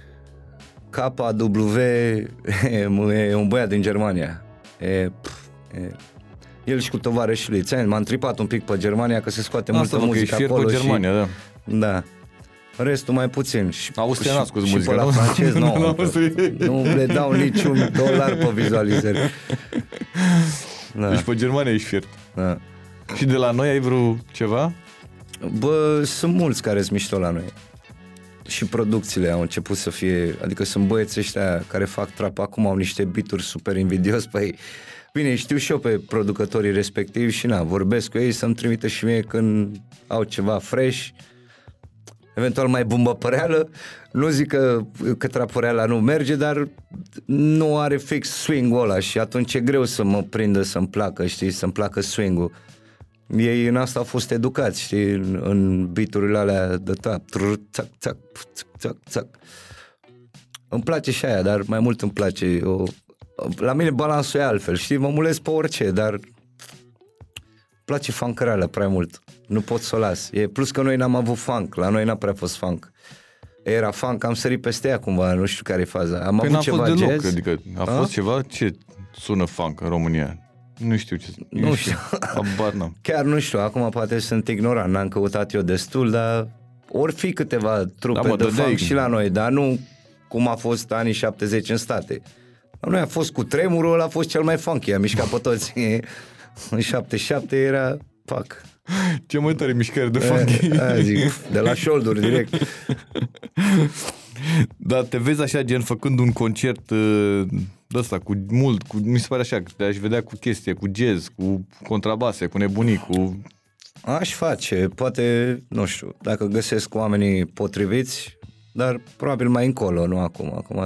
KW, e un băiat din Germania. E, pf, e, el și cu tovarășii lui. Ți-am- M-am tripat un pic pe Germania că se scoate Asta multă mă, că muzică ești fier acolo pe Germania, da. și... Da. Restul mai puțin. Și, Austrian și- asculti și muzica, pe la nu? francez, Nu, nu, n-auzi. nu le dau niciun dolar pe vizualizări. Da, Deci pe Germania ești fier. da. Și de la noi ai vreo ceva? Bă, sunt mulți care sunt mișto la noi. Și producțiile au început să fie, adică sunt băieți ăștia care fac trap acum, au niște bituri super invidios pe ei. Bine, știu și eu pe producătorii respectivi și na, vorbesc cu ei să-mi trimită și mie când au ceva fresh, eventual mai bumbăpăreală. Nu zic că, că trapăreala nu merge, dar nu are fix swing-ul ăla și atunci e greu să mă prindă să-mi placă, știi, să-mi placă swing-ul. Ei în asta au fost educați, știi, în, în beaturile alea de tap. Trr, țac, țac, țac, țac, țac. Îmi place și aia, dar mai mult îmi place. O, la mine balansul e altfel, știi, mă mulez pe orice, dar îmi place funkăreala prea mult. Nu pot să o las. E, plus că noi n-am avut funk, la noi n-a prea fost funk. Era funk, am sărit peste ea cumva, nu știu care e faza. Am Păi avut n-a ceva fost deloc, jazz. adică a A? fost ceva ce sună funk în România. Nu știu ce... Nu știu. Habar n-am. Chiar nu știu, acum poate sunt ignorant, n-am căutat eu destul, dar ori fi câteva trupe Da, mă, de dădeai- funk și la noi, dar nu cum a fost anii 70 în state. La noi a fost cu tremurul, ăla a fost cel mai funky, a mișcat pe toți. în 77 era, pac. Ce mai tare mișcare de E, funk. aia zic, de la shoulder direct. Dar te vezi așa, gen, făcând un concert uh, de ăsta, cu mult, cu, mi se pare așa, că te-aș vedea cu chestie, cu jazz, cu contrabase, cu nebunii, cu... Aș face, poate, nu știu, dacă găsesc oamenii potriviți, dar probabil mai încolo, nu acum. Acum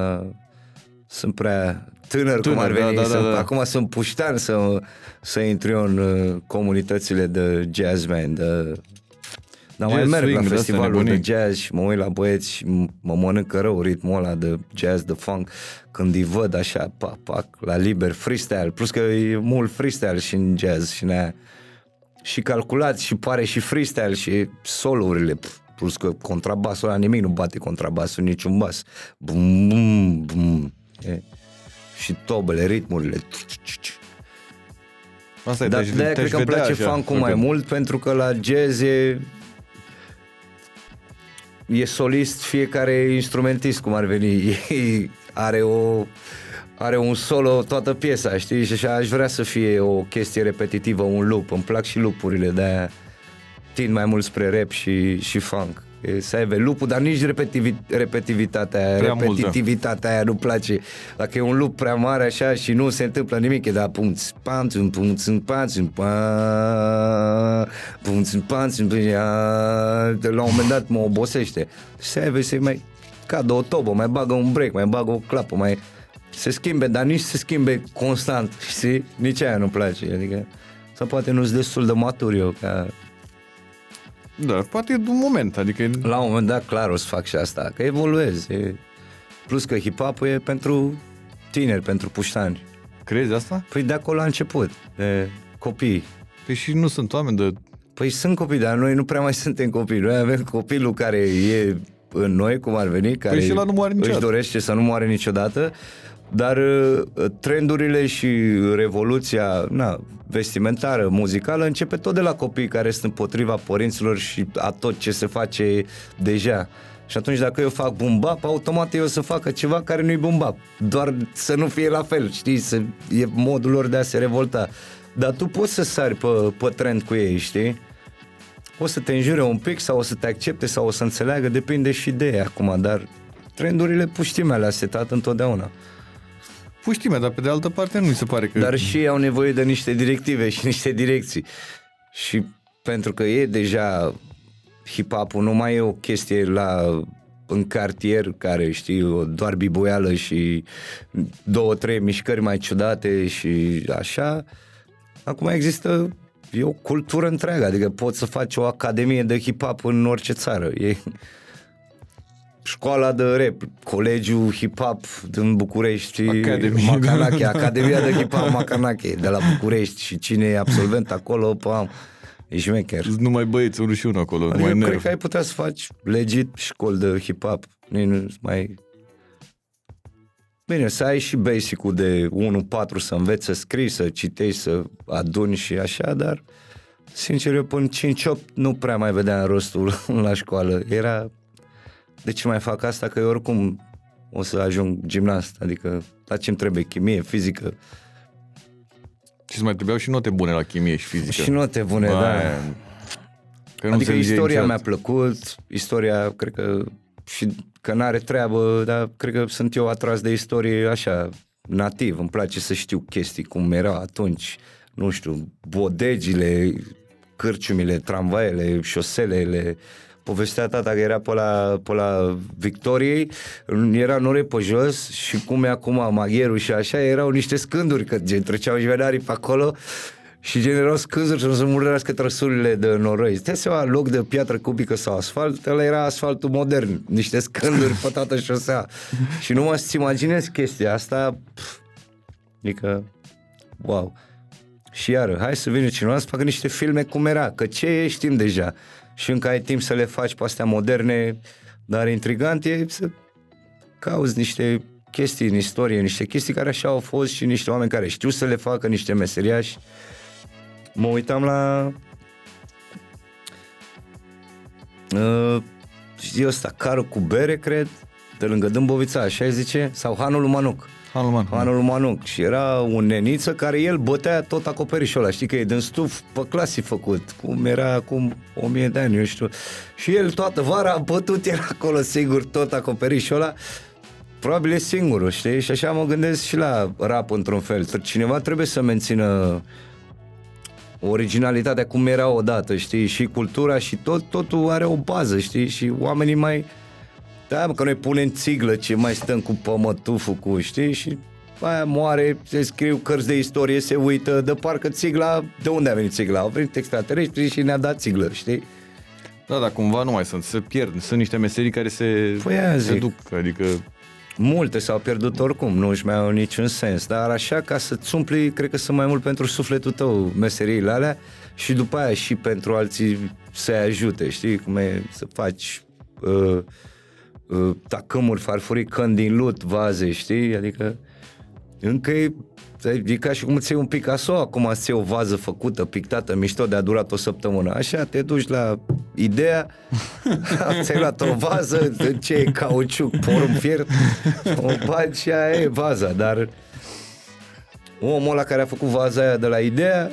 sunt prea tânăr, cum Tânăr, ar veni. da, da, să, da, da. Acum sunt puștan să, să intru eu în uh, comunitățile de jazzman, de... Dar mai Jazz, merg swing, la de-astea festivalul de nebunii. jazz și mă uit la băieți și m- mă mănâncă rău ritmul ăla de jazz, de funk, când îi văd așa, pac, pac, la liber, freestyle, plus că e mult freestyle și în jazz și în aia și calculat și pare și freestyle și solourile pf, plus că contrabasul ăla nimic nu bate contrabasul niciun bas bum, bum, bum. E. și tobele, ritmurile Asta e, dar te-aș- de-aia te-aș cred că îmi vedea place așa, funk mai făcând. mult pentru că la jazz e e solist fiecare instrumentist cum ar veni E- are o are un solo toată piesa, știi? Și așa aș vrea să fie o chestie repetitivă, un loop. Îmi plac și lupurile, de tind mai mult spre rap și, și funk. E, să aibă lupul, dar nici repetivi, repetitivitatea aia, Prea mult, da. repetitivitatea aia nu place. Dacă e un lup prea mare așa și nu se întâmplă nimic, e da punț, panț, un punț, un panț, un pa, punț, un panț, un pa, de la un moment dat mă obosește. Să aibă să mai cadă o tobă, mai bagă un break, mai bagă o clapă, mai se schimbe, dar nici se schimbe constant, știi? Nici aia nu place, adică sau poate nu-s destul de matur eu ca Da, poate e un moment, adică e- la un moment dat clar o să fac și asta, că evoluez. E... Plus că hip-hop e pentru tineri, pentru puștani. crezi asta? Păi de acolo a început, de copii. Păi și nu sunt oameni de... Păi sunt copii, dar noi nu prea mai suntem copii. Noi avem copilul care e în noi, cum ar veni, care Păi și ăla nu moare își niciodată. dorește să nu moare niciodată, dar uh, trendurile și revoluția na, vestimentară, muzicală începe tot de la copii care sunt împotriva părinților și a tot ce se face deja. Și atunci dacă eu fac bumbap, automat eu o să facă ceva care nu-i bumbap. Doar să nu fie la fel, știi? Să, e modul lor de a se revolta. Dar tu poți să sari pe, pe trend cu ei, știi? O să te înjure un pic sau o să te accepte sau o să înțeleagă, depinde și de ei acum, dar trendurile puștimea le-a setat întotdeauna. Puștime, dar pe de altă parte nu mi se pare că... Dar și ei au nevoie de niște directive și niște direcții. Și pentru că e deja hip-hop-ul nu mai e o chestie la în cartier care știi o- doar bibuială și două, trei mișcări mai ciudate și așa Acum există e o cultură întreagă, adică poți să faci o academie de hip-hop în orice țară. E școala de rap, colegiul hip-hop din București, Academy. Macanache, Academia de hip-hop Macanache de la București și cine e absolvent acolo, pam, e șmecher. Numai băieți, unul și unul acolo, Adică numai eu cred nerv. că ai putea să faci legit școli de hip-hop. Nu, nu mai... Bine, să ai și basic-ul de 1-4 să înveți să scrii, să citești, să aduni și așa, dar sincer eu până 5-8 nu prea mai vedeam rostul la școală. Era de ce mai fac asta? Că eu oricum o să ajung gimnast, adică la ce-mi trebuie, chimie, fizică Și îți mai trebuiau și note bune la chimie și fizică. și note bune, Bă, da. Că nu Adică se istoria mi-a niciodată. plăcut, istoria, cred că, și că n-are treabă, dar cred că sunt eu atras de istorie așa, nativ, îmi place să știu chestii cum era atunci, nu știu, bodegile, cârciumile, tramvaiele, șoselele, povestea tata că era pe la, pe la Victoriei, era nore pe jos și cum e acum magherul și așa, erau niște scânduri, că gen, treceau jvenarii pe acolo și gen erau scânduri și nu se murdărească trăsurile de noroi. Stai seama, loc de piatră cubică sau asfalt, ăla era asfaltul modern, niște scânduri pe toată șosea. și nu mă să imaginez chestia asta, pf, adică, wow. Și iară, hai să vină cineva să facă niște filme cum era, că ce e știm deja. Și încă ai timp să le faci pe astea moderne, dar intrigant e să cauți niște chestii în istorie, niște chestii care așa au fost și niște oameni care știu să le facă, niște meseriași. Mă uitam la uh, știi ăsta, carul cu bere, cred, de lângă Dâmbovița, așa îi zice, sau Hanul lui Manuc. Hanuman. Hanul lui Manuc și era un neniță care el bătea tot acoperișul ăla, știi că e din stuf pe clasi făcut, cum era acum o mie de ani, eu știu. Și el toată vara a bătut, era acolo sigur tot acoperișul ăla, probabil e singurul, știi? Și așa mă gândesc și la rap într-un fel. Cineva trebuie să mențină originalitatea cum era odată, știi? Și cultura și tot, totul are o bază, știi? Și oamenii mai... Da, mă, că noi punem țiglă ce mai stăm cu pămătuful, cu, știi? Și aia moare, se scriu cărți de istorie, se uită, de parcă țigla, de unde a venit țigla? Au venit extraterestri și ne-a dat țiglă, știi? Da, dar cumva nu mai sunt, se pierd. Sunt niște meserii care se, Păi aia se zic. duc, adică Multe s-au pierdut oricum, nu își mai au niciun sens, dar așa ca să-ți umpli, cred că sunt mai mult pentru sufletul tău meseriile alea și după aia și pentru alții să-i ajute, știi, cum e să faci uh, uh, tacâmuri, farfurii, când din lut, vaze, știi, adică încă e, e ca și cum îți iei un Picasso, acum îți iei o vază făcută, pictată, mișto, de a durat o săptămână. Așa, te duci la ideea, ți-ai luat o vază, de ce e cauciuc, porumb fiert, o bagi și aia e vaza, dar omul ăla care a făcut vaza aia de la ideea,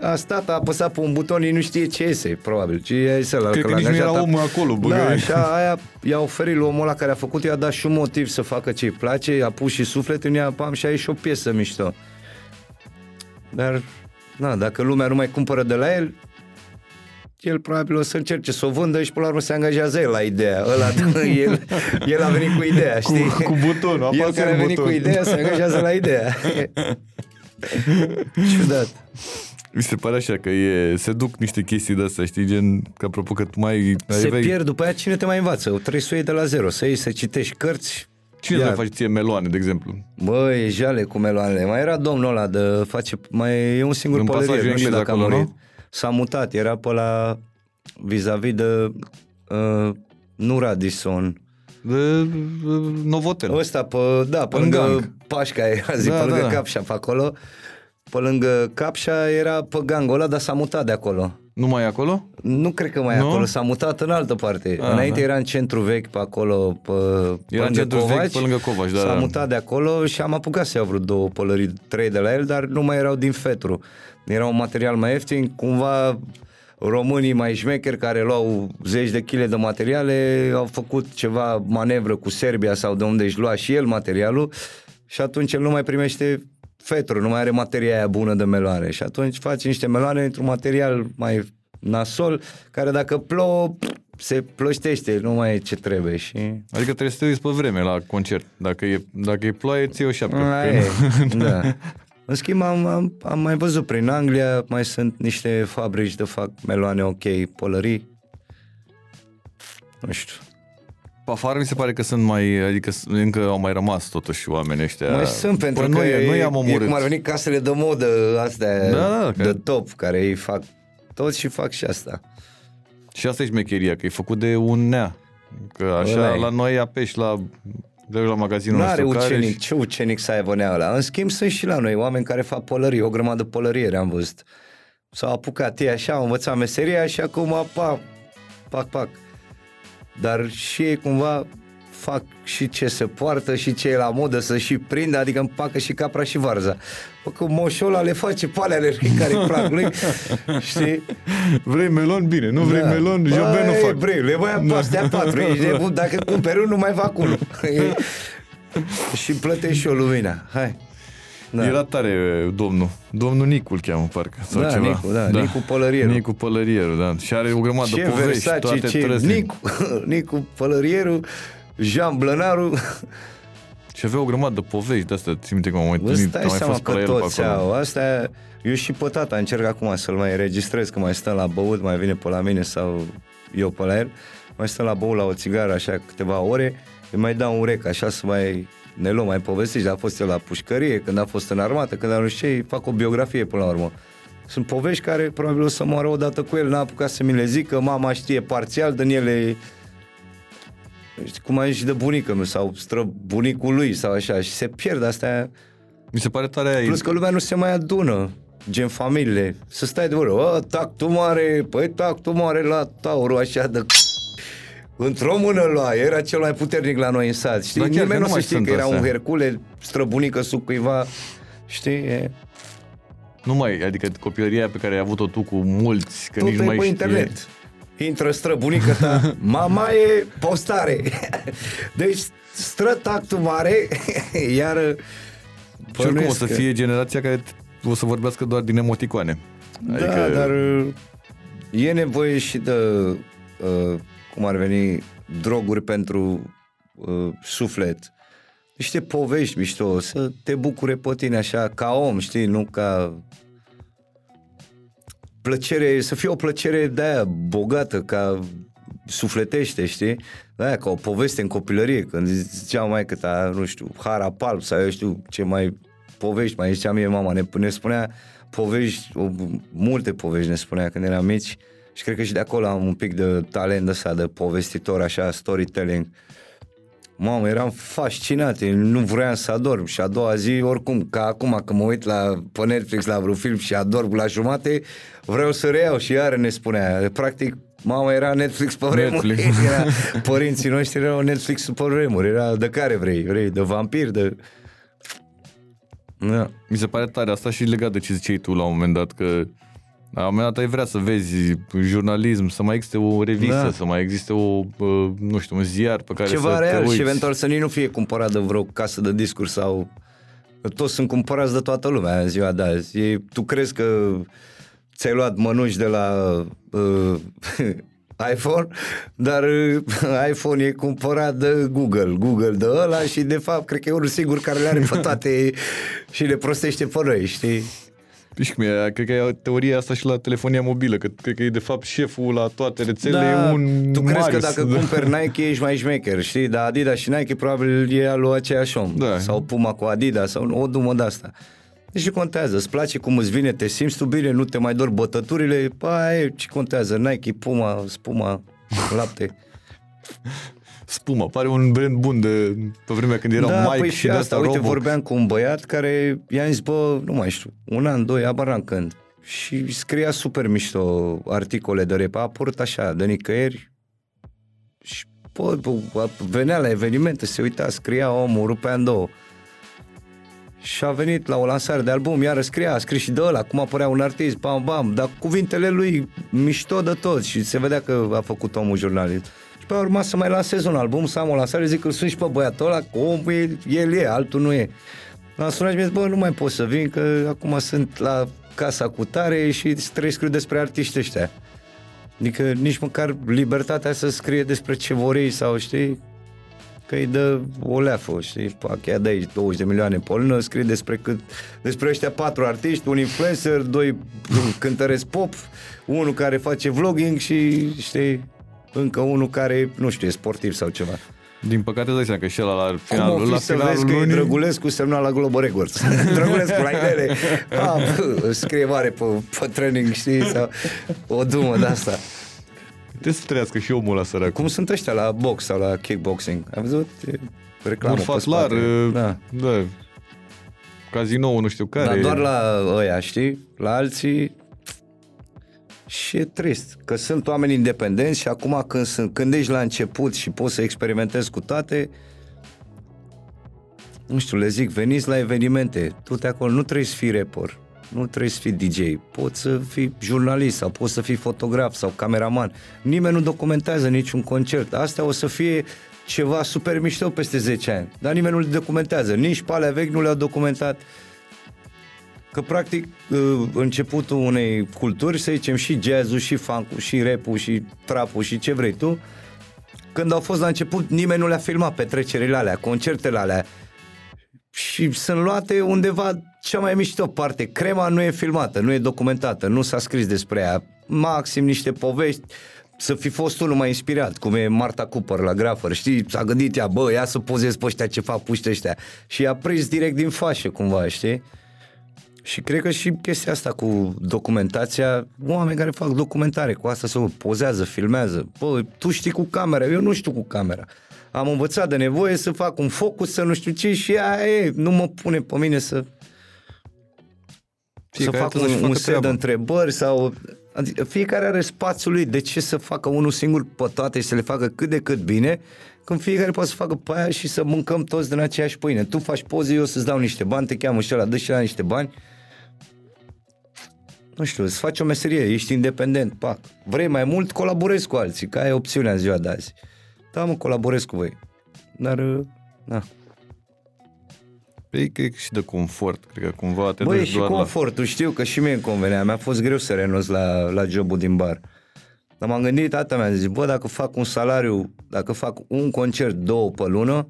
a stat, a apăsat pe un buton, ei nu știe ce iese, probabil. Ce e să Cred că nici nu era omul acolo, bă, Da, că- așa, aia i-a oferit lui omul ăla care a făcut, i-a dat și un motiv să facă ce-i place, a pus și suflet în ea, pam, și a ieșit o piesă mișto. Dar, na, dacă lumea nu mai cumpără de la el, el probabil o să încerce să o vândă și până la urmă se angajează el la ideea. Ăla, el, el a venit cu ideea, știi? cu butonul, El apasă care a un venit buton. cu ideea se angajează la ideea. Ciudat. Mi se pare așa că e, se duc niște chestii de astea, știi, gen, că apropo că tu mai... Se aveai- pierd, după aia cine te mai învață? Trebuie să o iei de la zero, să iei, să citești cărți. Cine Iar- să faci ție meloane, de exemplu? Bă, e jale cu meloanele. Mai era domnul ăla de face, mai e un singur În pălărier, pasajul nu știu englez dacă a acolo, murit. nu? S-a mutat, era pe la vis-a-vis de uh, nu Radisson. De, de Novotel. Ăsta pe, da, pe În lângă gang. Pașca era, zic, Da, pe lângă da. Capșa pe acolo. Pe lângă Capșa era pe gangul ăla, dar s-a mutat de acolo. Nu mai e acolo? Nu cred că mai e Nu? acolo, s-a mutat în altă parte. Ah, Înainte da. era în centru vechi pe acolo, pe, pe Era în lângă centru vechi, Covaci. pe lângă Covaci, da, S-a da. mutat de acolo și am apucat să iau vreo două pălării, trei de la el, dar nu mai erau din fetru. Era un material mai ieftin, cumva românii mai șmecheri care luau zeci de chile de materiale au făcut ceva manevră cu Serbia sau de unde își lua și el materialul și atunci el nu mai primește fetru, nu mai are materia aia bună de meloane și atunci faci niște meloane într-un material mai nasol, care dacă plouă se ploștește, nu mai e ce trebuie și... Adică trebuie să te uiți pe vreme la concert. Dacă e, dacă e ploaie, ții o șapcă. Aia Că e, da. În schimb, am, am, am mai văzut prin Anglia, mai sunt niște fabrici de fac meloane ok, pălării. Nu știu. Pe afară mi se pare că sunt mai, adică s- încă au mai rămas totuși oameni ăștia. Mai sunt, pentru Păi că nu, e, nu e, i-am e omorât. cum ar veni casele de modă astea Da, da, de că- top, care îi fac toți și fac și asta. Și asta e șmecheria, că e făcut de un nea. Că așa, Ăla e. la noi apeși la, de la magazinul Nu are nostru care ucenic, și- ce ucenic să aibă nea ăla? În schimb, sunt și la noi oameni care fac pălărie, o grămadă de pălăriere am văzut. S-au apucat ei așa, au învățat meseria și acum, pac, pac, pac. Dar și ei cumva fac și ce se poartă și ce e la modă să și prindă, adică împacă și capra și varza. Bă, că moșola le face pe alea care îi plac lui, știi? Vrei melon? Bine, nu vrei melon? Jobe nu Băi, fac. Vrei, le mai ia astea patru, ești nebun, dacă cumperi unul, mai fac unul. și plătești și o lumina. Hai. Da. Era tare domnul. Domnul Nicu îl cheamă, parcă. Sau Da, ceva. Nicu, da, Nicu Pălărierul. Nicu Pălărierul, da. Și are o grămadă ce de povești, Versace, toate ce trăsne. Nicu, Nicu Pălărierul, Jean Blănaru. Și avea o grămadă de povești de astea. Ți minte că am mai Bă, întâlnit, stai am mai seama fost pe că la el pe toți acolo. au. Asta, eu și pe tata încerc acum să-l mai registrez, că mai stăm la băut, mai vine pe la mine sau eu pe la el. Mai stăm la băut la o țigară așa câteva ore, îi mai dau un rec așa să mai ne luăm, mai povestiți. A fost el la pușcărie, când a fost în armată, când a nu știu ce, îi fac o biografie până la urmă. Sunt povești care probabil o să moară odată cu el, n-a apucat să mi le zică, mama știe parțial din ele știi, cum ai zis și de bunică meu sau străbunicul lui sau așa și se pierd astea Mi se pare tare aia. Plus că lumea nu se mai adună, gen familiile. Să stai de vorbă, "Ă, tac tu mare, păi tac tu mare la tauru, așa de... Într-o mână lua, era cel mai puternic la noi în sat. Știi? Da, chiar că Nimeni nu nu se mai știe sunt că era astea. un Hercule străbunică sub cuiva. Știi? E... Nu mai, adică copilăria pe care ai avut-o tu cu mulți, că nici Totul nu e mai pe știe. internet. Intră străbunica ta, mama e postare. Deci stră tactul mare, iar Și oricum o să fie generația care o să vorbească doar din emoticoane. Adică... Da, dar uh, e nevoie și de, uh, cum ar veni, droguri pentru uh, suflet. Niște povești mișto, să te bucure pe tine așa, ca om, știi, nu ca plăcere, să fie o plăcere de aia bogată, ca sufletește, știi? De aia, ca o poveste în copilărie, când ziceam mai câta, nu știu, Hara Palp sau eu știu ce mai povești, mai zicea mie mama, ne, ne spunea povești, o, multe povești ne spunea când eram mici și cred că și de acolo am un pic de talent ăsta de povestitor, așa, storytelling. Mamă, eram fascinat, eu nu vreau să adorm și a doua zi, oricum, ca acum că mă uit la, pe Netflix la vreun film și adorm la jumate, vreau să reiau și iară ne spunea. Practic, mama era Netflix pe vremuri, Netflix. era, părinții noștri erau Netflix pe vremuri, era de care vrei, vrei, de vampir, de... Da. Mi se pare tare asta și legat de ce ziceai tu la un moment dat, că la un moment dat ai vrea să vezi jurnalism, să mai existe o revistă, Da. să mai existe o, uh, nu știu, un ziar pe care Ceva să real te uiți. și eventual să nici nu fie cumpărat de vreo casă de discuri sau... Că toți sunt cumpărați de toată lumea în ziua de azi. E, tu crezi că ți-ai luat mănuși de la uh, iPhone, dar uh, iPhone e cumpărat de Google, Google de ăla și de fapt cred că e unul singur care le are pe toate și le prostește pe noi, știi? Și cum e, cred că e teoria asta și la telefonia mobilă, că cred că e de fapt șeful la toate rețelele, e un Da, tu crezi că Marius, dacă da. cumperi Nike ești mai șmecher, știi? Dar Adidas și Nike probabil e al lui aceeași om. Da. Sau Puma cu Adidas sau o dumă de asta. Deci ce contează? Îți place cum îți vine, te simți tu bine, nu te mai dor bătăturile? Păi, ce contează? Nike, Puma, spuma, lapte. Spuma, pare un brand bun de pe vremea când erau da, Mike păi și și de asta, asta uite, Robo. vorbeam cu un băiat care i-am zis, bă, nu mai știu, un an, doi, abar n-am când. Și scria super mișto articole de rep. A apărut așa, de nicăieri. Și, bă, bă, venea la evenimente, se uita, scria omul, rupea în două. Și a venit la o lansare de album, iară scria, a scris și de ăla, cum apărea un artist, bam, bam, dar cuvintele lui mișto de tot și se vedea că a făcut omul jurnalist. Și pe urma să mai lansez un album, să am o lansare, zic că sunt și pe băiatul ăla, că omul e, el e, altul nu e. L-am sunat și mi-a zis, bă, nu mai pot să vin, că acum sunt la casa cu tare și trebuie să scriu despre artiști ăștia. Adică nici măcar libertatea să scrie despre ce vor ei sau știi, că îi dă o leafă, știi, pac, ia de aici 20 de milioane pe o lună, scrie despre, cât, despre ăștia patru artiști, un influencer, doi cântăresc pop, unul care face vlogging și, știi, încă unul care, nu știu, e sportiv sau ceva. Din păcate, dai seama că și ăla la Cum finalul, o fi la să finalul vezi că e lunii, Drăgulescu semnat la Globo Records. Drăgulescu la inele, a, bă, scrie mare pe, pe training, știi, sau o dumă de asta. trebuie să trăiască și omul ăla sărac. Cum sunt ăștia la box sau la kickboxing? Ai văzut? E reclamă pe Urfatlar, spate. da. da. Cazinou, nu știu care. Dar doar la ăia, știi? La alții și e trist, că sunt oameni independenți și acum când, sunt, când ești la început și poți să experimentezi cu toate, nu știu, le zic, veniți la evenimente, tu te acolo, nu trebuie să fii rapper, nu trebuie să fii DJ, poți să fii jurnalist sau poți să fii fotograf sau cameraman. Nimeni nu documentează niciun concert. Asta o să fie ceva super mișto peste 10 ani, dar nimeni nu le documentează. Nici pe alea vechi nu le-au documentat. Că practic uh, începutul unei culturi, să zicem și jazzul, și funk și rap și trapul și ce vrei tu, când au fost la început, nimeni nu le-a filmat petrecerile alea, concertele alea. Și sunt luate undeva cea mai mișto parte. Crema nu e filmată, nu e documentată, nu s-a scris despre ea. Maxim niște povești să fi fost unul mai inspirat, cum e Marta Cooper la Grafăr, știi? S-a gândit ea, bă, ia să pozez pe ăștia ce fac puște ăștia. Și a prins direct din fașă, cumva, știi? Și cred că și chestia asta cu documentația, oameni care fac documentare cu asta, să pozează, filmează. Bă, tu știi cu camera, eu nu știu cu camera. Am învățat de nevoie să fac un focus, să nu știu ce și aia e, nu mă pune pe mine să Fiecare să fac trebuie să-și un, un facă set de treaba. întrebări sau... Adică fiecare are spațiul lui. De ce să facă unul singur pe toate și să le facă cât de cât bine, când fiecare poate să facă pe aia și să mâncăm toți din aceeași pâine. Tu faci poze, eu să-ți dau niște bani, te cheamă și ăla, dă și la niște bani. Nu știu, îți faci o meserie, ești independent, pac. Vrei mai mult, colaborezi cu alții, că ai opțiunea în ziua de azi. Da, mă, colaborez cu voi. Dar, uh, da. Păi, cred că și de confort, cred că cumva te Băi, e duci și doar confortul, știu că și mie îmi convenea. Mi-a fost greu să renunț la, la jobul din bar. Dar m-am gândit, tata mi-a zis, bă, dacă fac un salariu, dacă fac un concert, două pe lună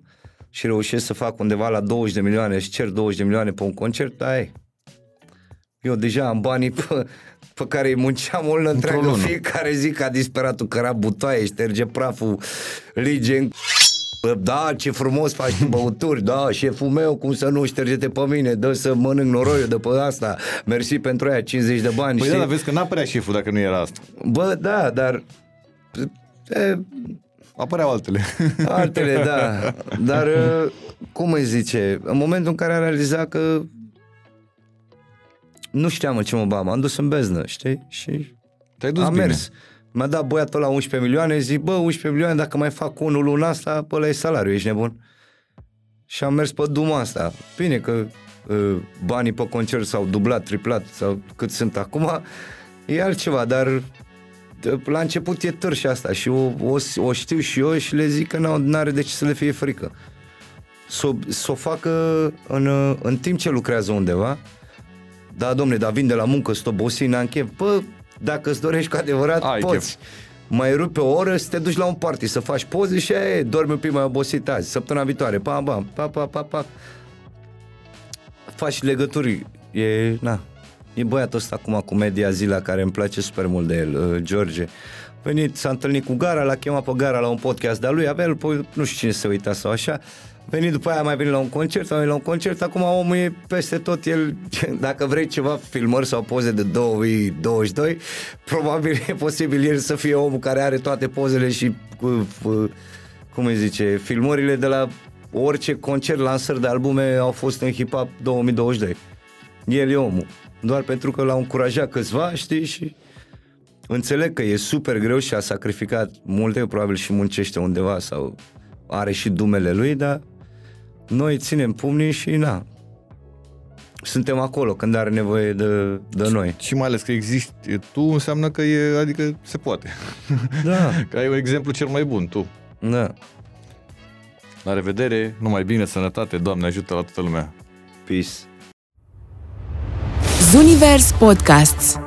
și reușesc să fac undeva la 20 de milioane și cer 20 de milioane pe un concert, ai. Eu deja am banii pe, pe care îi munceam o lună întreagă lună. fiecare zi ca disperatul, căra butoaie, șterge praful, lige în Bă, Da, ce frumos faci tu băuturi, da, șeful meu, cum să nu șterge-te pe mine, dă să mănânc noroiul de pe asta, mersi pentru aia, 50 de bani, Păi știi? da, dar vezi că n-apărea șeful dacă nu era asta. Bă, da, dar e, Apăreau altele. altele, da, dar uh, cum îi zice, în momentul în care am realizat că nu știam în ce mă bam, am dus în beznă, știi? Și Te-ai dus am bine. mers. Mi-a dat băiatul la 11 milioane, zic, bă, 11 milioane, dacă mai fac unul luna asta, pe ăla e salariu, ești nebun? Și am mers pe duma asta. Bine că uh, banii pe concert s-au dublat, triplat sau cât sunt acum, e altceva, dar de- la început e târș asta și o, o, o știu și eu și le zic că n are de ce să le fie frică. Să o s-o facă în, uh, în timp ce lucrează undeva, da, domne, dar vin de la muncă, sunt obosit, n-am chef. Bă, dacă îți dorești cu adevărat, Ai poți. Mai rupi o oră să te duci la un party, să faci poze și aia e, dormi un pic mai obosit azi, săptămâna viitoare, pa, pa, pa, pa, pa, pa. Faci legături, e, na, e băiatul ăsta acum cu Media Zila, care îmi place super mult de el, uh, George. A venit, s-a întâlnit cu Gara, l-a chemat pe Gara la un podcast de-a lui, avea el, păi, nu știu cine se uita sau așa, venit după aia, mai venit la un concert, a venit la un concert, acum omul e peste tot, el, dacă vrei ceva filmări sau poze de 2022, probabil e posibil el să fie omul care are toate pozele și, cu, cu, cum îi zice, filmările de la orice concert, lansări de albume au fost în Hip Hop 2022. El e omul. Doar pentru că l-au încurajat câțiva, știi, și înțeleg că e super greu și a sacrificat multe, probabil și muncește undeva sau are și dumele lui, dar noi ținem pumnii și na, suntem acolo când are nevoie de, de noi. Și mai ales că existi tu, înseamnă că e, adică se poate. Da, Că ai un exemplu cel mai bun, tu. da. La revedere, numai bine, sănătate, Doamne ajută la toată lumea. Peace. Zunivers Podcasts